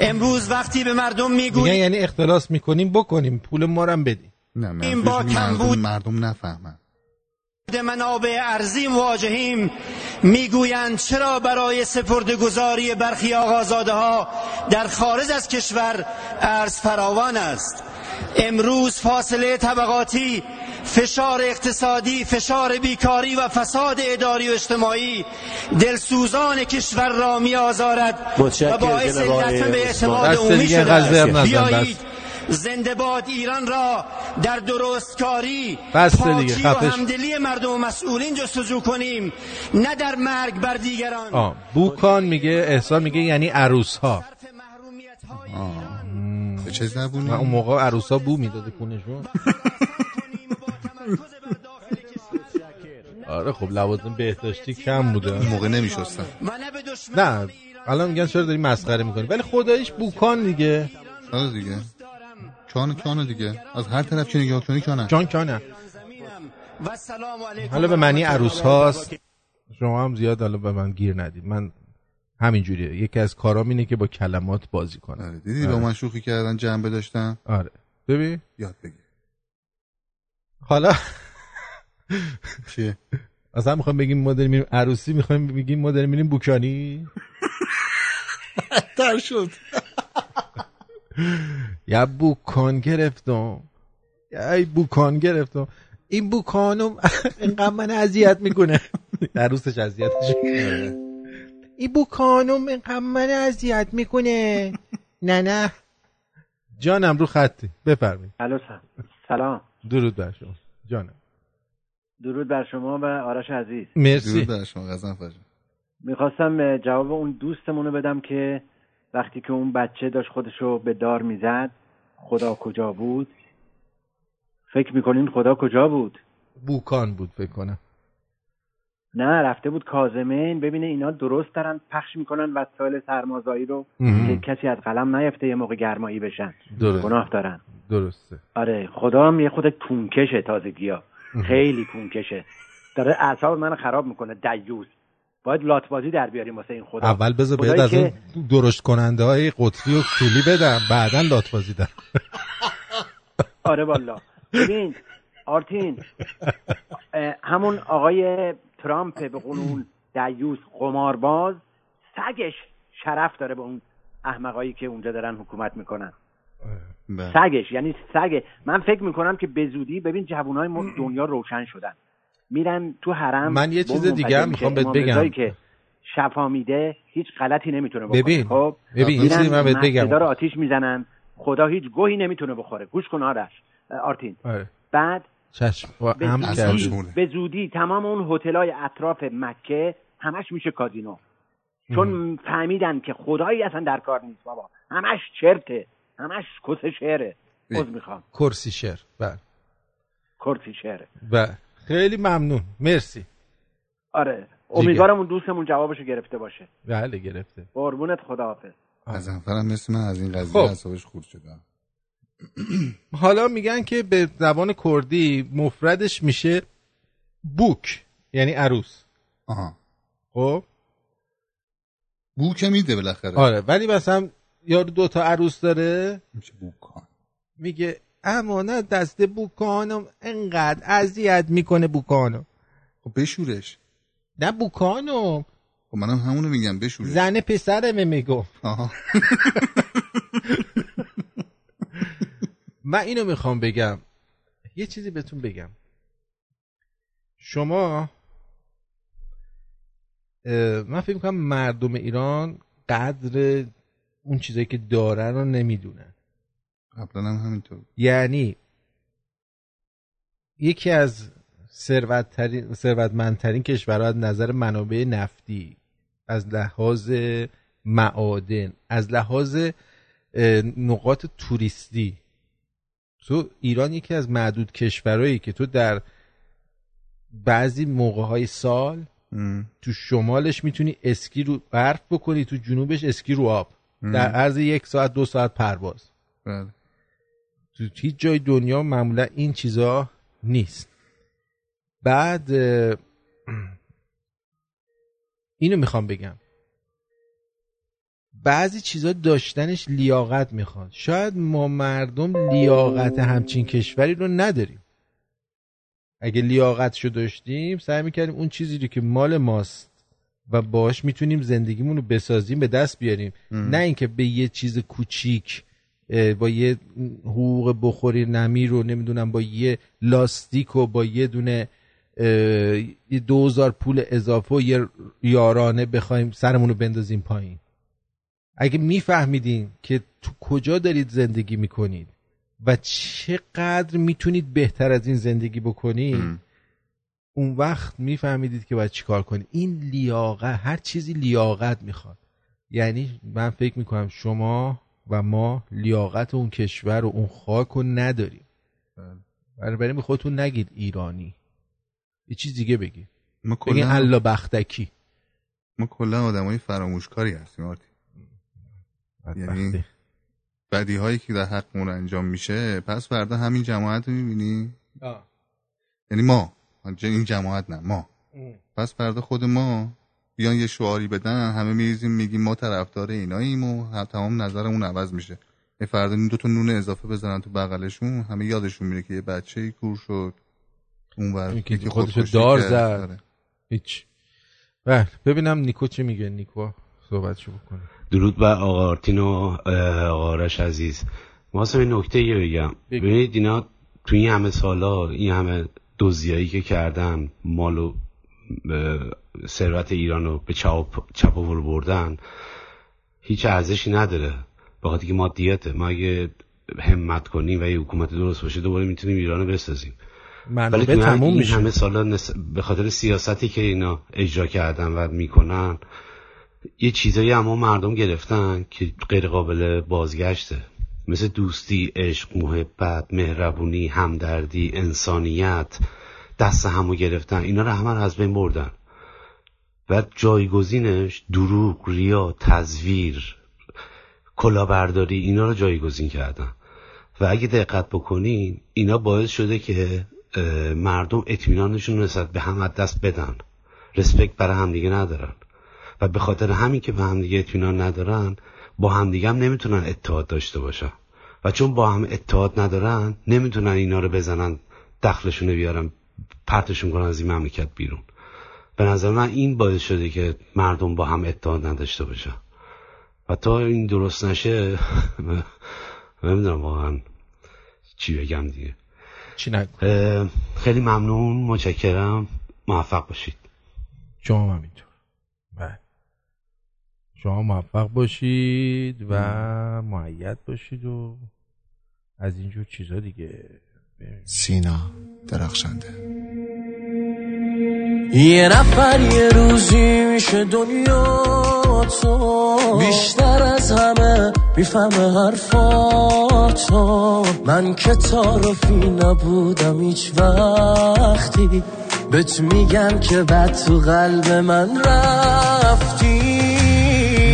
امروز وقتی به مردم می‌گوییم یعنی اختلاس می‌کنیم بکنیم. پول ما رو هم بدیم. نه این با مردم, کمبود- مردم نفهمن. منابع ارزی مواجهیم می‌گویند چرا برای سپردگذاری برخی آقازاده ها در خارج از کشور ارز فراوان است. امروز فاصله طبقاتی فشار اقتصادی فشار بیکاری و فساد اداری و اجتماعی دلسوزان کشور را می آزارد و باعث لطمه عثمان. اعتماد عمومی شده بیایید. زنده باد ایران را در درستکاری بس دیگه، پاکی و. همدلی مردم و مسئولین جستجو کنیم نه در مرگ بر دیگران آه. بوکان میگه احسان میگه یعنی عروس ها به چه زبونی؟ اون موقع عروس ها بو می‌داده کونشون آره خب لوازم بهداشتی کم بوده. اون موقع نمیشستن. نه الان میگن چرا داری مسخره می‌کنی؟ ولی خداییش بوکان دیگه. آره دیگه؟ کان کانه دیگه. از هر طرف که نگاه کنی کانه جان کانه حالا به معنی عروس هاست. شما هم زیاد حالا به من گیر ندید. من همین جوریه یکی از کارام اینه که با کلمات بازی کنم. آره دیدی با من شوخی کردن جنبه داشتن؟ آره. ببین. یاد بگیر. حالا چیه؟ اصلا می‌خوایم بگیم ما داریم میریم عروسی می‌خوایم بگیم ما داریم میریم بوکانی؟ تر شد. یا بوکان گرفتم. یا ای بوکان گرفتم. این بوکانم اینقدر من اذیت می‌کنه. عروسش اذیتش این بوکانم اینقدر من اذیت می‌کنه. نه نه. جانم رو خطی. بفرمایید. الو سلام. درود بر شما. جانم. درود بر شما و آرش عزیز. مرسی. درود بر شما غزنفر. می‌خواستم جواب اون دوستمون رو بدم که وقتی که اون بچه داشت خودشو به دار می‌زد خدا کجا بود؟ فکر می‌کنین خدا کجا بود؟ بوکان بود فکر کنم. نه رفته بود کازمین. ببینه اینا درست دارن پخش می‌کنن وسایل سرمازایی رو. که کسی از قلم نیفته یه موقع گرمایی بشن. درست. گناه دارن. درسته. آره خدا هم یه خود کونکشه تازگی ها خیلی کونکشه داره اعصاب من خراب می‌کنه. دیوز باید لاتبازی در بیاریم واسه این خدا. اول بذار بهت از اون درشت کننده های قطبی و طولی بدم. بعدا لات بازی دم آره والا. ببین آرتین همون آقای ترامپ به قول اون دیوز قمارباز سگش شرف داره به اون احمقایی که اونجا دارن حکومت می‌کنن. بله. سگش یعنی سگ. من فکر می‌کنم که به زودی ببین جوانای ما دنیا روشن شدن. میرن تو حرم من یه چیز دیگه هم می‌خوام. بهت بگم. که شفا میده هیچ غلطی نمی‌تونه بکنه. ببین، خب؟ ببین، یه چیزی من بهت بگم. آتیش می‌زنن. خدا هیچ گوهی نمی‌تونه بخوره. گوش کن آرش. آرتین. آره. بعد چشم. زودی, به زودی تمام اون هتلای اطراف مکه همش میشه کازینو. چون فهمیدن که خدایی اصلا در کار نیست بابا. همش چرته. همش کس شعره. عذر می‌خوام. کرسی شعر. بله. کرسی شعره بله. خیلی ممنون. مرسی. آره. امیدوارم اون دوستمون جوابشو گرفته باشه. بله گرفته. قربونت خداحافظ. غزنفرم مثل من از این قضیه خب. اعصابش خورد شده حالا میگن که به زبان کردی مفردش میشه بوک یعنی عروس. آها. خب؟ بو که میده بالاخره. آره. ولی مثلا یارو دو تا عروس داره؟ میشه بوکان. میگه اما نه دست بوکانم انقدر اذیت می‌کنه بوکانو. خب بشورش. نه بوکانو. خب منم همونو میگم بشورش. زن پسرمه میگم آها. من اینو می‌خوام بگم. یه چیزی بهتون بگم. شما من فکر می‌کنم مردم ایران قدر اون چیزایی که دارن رو نمی‌دونن. قبلا هم همینطور یعنی یکی از ثروتترین ثروتمندترین کشورها از نظر منابع نفتی از لحاظ معادن از لحاظ نقاط توریستی. تو ایران یکی از معدود کشورهایی که تو در بعضی موقع های سال تو شمالش می‌تونی اسکی رو برف بکنی تو جنوبش اسکی رو آب. در عرض یک ساعت دو ساعت پرواز. بله. تو هیچ جای دنیا معمولا این چیزا نیست. بعد اینو می‌خوام بگم. بعضی چیزا داشتنش لیاقت می‌خواد. شاید ما مردم لیاقت همچین کشوری رو نداریم. اگه لیاقتشو داشتیم سعی می‌کردیم اون چیزی رو که مال ماست و باش می‌تونیم زندگیمون رو بسازیم به دست بیاریم. ام. نه اینکه به یه چیز کوچیک با یه حقوق بخوری نمی رو نمی‌دونم با یه لاستیک و با یه دونه یه دوزار پول اضافه و یه یارانه بخوایم سرمون رو بندازیم پایین. اگه میفهمیدین که تو کجا دارید زندگی می‌کنید و چقدر می‌تونید بهتر از این زندگی بکنید اون وقت میفهمیدید که باید چیکار کنید این لیاقت هر چیزی لیاقت می‌خواد. یعنی من فکر می‌کنم شما و ما لیاقت اون کشور و اون خاک رو نداریم. برای برای خودتون نگید ایرانی. یه چیز دیگه بگید. ما کلا الله بختکی. ما کلا آدمای فراموشکاری هستیم آرتی. یعنی بدی هایی که در حقمون انجام میشه پس فردا همین جماعت رو می‌بینی؟ یعنی ما. این جماعت نه ما. پس فردا خود ما بیان یه شعاری بدن همه میریزیم میگیم ما طرفدار ایناییم و تمام نظرمون عوض میشه. یه فردا این دو تا نون اضافه بزنن تو بغلشون همه یادشون میره که یه بچه ای کور شد. اون ور یکی یکی خودشو دار. زد. آره. هیچ. بله ببینم نیکو چی میگه. نیکو صحبتشو بکنه. درود بر آقا آرتین و آقا آرش عزیز. ما این نکته یه بگم. ببینید اینا تو این همه سالا این همه دزدیایی که کردن مال و ثروت ایران رو به چپ ول بردن هیچ ارزشی نداره. به خاطر که مادیته ما اگه همت کنیم و یه حکومت درست باشه دوباره می‌تونیم ایران رو بسازیم. تو تموم میشه. همه سالا نس- به خاطر سیاستی که اینا اجرا کردن و می‌کنن یه چیزایی اما مردم گرفتن که غیر قابل بازگشته. مثل دوستی، عشق، محبت، مهربونی، همدردی، انسانیت دست همو گرفتن اینا رو همه از بین بردن. و جایگزینش دروغ، ریا، تزویر کلاهبرداری اینا رو جایگزین کردن. و اگه دقت بکنین اینا باعث شده که مردم اطمینانشون نسبت به هم دست بدن. رسپکت برای همدیگه ندارن. و به خاطر همین که به همدیگه اطمینان ندارن با همدیگه هم نمی‌تونن اتحاد داشته باشن و چون با هم اتحاد ندارن نمی‌تونن اینا رو بزنن دخلشون بیارن پرتشون کنن از این مملکت بیرون. به نظر من این باعث شده که مردم با هم اتحاد نداشته باشن و تا این درست نشه نمی‌دونم واقعا چی بگم دیگه. چی خیلی ممنون متشکرم. موفق باشید. شما هم همینطور. شما موفق باشید و معید باشید و از اینجور چیزا دیگه سینا درخشنده. یه نفر یه روزی میشه دنیا تو. بیشتر از همه می‌فهمه حرفاتو من که تعارفی نبودم هیچ وقتی. بهت میگم که بد تو قلب من رفتی.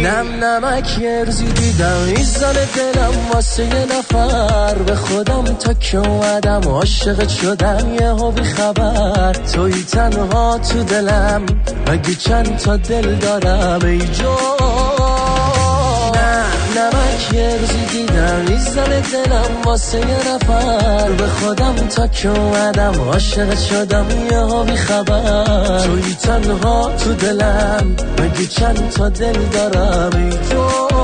نم نمک ارزی دیدم ایزان دلم واسه یه نفر. به خودم تا که اومدم عاشقت شدم یه بی خبر. توی تنها تو دلم مگه چند تا دل دارم ای جان نمک ارزی دیدم ایزان دلم واسه یه نفر. به خودم تا که اومدم عاشقت شدم یه بی خبر. توی تنها تو دلم مگه چند تا دل دارم؟ ای تو.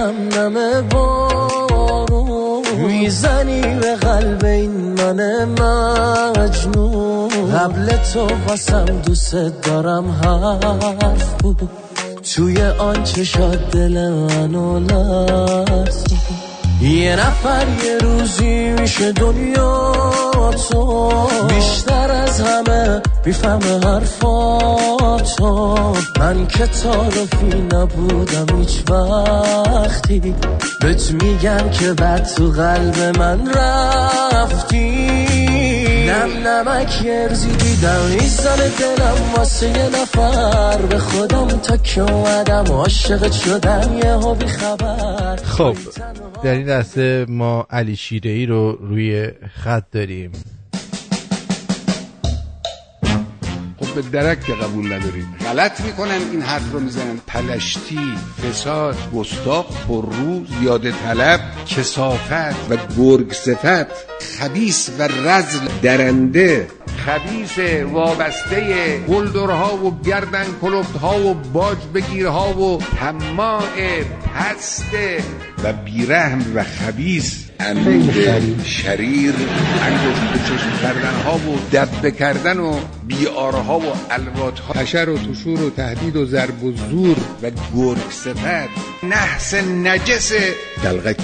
سنم نمه بارون می‌زنی به قلب این من مجنون. قبل تو واسم دوست دارم حرف بود. توی آن چشات دل منو لرزون یه نفر یه روزی میشه دنیا تو. بیشتر از همه می‌فهمه حرفاتو من که تعارفی نبودم هیچ وقتی. بهت میگم که بد تو قلب من رفتی. نم نمک دیدم ایزان دلم واسه یه نفر. به خودم تا که اومدم عاشقت شدم یه بی خبر. خب در این لحظه ما علی شیره ای رو روی خط داریم. به درک که قبول ندارید غلط می‌کنن این حرف رو می‌زنن. پلشتی فساد گستاخ پررو زیاده طلب کسافت و گرگ صفت خبیس و رزل درنده. خبیس وابسته قلدرها و گردن کلفتها و باج بگیرها و طماع پست و بیرحم و خبیس اندوه شریر انگشت چشم کردن ها و دبه کردن و بیارها و الوات ها حشر و تشور و تهدید و ضرب و زور و گرگ صفت نحس نجس. دلغک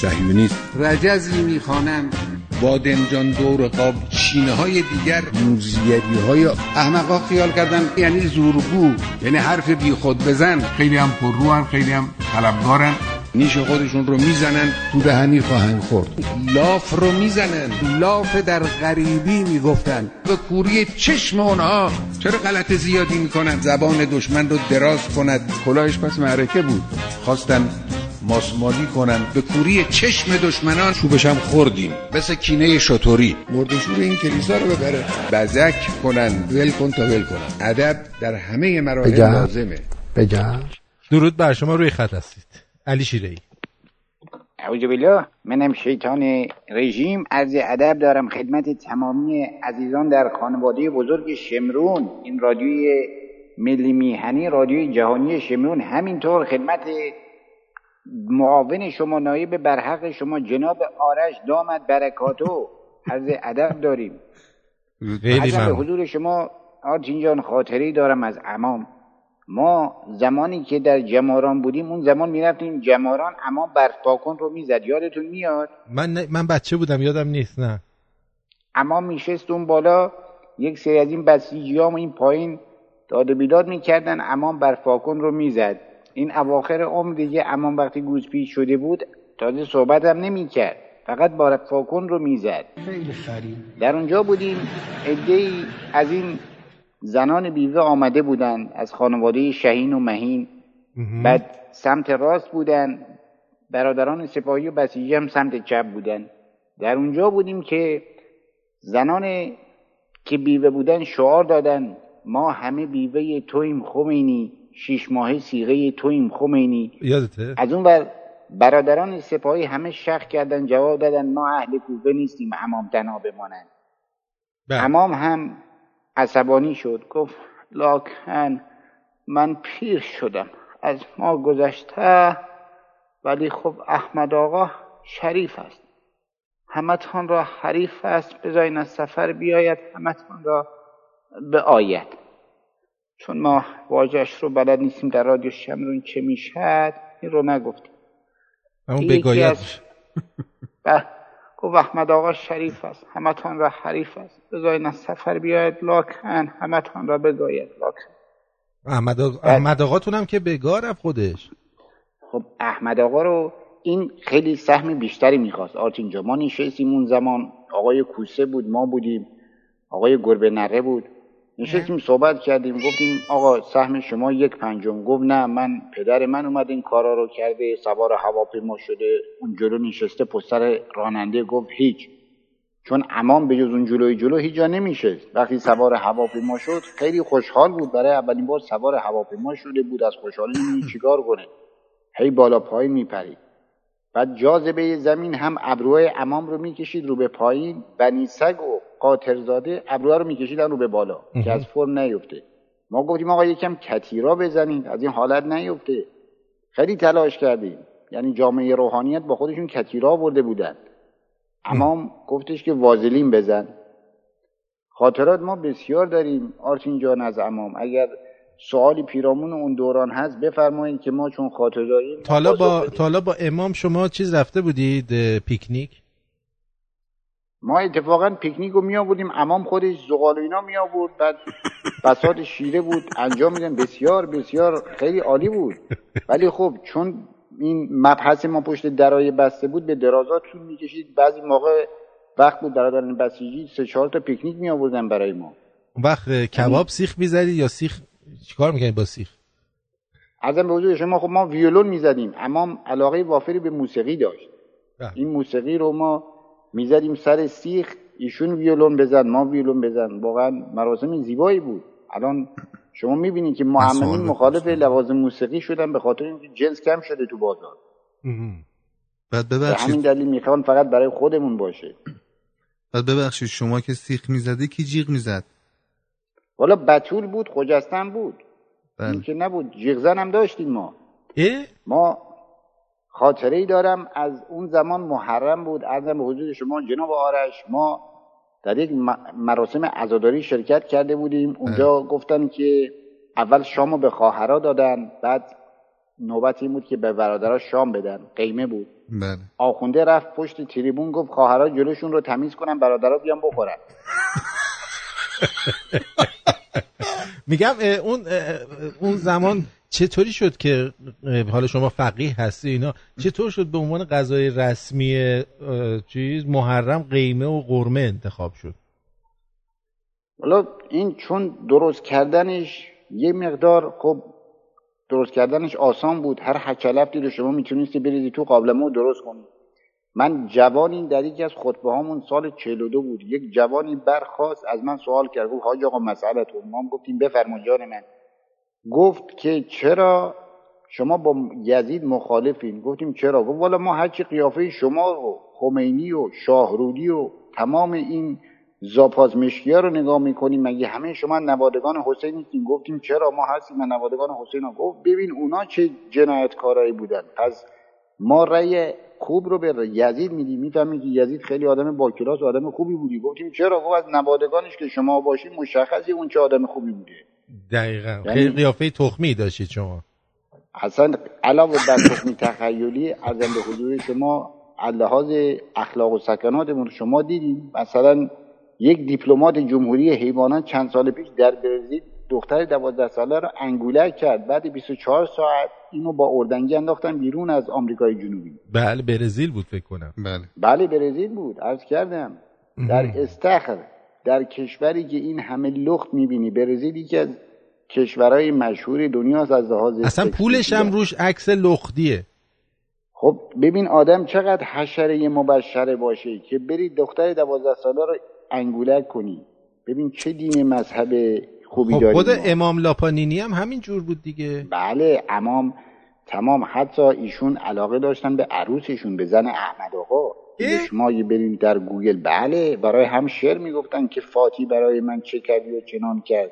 صهیونیست. رجزی می‌خوانند بادمجان دور قاب چینه های دیگر. موزیگری های احمقا خیال کردن یعنی زورگو. یعنی حرف بی خود بزن. خیلی هم پررو خیلی هم طلبگارن. نیش خودشون رو می‌زنن. تو دهنی خواهند خورد. لاف رو می‌زنن. لاف در غریبی می‌گفتن. به کوری چشم اونها. چرا غلط زیادی می‌کنن؟ زبان دشمن رو دراز کند. کلاهش پس معرکه بود. خواستن ماسمالی کنن. به کوری چشم دشمنان. چوبشم خوردیم. مثل کینه شطوری. مردشور این کلیسا رو ببره. بزک کنن. ول کن تا ول کنن. ادب در همه مراحل. لازمه. بگم درود بر شما روی خط هستید. علی شیرهی اعوذ بالله منم شیطان رژیم. عرض ادب دارم خدمت تمامی عزیزان در خانواده بزرگ شمرون این رادیوی ملی میهنی رادیوی جهانی شمرون. همینطور خدمت معاون شما نایب برحق شما جناب آرش دامت برکاتو. عرض ادب داریم. به حضور شما آرتین جان خاطری دارم از امام ما زمانی که در جماران بودیم اون زمان می‌رفتیم جماران امام برف پاکن رو می‌زد. یادتون میاد؟ من من بچه بودم یادم نیست نه. امام میشست اون بالا یک سری از این بسیجی هم این پایین داد و بیداد می‌کردن امام برف پاکن رو می‌زد. این اواخر عمر دیگه امام وقتی گوزپیچ شده بود تازه صحبت هم نمی‌کرد. فقط برف پاکن رو می‌زد. خیلی در اونجا بودیم ای از این زنان بیوه آمده بودند از خانواده شهین و مهین. بعد سمت راست بودن برادران سپاهی و بسیجی هم سمت چپ بودن در اونجا بودیم که زنان که بیوه بودن شعار دادن ما همه بیوه تویم خمینی شیش ماهه سیغه تویم خمینی. یادته؟ از اون ور برادران سپاهی همه شخ کردن جواب دادن ما اهل کوفه نیستیم امام تنها بمانند. امام هم عصبانی شد. گفت لاکن من پیر شدم. از ما گذشته ولی خب احمد آقا شریف است. همتان را حریف است بذارین از سفر بیاید همتان را به آید چون ما واجهش رو بلد نیستیم در رادیو شمرون چه می‌شد این رو نگفتیم. یکی بگاید. به گفت احمد آقا شریف است. همتان را حریف است. بذارین از سفر بیاید. لاکن همتان را بگاید لاکن. احمد آقا, احمد آقاتون هم که بگاه رفت خودش. خب احمد آقا رو این خیلی سهم بیشتری می‌خواست. آرتین جا ما نشستیم اون زمان. آقای کوسه بود ما بودیم. آقای گربه نره بود. نشستیم صحبت کردیم گفتیم آقا سهم شما یک پنجم گفت نه من پدر من اومد این کارا رو کرده سوار هواپیما شده اون جلو نشسته پستر راننده گفت هیچ. چون امان به جز اون جلوی جلو هیچ جا نمیشست وقتی سوار هواپیما شد خیلی خوشحال بود برای اولین بار سوار هواپیما شده بود از خوشحالی نمی‌دونی چیکار کنه. هی بالا پایین میپرید بعد جاذبه زمین هم ابروهای امام رو می‌کشید رو به پایین بنی سگ و قاطرزاده ابروها رو میکشیدن رو به بالا که از فرم نیفته. ما گفتیم آقا یکم کتیرا بزنید از این حالت نیفته. خیلی تلاش کردیم. یعنی جامعه روحانیت با خودشون کتیرا برده بودن. امام گفتش که وازلین بزن. خاطرات ما بسیار داریم آرتین جان از امام. اگر سوالی پیرامون اون دوران هست بفرمایید که ما چون خاطر داریم تالا با تالا با امام شما چیز رفته بودید پیکنیک؟ ما اتفاقا پیکنیک رو می آوردیم امام خودش زغال و اینا می آورد بعد بساط شیره بود انجام میدن بسیار بسیار خیلی عالی بود. ولی خب چون این مبحث ما پشت درای بسته بود به درازات طول می‌کشید. بعضی موقع وقت بود برادران بسیجی سه چهار تا پیکنیک می آوردن برای ما. وقت کباب سیخ می‌زدی یا سیخ؟ چیکار می‌کنید با سیخ؟ ازم به حضور شما خب ما ویولون می‌زدیم امام علاقه وافری به موسیقی داشت. این موسیقی رو ما می‌زدیم سر سیخ ایشون ویولون بزن ما ویولون بزن. واقعا مراسم زیبایی بود. الان شما می‌بینید که معممین مخالف لوازم موسیقی شدن به خاطر اینکه جنس کم شده تو بازار. بعد به همین ببخشید دلیل می‌خوان فقط برای خودمون باشه. بعد ببخشید شما که سیخ می‌زدی کی جیغ می‌زد؟ والا بتول بود خجستن بود. بله. این که نبود. جیغزن هم داشتیم ما. اه؟ ما خاطره ای دارم. از اون زمان محرم بود. ارزم به حضور شما جناب آرش ما در یک مراسم عزاداری شرکت کرده بودیم. اونجا گفتن که اول شامو به خواهرا دادن بعد نوبت این بود که به برادرها شام بدن. قیمه بود. بله. آخونده رفت پشت تریبون گفت خواهرا جلوشون رو تمیز کنن برادرها بیان بخورن. میگم اه، اون اه، اون زمان چطوری شد که حالا شما فقیه هستی اینا چطور شد به عنوان غذای رسمی چیز محرم قیمه و قرمه انتخاب شد؟ حالا این چون درست کردنش یه مقدار خب درست کردنش آسان بود هر هچلفتی رو شما می‌تونستی بریزی تو قابلمه و درست کنی. من جوانی در یکی از خطبه هامون سال 42 بود. یک جوانی برخواست از من سوال کرد گفت حاج آقا تو ما گفتیم بفرما جان من. گفت که چرا شما با یزید مخالفین؟ گفتیم چرا؟ گفت والا ما هرچی قیافه شما و خمینی و شاهرودی و تمام این زاپاز مشکیا رو نگاه می‌کنیم مگه همه شما نوادگان حسین نیستین گفتیم چرا ما هستیم نوادگان حسین ها. گفت ببین اونا چه جنایتکارایی بودن. پس ما رأی خوب رو به یزید میدیم. می‌فهمیم که یزید خیلی آدم با کلاس و آدم خوبی بودی. گفتیم چرا؟ گفت از نوادگانش که شما باشید مشخصی اون چه آدم خوبی بوده. دقیقا. یعنی- خیلی قیافه تخمی داشتید شما. اصلا علاوه بر تخمی تخیلی ارزم به حضور شما از لحاظ اخلاق و سکناتمون شما دیدیم. مثلا یک دیپلمات جمهوری حیوانات چند سال پیش در برزیل دختر دوازده ساله رو انگولک کرد. بعد 24 ساعت اینو با اردنگی انداختن بیرون از آمریکای جنوبی. بله برزیل بود فکر کنم. بله. بله برزیل بود. عرض کردم. در استخر در کشوری که این همه لخت می‌بینی برزیل یکی از کشورهای مشهور دنیاست از لحاظ اصلا پولش هم. روش عکس لختیه. خب ببین آدم چقدر حشره مبشره باشه که بری دختر دوازده ساله رو انگولک کنی. ببین چه دین مذهب خوبی خب داریم خود ما. امام لاپانینی هم همین جور بود دیگه. بله امام تمام حتی ایشون علاقه داشتن به عروسشون به زن احمد آقا. شما اگه بریم در گوگل. بله برای هم شعر می‌گفتن که فاتی برای من چه کردی و چنان کرد.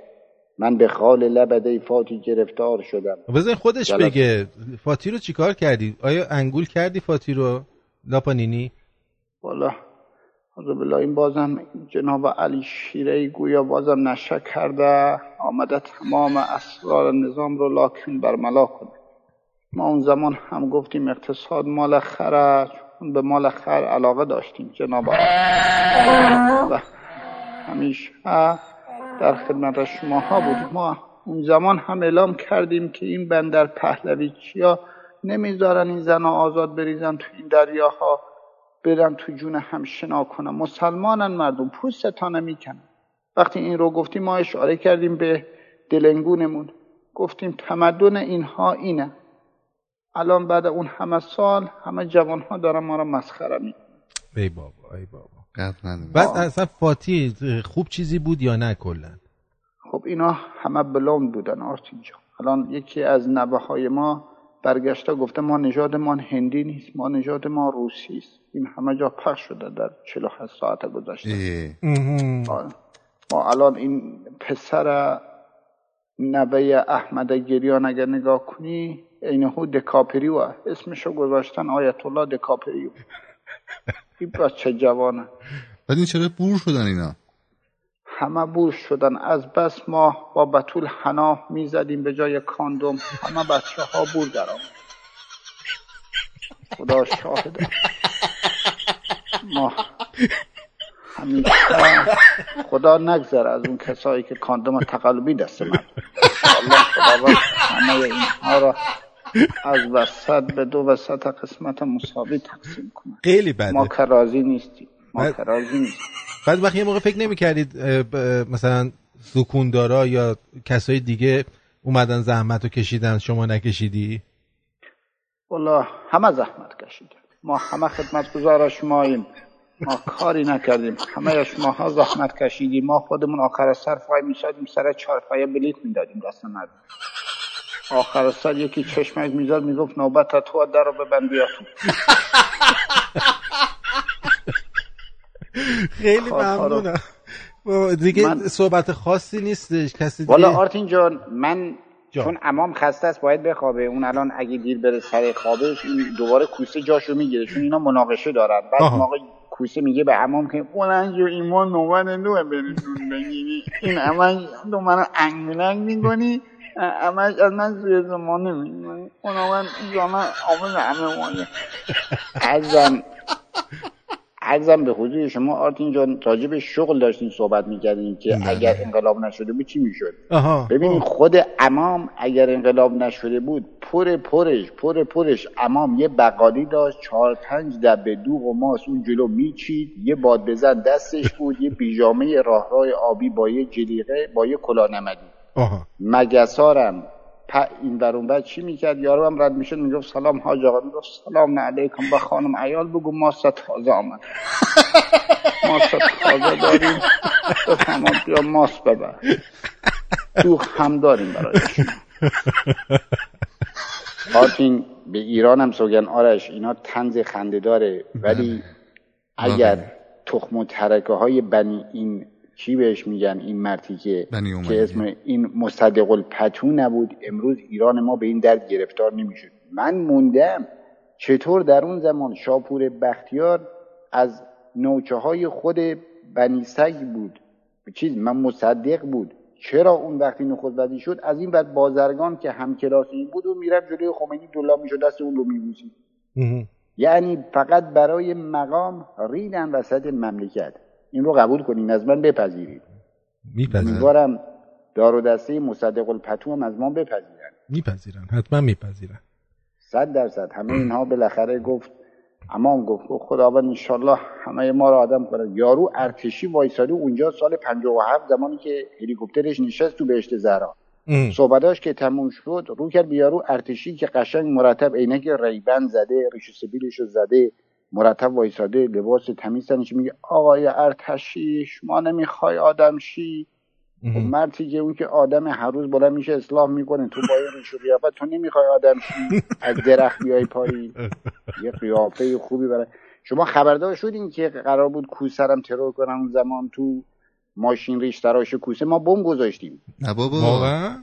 من به خال لبده فاتی گرفتار شدم. بزن خودش جلال. بگه فاتی رو چیکار کردی؟ آیا انگول کردی فاتی رو؟ لاپانینی؟ والا حضر این بازم جناب علی شیره گویا بازم نشه کرده. آمده تمام اسرار نظام رو لاکن برملا کنه. ما اون زمان هم گفتیم اقتصاد مال خره چون به مال خر علاقه داشتیم جناب. و همیشه در خدمت شما ها بودیم ما اون زمان هم اعلام کردیم که این بندر پهلوی چیا نمی‌ذارن این زن آزاد بریزن تو این دریاها برن تو جون هم شنا کنن. مسلمانن مردم پوستتان می‌کنن. وقتی این رو گفتیم ما اشاره کردیم به دلنگونمون. گفتیم تمدن اینها اینه. الان بعد اون همه سال همه جوان ها دارن ما رو مسخره می‌کنن ای بابا ای بابا. بعد اصلا فاتی خوب چیزی بود یا نه کلا؟ خب اینا همه بلوند بودن آرتین جان الان یکی از نوه های ما برگشته گفته ما نژادمان هندی نیست ما نژاد ما روسی است. این همه جا پخش شده در 48 ساعت گذشته. ما الان این پسر نوه احمد گریان اگر نگاه کنی اینهو دکاپریو اسمشو گذاشتن آیت الله دکاپریو. این بچه جوانه. بعد این چرا بور شدن اینا؟ همه بور شدن. از بس ما با بطول حنا می‌زدیم به جای کاندوم. همه بچه ها بور در آمد. خدا شاهده ما همیشه خدا نگذر از اون کسایی که کاندوم تقلبی دست من. الله خدا همه اینها را از وسط به دو وسط قسمت مساوی تقسیم کنه خیلی بده. ما که راضی نیستیم. ما بعد- که راضی نیستیم. بعد وقتی یه موقع فکر نمی کردید مثلا سکوندارا یا کسای دیگه اومدن زحمت رو کشیدن شما نکشیدی؟ والا همه زحمت کشیدن. ما همه خدمت گزار شماییم. ما کاری نکردیم. همه شما ها زحمت کشیدیم. ما خودمون آخر سر فای می‌شدیم سر چارپایه بلیت می‌دادیم دست مردم. آخر سر یکی چشمک می‌زد می‌گفت نوبت تو در رو ببند بیا تو. خیلی ممنونم. دیگه من- صحبت خاصی نیستش کسی دیگه والا آرتین جان من جان. چون امام خسته است باید بخوابه. اون الان اگه دیر بره سر خوابش این دوباره کوسه جاشو می‌گیره. چون اینا مناقشه دارن. بعد. موقع کوسه میگه به امام که بلند جو ایمان نوبت نوه بگیری این همش تو منو انگلنگ می‌کنی همش از من سوی زمانه می‌کنی اونا من جامعه آمد همه مانه عزم عرضم به حضور شما آرتین جان راجع به شغل داشتیم صحبت می‌کردیم که اگر انقلاب نشده بود چی می‌شد؟ ببینید خود امام اگر انقلاب نشده بود پر پرش پر پرش. امام یه بقالی داشت چهار پنج دبه دوغ و ماس اون جلو میچید. یه باد بزن دستش بود یه پیژامه راه راه آبی با یه جلیقه با یه کلاه نمدی آها. مگسارم. پ- این بر اون بعد چی می‌کرد؟ یارو هم رد می‌شد می‌گفت سلام حاج آقا. می‌گفت سلام علیکم با خانم عیال بگو ماست تازه آمد ماست تازه داریم. بفرما بیا ماست ببر. دوخ هم داریم برایش. آرتین به ایران هم سوگن. آرش اینا تنز خنده داره ولی اگر تخم و ترکه های بنی این چی بهش میگن این مرتی که. که اسم این مصدق الپتو نبود؟ امروز ایران ما به این درد گرفتار نمی‌شد. من موندم چطور در اون زمان شاپور بختیار از نوچه های خود بنی سگ بود. چیز من مصدق بود. چرا اون وقتی نخست وزیر شد؟ از این بعد بازرگان که همکلاسی این بود و می‌رفت جلوی خمینی دلا می‌شد دست اون رو میبوسید. یعنی فقط برای مقام ریدن وسط مملکت. این رو قبول کنین از من بپذیرید. میپذیرن. امیدوارم دار و دسته مصدق الپتو هم از ما بپذیرن. میپذیرن حتما میپذیرن. صد درصد. همه اینها بالاخره گفت امام گفت خداوند انشالله همه ما رو آدم کنه. یارو ارتشی وایساده اونجا سال 57 زمانی که هلیکوپترش نشست تو بهشت زهرا. صحبتاش که تموم شد رو کرد به یارو ارتشی که قشنگ مرتب عینک ریبن زده ریش سبیلش زده. مرتب وایساده لباس تمیز تنش میگه آقای ارتشی شما نمی‌خوای آدم شی؟ خب مردی که اون که آدم هر روز بلند میشه اصلاح می‌کنه تو با این ریش و قیافت تو نمی‌خوای آدم شی؟ از درخت بیای پایین. یه قیافه خوبی برای شما خبردار شدین که قرار بود کوسرم ترور کنن اون زمان تو ماشین ریش تراش کوسه؟ ما بمب گذاشتیم. نه بابا. واقعا؟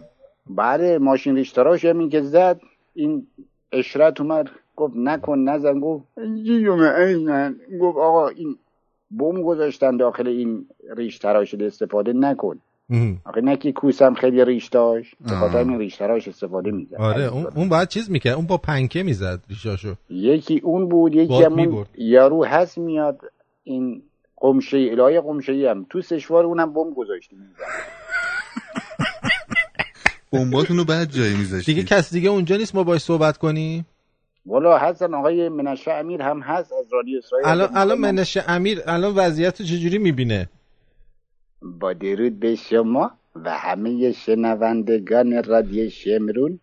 بله ماشین ریش تراش همین که زد این اشرت اومد. گفت نکن نزن. گفت جیوم ایمن گفت آقا این بم گذاشتن داخل این ریش تراش استفاده نکن. آخه نه که کوسم خیلی ریش داشت به خاطر این ریش تراش استفاده می‌زد. آره اون اون باید چیز می‌کرد؟ اون با پنکه می‌زد ریشاشو. یکی اون بود یکی همون می‌برد. یارو هست میاد این قمشه الهی قمشه هم. تو سشوار اونم بم زمان. بمباتون رو بعد جایی میذاشتی. دیگه کس دیگه اونجا نیست؟ ما باش صحبت کنیم. والا هستن آقای منشه امیر هم هست از رادیو اسرائیل. الان الان منش امیر الان وضعیت چجوری می‌بینه؟ با درود به شما و همه شنوندگان رادیو شمرون.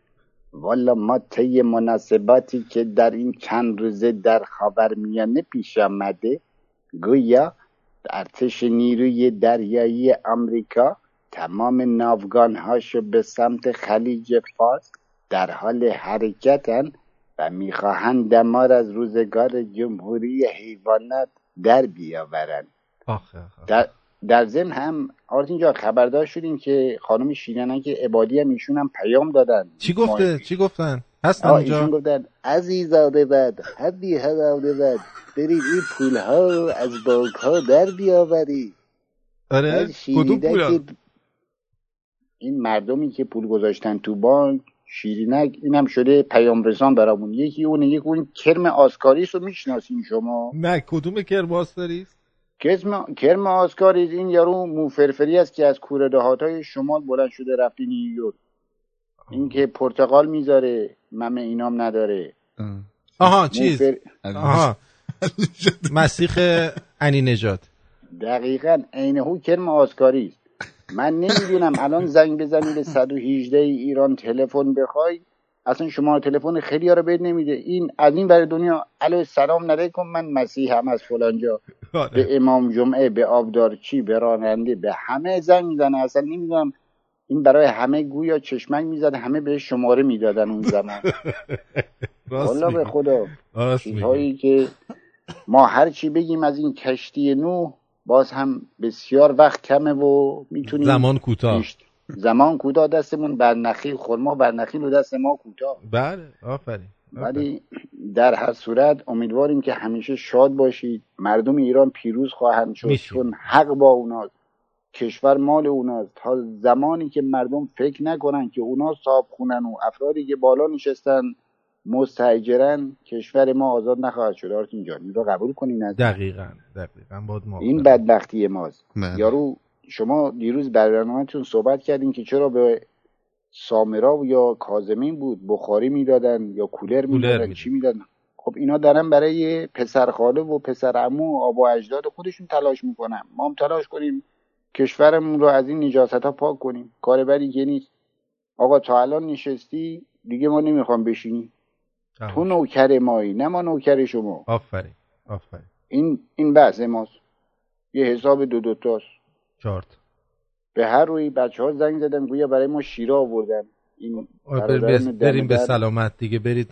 والا ما طی مناسباتی که در این چند روزه در خاورمیانه پیش آمده گویا ارتش نیروی دریایی آمریکا تمام ناوگانهاشو به سمت خلیج فارس در حال حرکتن. و می‌خواهند دمار از روزگار جمهوری حیوانات در بیاورند. در در ضمن هم آرتین جا خبردار شدیم که خانم شیرینن که عبادی هم ایشون هم پیام دادن. چی گفته؟ چی گفتن؟ هستن آه اونجا ایشون گفتن عزیزاده بد حدی هداده بد برید این پول ها از بانک ها در بیاوری. آره کدوم پولا؟ که این مردمی که پول گذاشتن تو بانک شیرینک اینم شده پیام رسان برامون. یکی اون یکی اون کرم آسکاریس رو می‌شناسین شما؟ نه کدوم کرماستری کرم کرم آسکاریس این یارو موفرفری است که از کوره های شمال بلند شده رفتی نیویورک. این که پرتقال می‌ذاره ممه اینام نداره. آها چیز. موفر- آها. مسیخ انی نجات دقیقا عین هو کرم آسکاری است من نمی‌دونم. الان زنگ بزنی به 118 ایران تلفن بخوای. اصلا شما تلفن خیلی ها رو بهت نمیده. این از این برای دنیا الو سلام علیکم. من مسیحم از فلانجا به امام جمعه به آبدارچی به راننده به همه زنگ می‌زنه اصلا نمی‌دونم. این برای همه گویا چشمک می‌زد. همه بهش شماره می‌دادن اون زمان. والا به خدا. چیزهایی که ما هر چی بگیم از این کشتی نو باز هم بسیار وقت کمه و می‌تونیم زمان کوتاه. زمان کوتاه دستمون بر نخیل خرما بر نخیل و دست ما کوتاه. بله آفرین ولی در هر صورت امیدواریم که همیشه شاد باشید. مردم ایران پیروز خواهند شد میشه. چون حق با اوناست. کشور مال اوناست. تا زمانی که مردم فکر نکنن که اونا صاحب خونن و افرادی که بالا نشستن مستحجرن کشور ما آزاد نخواهد شد. آرتین جان این رو قبول کنین از دقیقا دقیقا. باید ما این بدبختی ماست. بله. یارو شما دیروز برنامهتون صحبت کردین که چرا به سامرا یا کازمین بود بخاری می‌دادن یا کولر می‌دادن می‌دادن. چی می‌دادن؟ خب اینا دارن برای پسر خاله و پسر عمو و آب و اجداد خودشون تلاش می‌کنن. ما هم تلاش کنیم کشورمون رو از این نجاست ها پاک کنیم. کار بدی که نیست. آقا تا الان نشستی دیگه ما نمی‌خوام بشینی تو نوکر مایی نه ما نوکر شما. آفرین آفرین. این این بحث ماست. یه حساب دو دوتاست چارت به هر روی بچه ها زنگ زدن گویا برای ما شیره آوردن. این دم بریم به سلامت دیگه برید.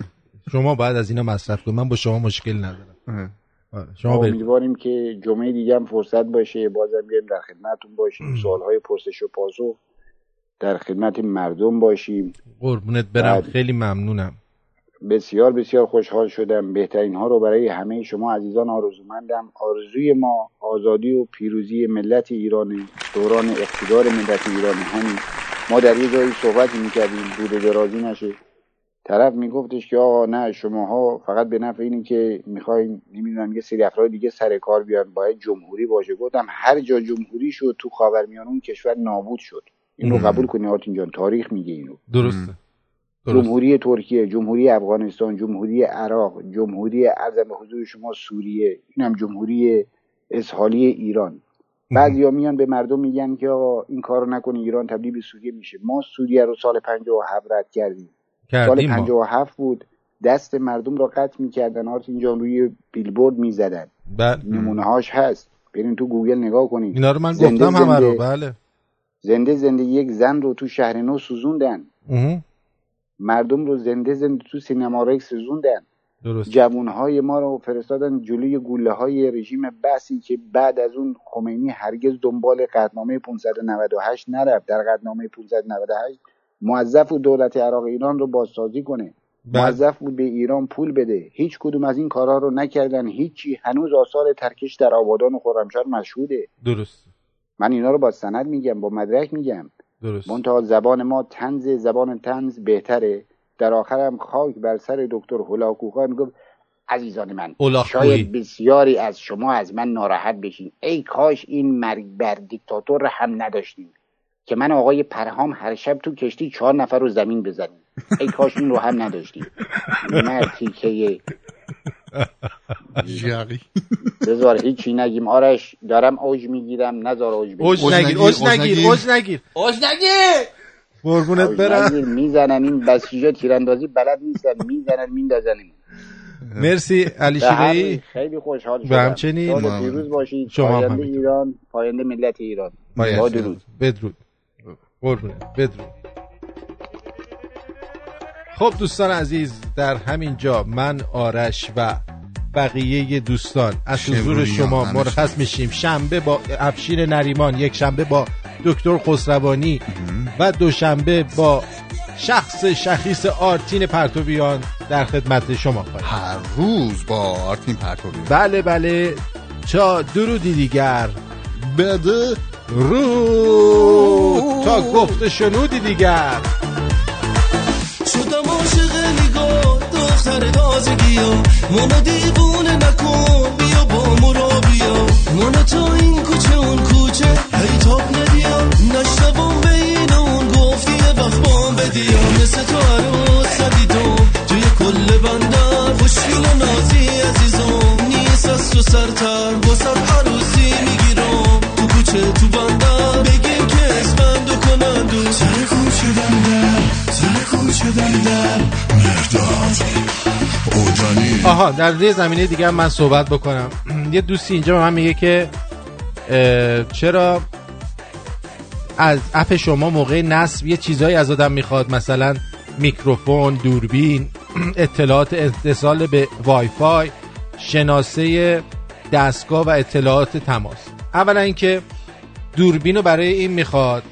شما باید از اینا مصرف کنید من با شما مشکل ندارم. آره، شما برید. امیدواریم که جمعه دیگه هم فرصت باشه. بازم بیایم در خدمتتون باشیم. سوالهای پرسش و پاسخ در خدمت مردم باشیم. قربونت برم. بعد- خیلی ممنونم. بسیار بسیار خوشحال شدم. بهترین ها رو برای همه شما عزیزان آرزومندم. آرزوی ما آزادی و پیروزی ملت ایران دوران اقتدار ملت ایران همین. ما در یه جایی صحبتی می‌کردیم بوده درازی نشه. طرف میگفتش که آقا نه شماها فقط به نفع اینی که می‌خواین نمی‌دونم یه سری افراد دیگه سر کار بیان باید جمهوری باشه. گفتم هر جا جمهوری شد تو خاورمیانه اون کشور نابود شد. این رو مم. قبول کنی آرتین جان تاریخ میگه اینو. درسته. جمهوری ترکیه جمهوری افغانستان جمهوری عراق جمهوری ارزم به حضور شما سوریه این هم جمهوری اسحالی ایران. بعضیا میان به مردم میگن که آقا این کارو نکنی ایران تبدیل به سوریه میشه. ما سوریه رو سال 57 رد کردیم. سال کردیم ما 57 بود. دست مردم رو قطع می‌کردن. آرتین جان روی بیلبورد می‌زدن. بله. نمونه هاش هست. برین تو گوگل نگاه کنید اینا رو من زنده گفتم همه رو. زنده- بله. زنده زنده یک زن رو تو شهر نو سوزوندن. مردم رو زنده زنده تو سینما رکس سوزوندن. درست جوانهای ما رو فرستادن جلوی گوله های رژیم بسی که بعد از اون خمینی هرگز دنبال قطعنامه 598 نرفت. در قطعنامه 598 موظف بود دولت عراق ایران رو بازسازی کنه. بله. موظف بود به ایران پول بده. هیچ کدوم از این کارها رو نکردن. هیچی. هنوز آثار ترکش در آبادان و خرمشهر مشهوده. درست من اینا رو با سند میگم با مدرک میگم. درست. منتها زبان ما تنز زبان تنز بهتره. در آخرم خاک بر سر دکتر هلاکوخا می‌گفت عزیزان من. شاید بسیاری از شما از من ناراحت بشین. ای کاش این مرگ بر دیکتاتور هم نداشتیم که من آقای پرهام هر شب تو کشتی چهار نفر رو زمین بزنیم. ای کاش این رو هم نداشتیم. نه جقی بذار هیچی نگیم. آرش دارم اوج می‌گیرم. نزار اوج بگیر. اوج نگیر اوج نگیر اوج نگیر. اوج نگیر! قربونت برم. نگیر. می‌زنن این بسیجا تیراندازی بلد نیستن. می‌زنن میندازن مرسی. علی روی خیلی خوشحال و شدم. همچنین. پیروز باشید. شما پاینده. ایران پاینده ملت ایران. با باید. درود. بدرود. قربونت. بدرود. خب دوستان عزیز در همین جا من آرش و بقیه دوستان از حضور شما مرخص میشیم. شنبه با افشین نریمان یک شنبه با دکتر خسروانی و دوشنبه با شخص شخیص آرتین پرتویان در خدمت شما خواهیم. هر روز با آرتین پرتوی بله بله. تا درودی دیگر. بده رو تا گفته شنودی دیگر. تازگی ها منو دیوونه نکن بیا با مرا بیا. منو تا این کوچه اون کوچه هی تاب ندیا نشنوم بین اون گفتی یه وقت بام بدیا مثل تو عروس تو توی کل بندر خوشگل و نازی عزیزم. نیست از تو سرتر واسه عروسی می‌گیرم. تو کوچه تو بندر بگیم که اسفندو کنن دو سر کوچه بندر سر کوچه بندر مرداد آها در یه زمینه دیگه هم من صحبت بکنم. یه دوستی اینجا به من میگه که چرا از اپ شما موقع نصب یه چیزایی از آدم می‌خواد؟ مثلا میکروفون دوربین اطلاعات اتصال به وای فای شناسه دستگاه و اطلاعات تماس. اولا اینکه دوربین رو برای این می‌خواد.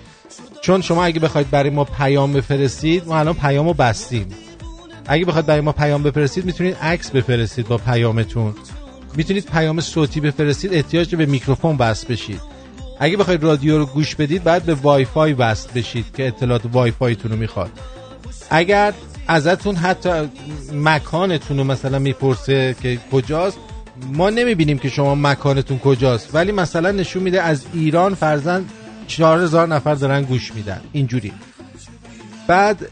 چون شما اگه بخواید برای ما پیام بفرستید ما الان پیام رو بستیم. اگه بخواید برای ما پیام بفرستید می‌تونید عکس بفرستید با پیامتون. می‌تونید پیام صوتی بفرستید احتیاج به میکروفون وصل بشید. اگه بخواید رادیو رو گوش بدید بعد به وای فای وصل بشید که اطلاعات وای فایتون رو می‌خواد. اگر ازتون حتی مکانتون رو مثلا می‌پرسه که کجاست ما نمی‌بینیم که شما مکانتون کجاست ولی مثلا نشون میده از ایران فرضاً چهار هزار نفر دارن گوش میدن. اینجوری. بعد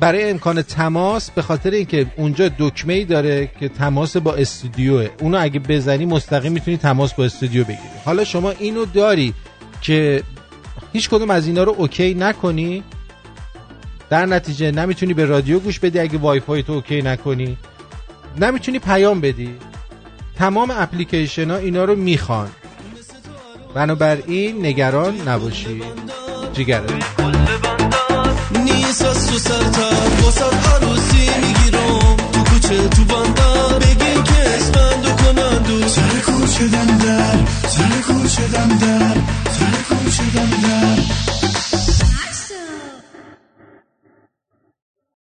برای امکان تماس به خاطر اینکه اونجا دکمه ای داره که تماس با استودیوه. اونو اگه بزنی مستقیم می‌تونی تماس با استودیو بگیری. حالا شما اینو داری که هیچ کدوم از اینا رو OK نکنی در نتیجه نمی‌تونی به رادیو گوش بدی اگه وای فای تو OK نکنی. نمی‌تونی پیام بدی. تمام اپلیکیشن ها اینا رو می‌خوان. بنابراین نگران نباشی. جگره نیست از تو سرتر واسد عروسی می‌گیرم. تو کوچه تو بنده بگین که اسفندو کنن دو سر کوچه دندر سر کوچه دندر سر کوچه دندر.